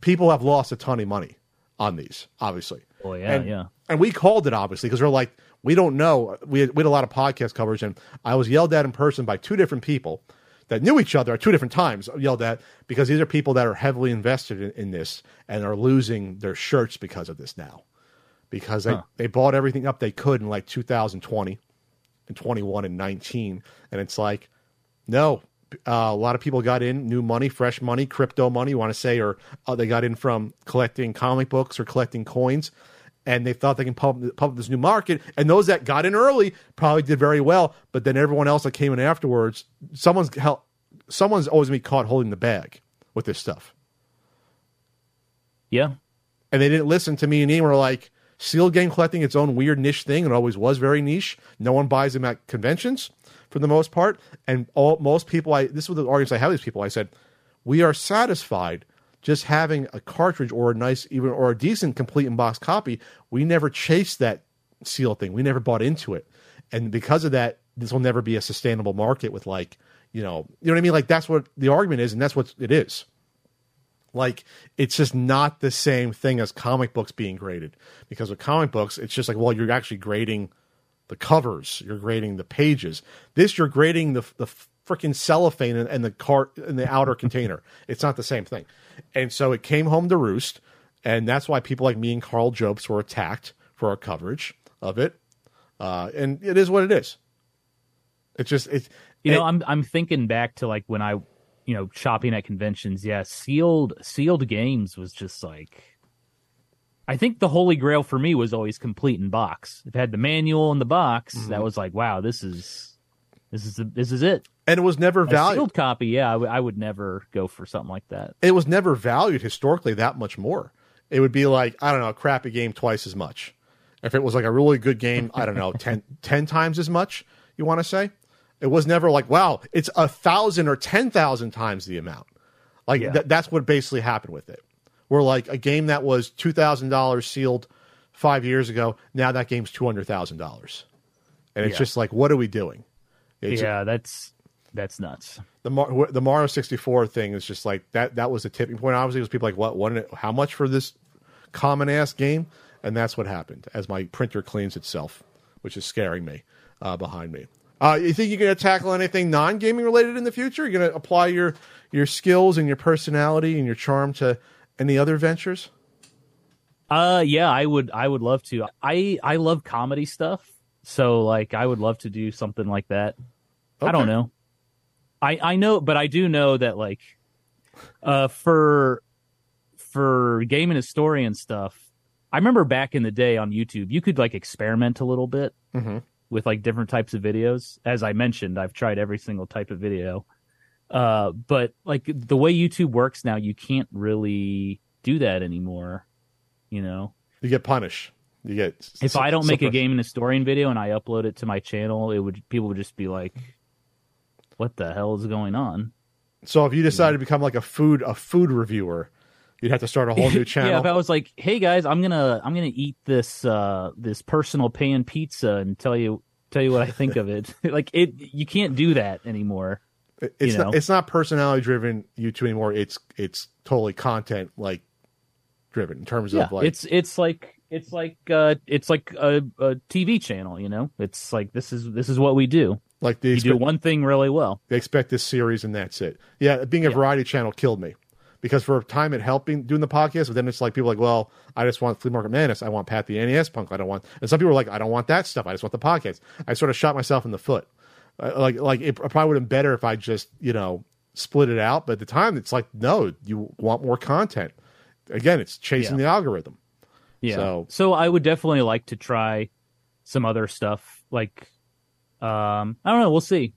A: people have lost a ton of money on these, obviously.
B: Oh yeah,
A: and,
B: yeah.
A: And we called it obviously because we're like, we don't know. We had, we had a lot of podcast coverage and I was yelled at in person by two different people that knew each other at two different times yelled at because these are people that are heavily invested in, in this and are losing their shirts because of this now because they,
B: Huh.
A: they bought everything up they could in like 2020 and 21 and 19 and it's like no uh, a lot of people got in new money fresh money crypto money you want to say or uh, they got in from collecting comic books or collecting coins and they thought they can pump, pump this new market and those that got in early probably did very well but then everyone else that came in afterwards someone's hel- someone's always going to be caught holding the bag with this stuff.
B: Yeah.
A: and they didn't listen to me and Ian were like Seal game collecting its own weird niche thing and it always was very niche. No one buys them at conventions for the most part and all most people i this was the arguments i have with these people. I said we are satisfied just having a cartridge or a nice even or a decent complete in box copy. We never chased that seal thing. We never bought into it. And because of that this will never be a sustainable market with like you know you know what i mean? Like that's what the argument is and that's what it is. Like it's just not the same thing as comic books being graded. Because with comic books it's just like well you're actually grading the covers you're grading the pages this you're grading the the freaking cellophane and, and the cart in the outer container it's not the same thing and so it came home to roost and that's why people like me and Karl Jobst were attacked for our coverage of it uh, and it is what it is it's just it's
B: You know,
A: it-
B: I'm I'm thinking back to like when I, you know, shopping at conventions. Yeah, sealed sealed games was just like. I think the holy grail for me was always complete in box. If it had the manual in the box,
A: Mm-hmm.
B: that was like, wow, this is this is the, this is it.
A: and it was never
B: A
A: valued
B: sealed copy, yeah, I, w- I would never go for something like that.
A: it was never valued historically that much more. It would be like, I don't know, a crappy game twice as much. If it was like a really good game, I don't know, 10, 10 times as much, you want to say? It was never like, wow, it's a thousand or 10,000 times the amount. Like,
B: Yeah.
A: th- that's what basically happened with it. Where like a game that was $2,000 sealed five years ago, now that game's $200,000. And it's
B: Yeah.
A: just like, what are we doing? It's,
B: yeah, that's that's nuts.
A: the Mar- the Mario 64 thing is just like that that was the tipping point obviously it was people like what what how much for this common ass game and that's what happened as my printer cleans itself which is scaring me uh, behind me uh, you think you're going to tackle anything non-gaming related in the future you're going to apply your your skills and your personality and your charm to any other ventures
B: Uh yeah, I would I would love to. I I love comedy stuff. So like I would love to do something like that. I don't know. I I know but I do know that like uh for for Gaming Historian stuff, I remember back in the day on YouTube, you could like experiment a little bit
A: Mhm.
B: with like different types of videos. As I mentioned, I've tried every single type of video. Uh but like the way YouTube works now, you can't really do that anymore, you know.
A: you get punished you get
B: If I don't make a Gaming Historian video and I upload it to my channel, it would people would just be like, "What the hell is going on?"
A: so if you decided to become like a food a food reviewer you'd have to start a whole new channel
B: yeah, if I was like, "Hey guys, I'm gonna I'm gonna eat this uh this personal pan pizza and tell you tell you what I think of it. like it, you can't do that anymore.
A: It- It's
B: You
A: not, it's not personality driven YouTube anymore. It's it's totally content like driven in terms
B: Yeah,
A: of like
B: it's it's like it's like uh it's like a, a TV channel. You know, it's like this is this is what we do.
A: like they
B: You
A: expect,
B: do one thing really well.
A: they expect this series and that's it. Yeah, being a variety channel killed me because for a time it helped me doing the podcast, but then it's like people like, well, I just want Flea Market Madness. I want Pat the NES Punk. I don't want, and some people are like, I don't want that stuff. I just want the podcast. I sort of shot myself in the foot. Uh, like like it probably would have been better if I just you know split it out. But at the time, it's like no, you want more content. Again, it's chasing the algorithm.
B: Yeah.
A: So-
B: So, I would definitely like to try some other stuff. Like, um, I don't know. We'll see.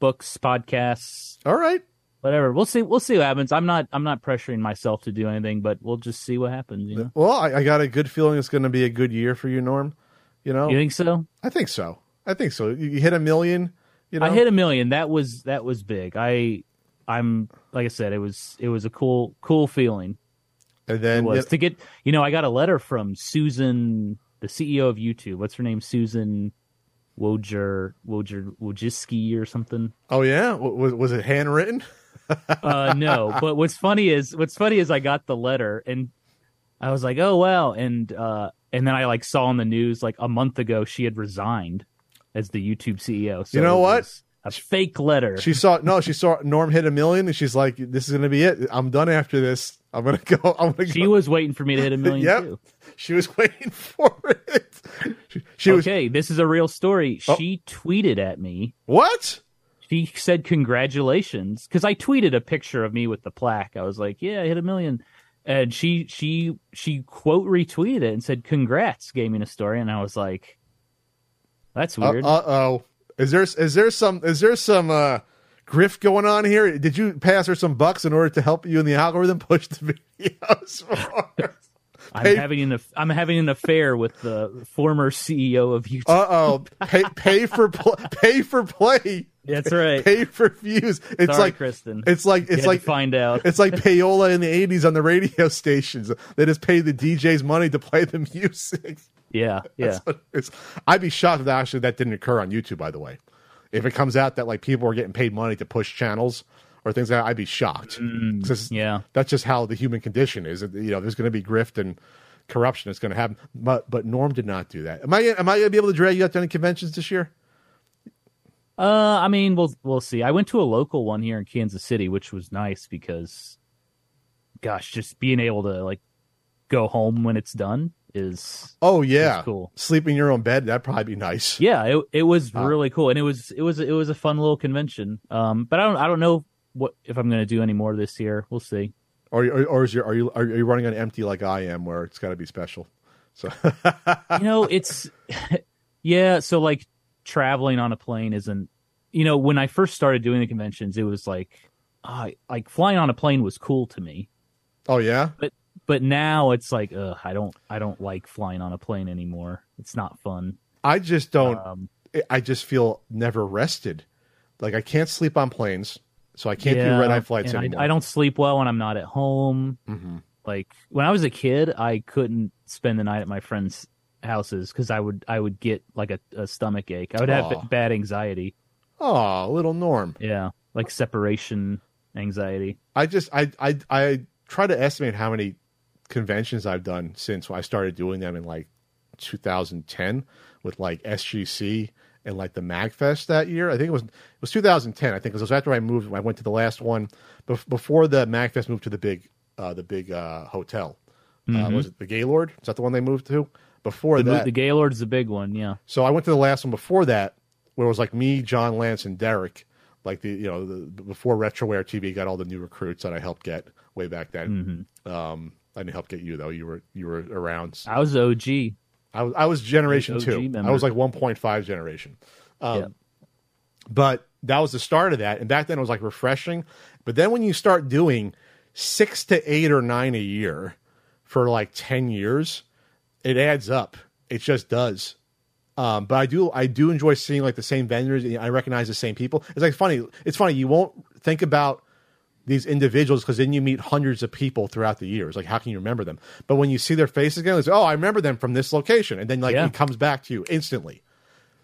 B: Books, podcasts,
A: All right.
B: whatever. We'll see. We'll see what happens. I'm not. I'm not pressuring myself to do anything, but we'll just see what happens. You know.
A: Well, I, I got a good feeling it's going to be a good year for you, Norm. You know,
B: You think so?
A: I think so. I think so. You hit a million. You know,
B: I hit a million. That was that was big. I, I'm like I said. It was it was a cool cool feeling.
A: and then
B: It
A: was
B: to get. You know, I got a letter from Susan, the CEO of YouTube. What's her name? Susan. Wojer, Wojer, Wojcicki or something.
A: oh yeah, was was it handwritten?
B: uh no but what's funny is what's funny is i got the letter and i was like oh wow and uh and then i like saw on the news like a month ago she had resigned as the youtube ceo so
A: You know what?
B: a fake letter
A: She saw no, she saw Norm hit a million, and she's like, "This is going to be it. I'm done after this. I'm going to go. I'm to
B: she
A: go."
B: was waiting for me to hit a million
A: Yep.
B: too
A: She was waiting for it. She, she was
B: okay this is a real story
A: Oh.
B: she tweeted at me
A: what?
B: she said congratulations because i tweeted a picture of me with the plaque i was like yeah i hit a million and she she she quote retweeted it and said congrats Gaming Historian and i was like that's weird.
A: Uh
B: weird
A: oh. Is there is there some is there some uh grift going on here? Did you pass her some bucks in order to help you in the algorithm push the videos?
B: i'm
A: pay-
B: having an i'm having an affair with the former ceo of youtube
A: Uh oh. Pay pay for pl- pay for play.
B: that's right
A: Pay for views. It's
B: Sorry,
A: like
B: kristen
A: it's like it's like
B: find out
A: It's like payola in the '80s on the radio stations. They just pay the DJs money to play the music.
B: Yeah yeah.
A: I'd be shocked if that actually that didn't occur on YouTube. By the way, if it comes out that like people are getting paid money to push channels or things like that, I'd be shocked.
B: Mm, yeah
A: that's just how the human condition is. You know, there's going to be grift and corruption. It's going to happen. But but Norm did not do that. Am I am I going to be able to drag you out to any conventions this year?
B: Uh, I mean, we'll we'll see. I went to a local one here in Kansas City, which was nice because, gosh, just being able to like go home when it's done is
A: Oh yeah,
B: It's cool.
A: Sleep in your own bed. That'd probably be nice.
B: yeah, it it was
A: Uh,
B: really cool, and it was it was it was a fun little convention. Um, but I don't I don't know what if I'm going to do any more this year. We'll see.
A: Or, or, or is your, are you are you running on empty like I am, where it's got to be special? So
B: you know, it's yeah. So like traveling on a plane isn't. You know, when I first started doing the conventions, it was like, uh, like flying on a plane was cool to me.
A: oh yeah,
B: but now it's like ugh, I don't I don't like flying on a plane anymore. It's not fun.
A: I just don't.
B: Um,
A: I just feel never rested. Like I can't sleep on planes, so I can't do red eye flights
B: and I-
A: anymore.
B: I, don't sleep well when I'm not at home.
A: Mhm.
B: Like when I was a kid, I couldn't spend the night at my friends' houses because I would I would get like a, a stomach ache. I would have
A: Aw.
B: bad anxiety.
A: Oh, a little Norm.
B: Yeah, like separation anxiety.
A: I just I I I try to estimate how many conventions I've done since I started doing them in like 2010 with like SGC and like the Magfest that year. I think it was it was 2010. I think it was after I moved. I went to the last one before the Magfest moved to the big uh, the big uh, hotel. Uh, was it the Gaylord? Is that the one they moved to? Before
B: Mm-hmm. The,
A: that,
B: the Gaylord's the big one. Yeah.
A: So I went to the last one before that, where it was like me, John Lance, and Derek. Like the you know the, before RetroWare TV got all the new recruits that I helped get way back then.
B: Mm-hmm.
A: Um, I didn't help get you though. You were you were around.
B: I was OG.
A: I was I was generation
B: OG
A: two.
B: member.
A: I was like one point five generation. Um,
B: Yeah.
A: But that was the start of that, and back then it was like refreshing. But then when you start doing six to eight or nine a year for like ten years, it adds up. It just does. Um, but I do I do enjoy seeing like the same vendors. I recognize the same people. It's like funny. It's funny. You won't think about these individuals because then you meet hundreds of people throughout the years. Like how can you remember them? But when you see their faces again, it's oh I remember them from this location, and then like
B: Yeah.
A: it comes back to you instantly.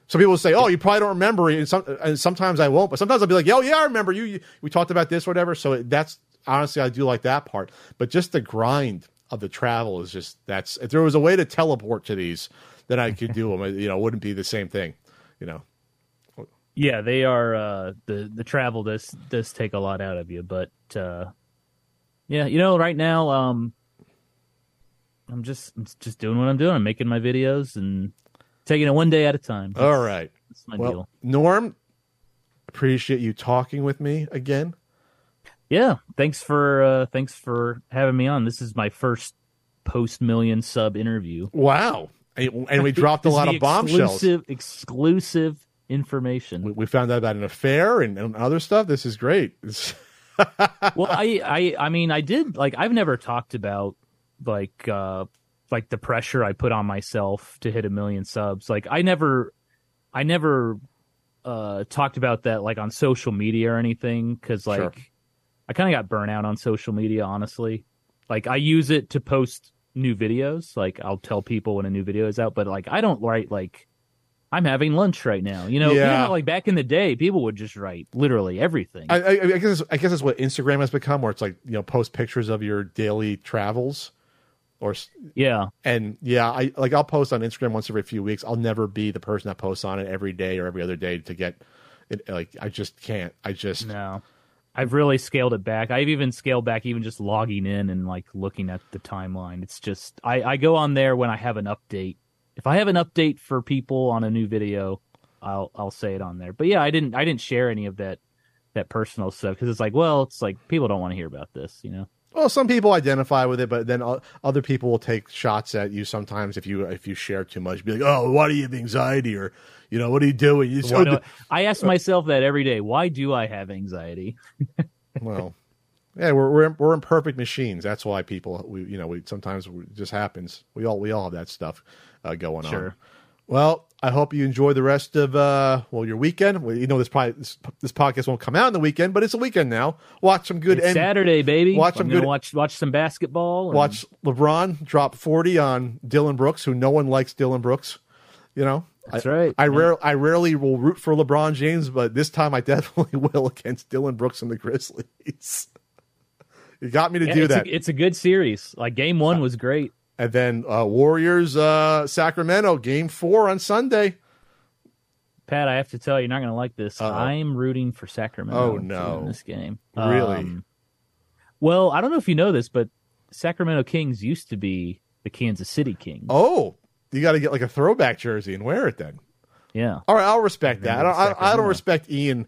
A: some people will say, "Oh, you probably don't remember," and, some, and sometimes I won't. But sometimes I'll be like, "Oh, yeah, I remember you. you we talked about this, whatever." So that's honestly, I do like that part. But just the grind of the travel is just that's. If there was a way to teleport to these, then I could do them. You know, it wouldn't be the same thing. You know.
B: Yeah, they are. Uh, the the travel does does take a lot out of you, but uh, yeah, you know, right now, um, I'm just I'm just doing what I'm doing. I'm making my videos and taking it one day at a time. That's,
A: All right.
B: that's my
A: Well,
B: deal.
A: Norm, appreciate you talking with me again.
B: Yeah, thanks for uh, thanks for having me on. This is my first post million sub interview.
A: Wow. And and we dropped a lot of bombshells.
B: Exclusive, exclusive information.
A: We, we found out about an affair and, and other stuff. This is great.
B: Well, I, I, I mean, I did like I've never talked about like uh like the pressure I put on myself to hit a million subs. Like I never, I never uh talked about that like on social media or anything because like
A: Sure.
B: I kind of got burnt out on social media. Honestly, like I use it to post new videos. Like I'll tell people when a new video is out, but like I don't write like. I'm having lunch right now. You know, you know
A: Yeah.
B: like back in the day, people would just write literally everything.
A: I, I, I guess I guess that's what Instagram has become, where it's like you know post pictures of your daily travels, or
B: yeah,
A: and yeah, I like I'll post on Instagram once every few weeks. I'll never be the person that posts on it every day or every other day to get it. Like I just can't. I just
B: No. I've really scaled it back. I've even scaled back even just logging in and like looking at the timeline. It's just I, I go on there when I have an update. If I have an update for people on a new video, I'll I'll say it on there. But yeah, I didn't I didn't share any of that that personal stuff because it's like, well, it's like people don't want to hear about this, you know.
A: Well, some people identify with it, but then other people will take shots at you sometimes if you if you share too much. Be like, "Oh, why do you have anxiety?" Or, you know, "What are you doing?" You so
B: do I, ask myself that every day. Why do I have anxiety?
A: well, yeah, we're we're we're imperfect machines. That's why people we you know we sometimes it just happens. We all we all have that stuff uh, going on. Well, I hope you enjoy the rest of uh well your weekend. Well, you know this probably this, this podcast won't come out in the weekend, but it's a weekend now. Watch some good
B: It's Saturday, baby.
A: watch some good-
B: watch watch some basketball. and-
A: watch LeBron drop forty on Dillon Brooks, who no one likes Dillon Brooks. You know,
B: That's
A: I,
B: right.
A: I
B: Yeah.
A: rare I rarely will root for LeBron James, but this time I definitely will against Dillon Brooks and the Grizzlies. you got me to
B: Yeah,
A: do
B: it's
A: that.
B: A, it's a good series. Like game one was great.
A: And then uh, Warriors uh, Sacramento game four on Sunday.
B: Pat, I have to tell you, you're not going to like this.
A: Uh-oh.
B: I'm rooting for Sacramento.
A: Oh, no.
B: win this game.
A: Really?
B: Um, well, I don't know if you know this, but Sacramento Kings used to be the Kansas City Kings.
A: Oh, you got to get like a throwback jersey and wear it then.
B: yeah.
A: All right, I'll respect that. I don't, I, I don't respect Ian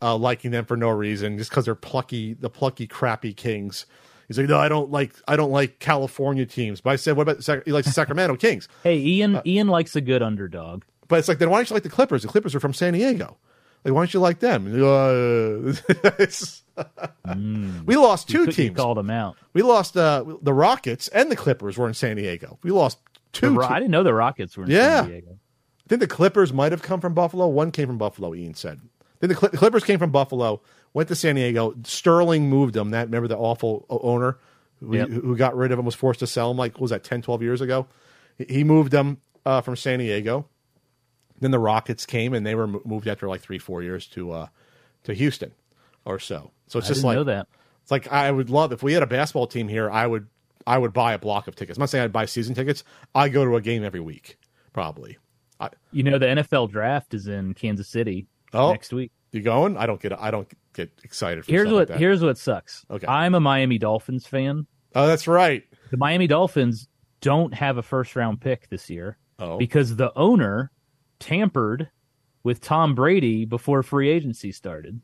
A: uh, liking them for no reason, just because they're plucky, the plucky, crappy Kings. He's like, no, I don't like, I don't like California teams. But I said, what about Sac- he likes the Sacramento Kings?
B: Hey, Ian.
A: Uh,
B: Ian likes a good underdog.
A: But it's like, then why don't you like the Clippers? The Clippers are from San Diego. Like, why don't you like them? Uh, it's- we lost two
B: You
A: teams.
B: called them out.
A: We lost uh, the Rockets and the Clippers were in San Diego. We lost two.
B: Ro-
A: te-
B: I didn't know the Rockets were in
A: Yeah.
B: San Diego.
A: I think the Clippers might have come from Buffalo. One came from Buffalo. Ian said. Then the, Cl- the Clippers came from Buffalo, went to San Diego. Sterling moved them. That remember the awful owner who,
B: Yep.
A: who got rid of him was forced to sell him. Like what was that 10, 12 years ago? He- moved them uh, from San Diego. Then the Rockets came and they were moved after like three, four years to uh, to Houston or so. So it's
B: I
A: just like
B: know that.
A: it's like I would love if we had a basketball team here. I would I would buy a block of tickets. I'm not saying I'd buy season tickets. I go to a game every week, probably. I,
B: You know, the NFL draft is in Kansas City
A: Oh.
B: next week.
A: you going? I don't get I don't get excited. For
B: Here's what
A: like that.
B: here's what sucks.
A: Okay.
B: I'm a Miami Dolphins fan.
A: Oh, that's right.
B: The Miami Dolphins don't have a first round pick this year
A: Oh,
B: because the owner tampered with Tom Brady before free agency started.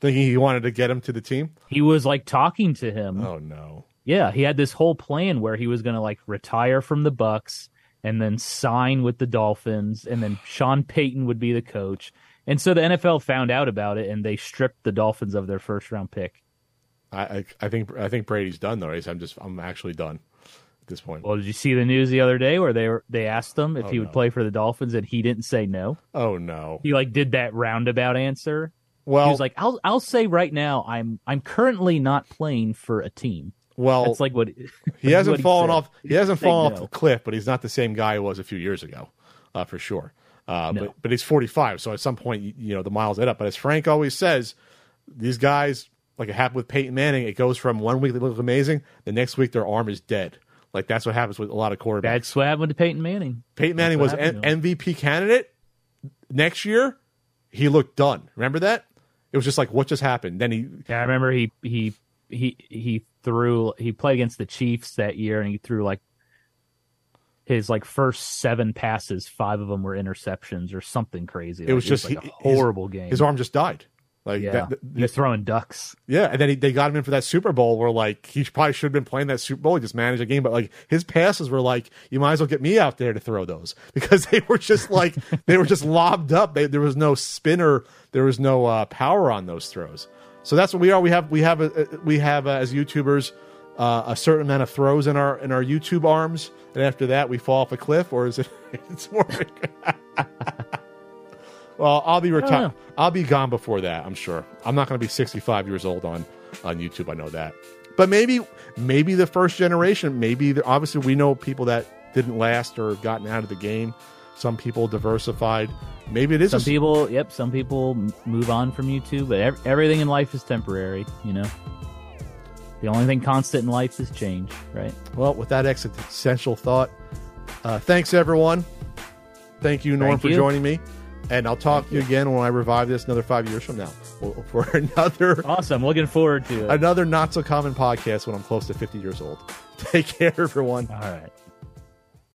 A: thinking he wanted to get him to the team.
B: He was like talking to him.
A: Oh no.
B: Yeah, he had this whole plan where he was going to like retire from the Bucs and then sign with the Dolphins and then Sean Payton would be the coach. And so the NFL found out about it and they stripped the Dolphins of their first round pick.
A: I, I I think I think Brady's done though. I'm just I'm actually done at this point.
B: Well, did you see the news the other day where they were they asked him if
A: Oh,
B: he would
A: no.
B: play for the Dolphins and he didn't say no?
A: Oh no.
B: He like did that roundabout answer.
A: Well,
B: he was like, "I'll I'll say right now, I'm I'm currently not playing for a team."
A: well,
B: it's like what
A: he hasn't
B: what
A: fallen
B: said.
A: off. He hasn't
B: Say
A: fallen
B: no.
A: off the cliff, but he's not the same guy he was a few years ago, uh, for sure. Uh,
B: No.
A: but but he's 45, so at some point you, know the miles add up. But as Frank always says, these guys like it happened with Peyton Manning. It goes from one week they look amazing, the next week their arm is dead. Like that's what happens with a lot of quarterbacks.
B: That's what happened to Peyton Manning.
A: Peyton Manning was M- MVP candidate next year. He looked done. Remember that? It was just like what just happened. Then he
B: Yeah, I remember he he he he threw he played against the Chiefs that year and he threw like his like first seven passes, five of them were interceptions or something crazy.
A: It was
B: Like,
A: just
B: like
A: he-
B: a horrible game.
A: his arm just died. Like
B: yeah,
A: that,
B: was throwing ducks.
A: Yeah, and then he, they got him in for that Super Bowl where like he probably should have been playing that Super Bowl. He just managed a game, but like his passes were like, you might as well get me out there to throw those because they were just like they were just lobbed up. They, there was no spinner, there was no uh, power on those throws. So that's what we are. We have we have a, we have uh, as YouTubers uh, a certain amount of throws in our in our YouTube arms, and after that we fall off a cliff, or is it? It's more. Well, I'll be retired. I'll be gone before that. I'm sure. I'm not going to be 65 years old on on YouTube. I know that. But maybe maybe the first generation. Maybe the, obviously we know people that didn't last or gotten out of the game. Some people diversified. Maybe it is
B: Some
A: a,
B: people, yep, some people move on from YouTube, but ev- everything in life is temporary. You know, the only thing constant in life is change, right?
A: well with that existential thought. Uh, thanks everyone. Thank you, Norm,
B: Thank
A: for
B: you.
A: joining me. And I'll talk to you again when I revive this another five years from now for- for another
B: Awesome. Looking forward to it.
A: another not so common podcast when I'm close to 50 years old. Take care, everyone.
B: All right.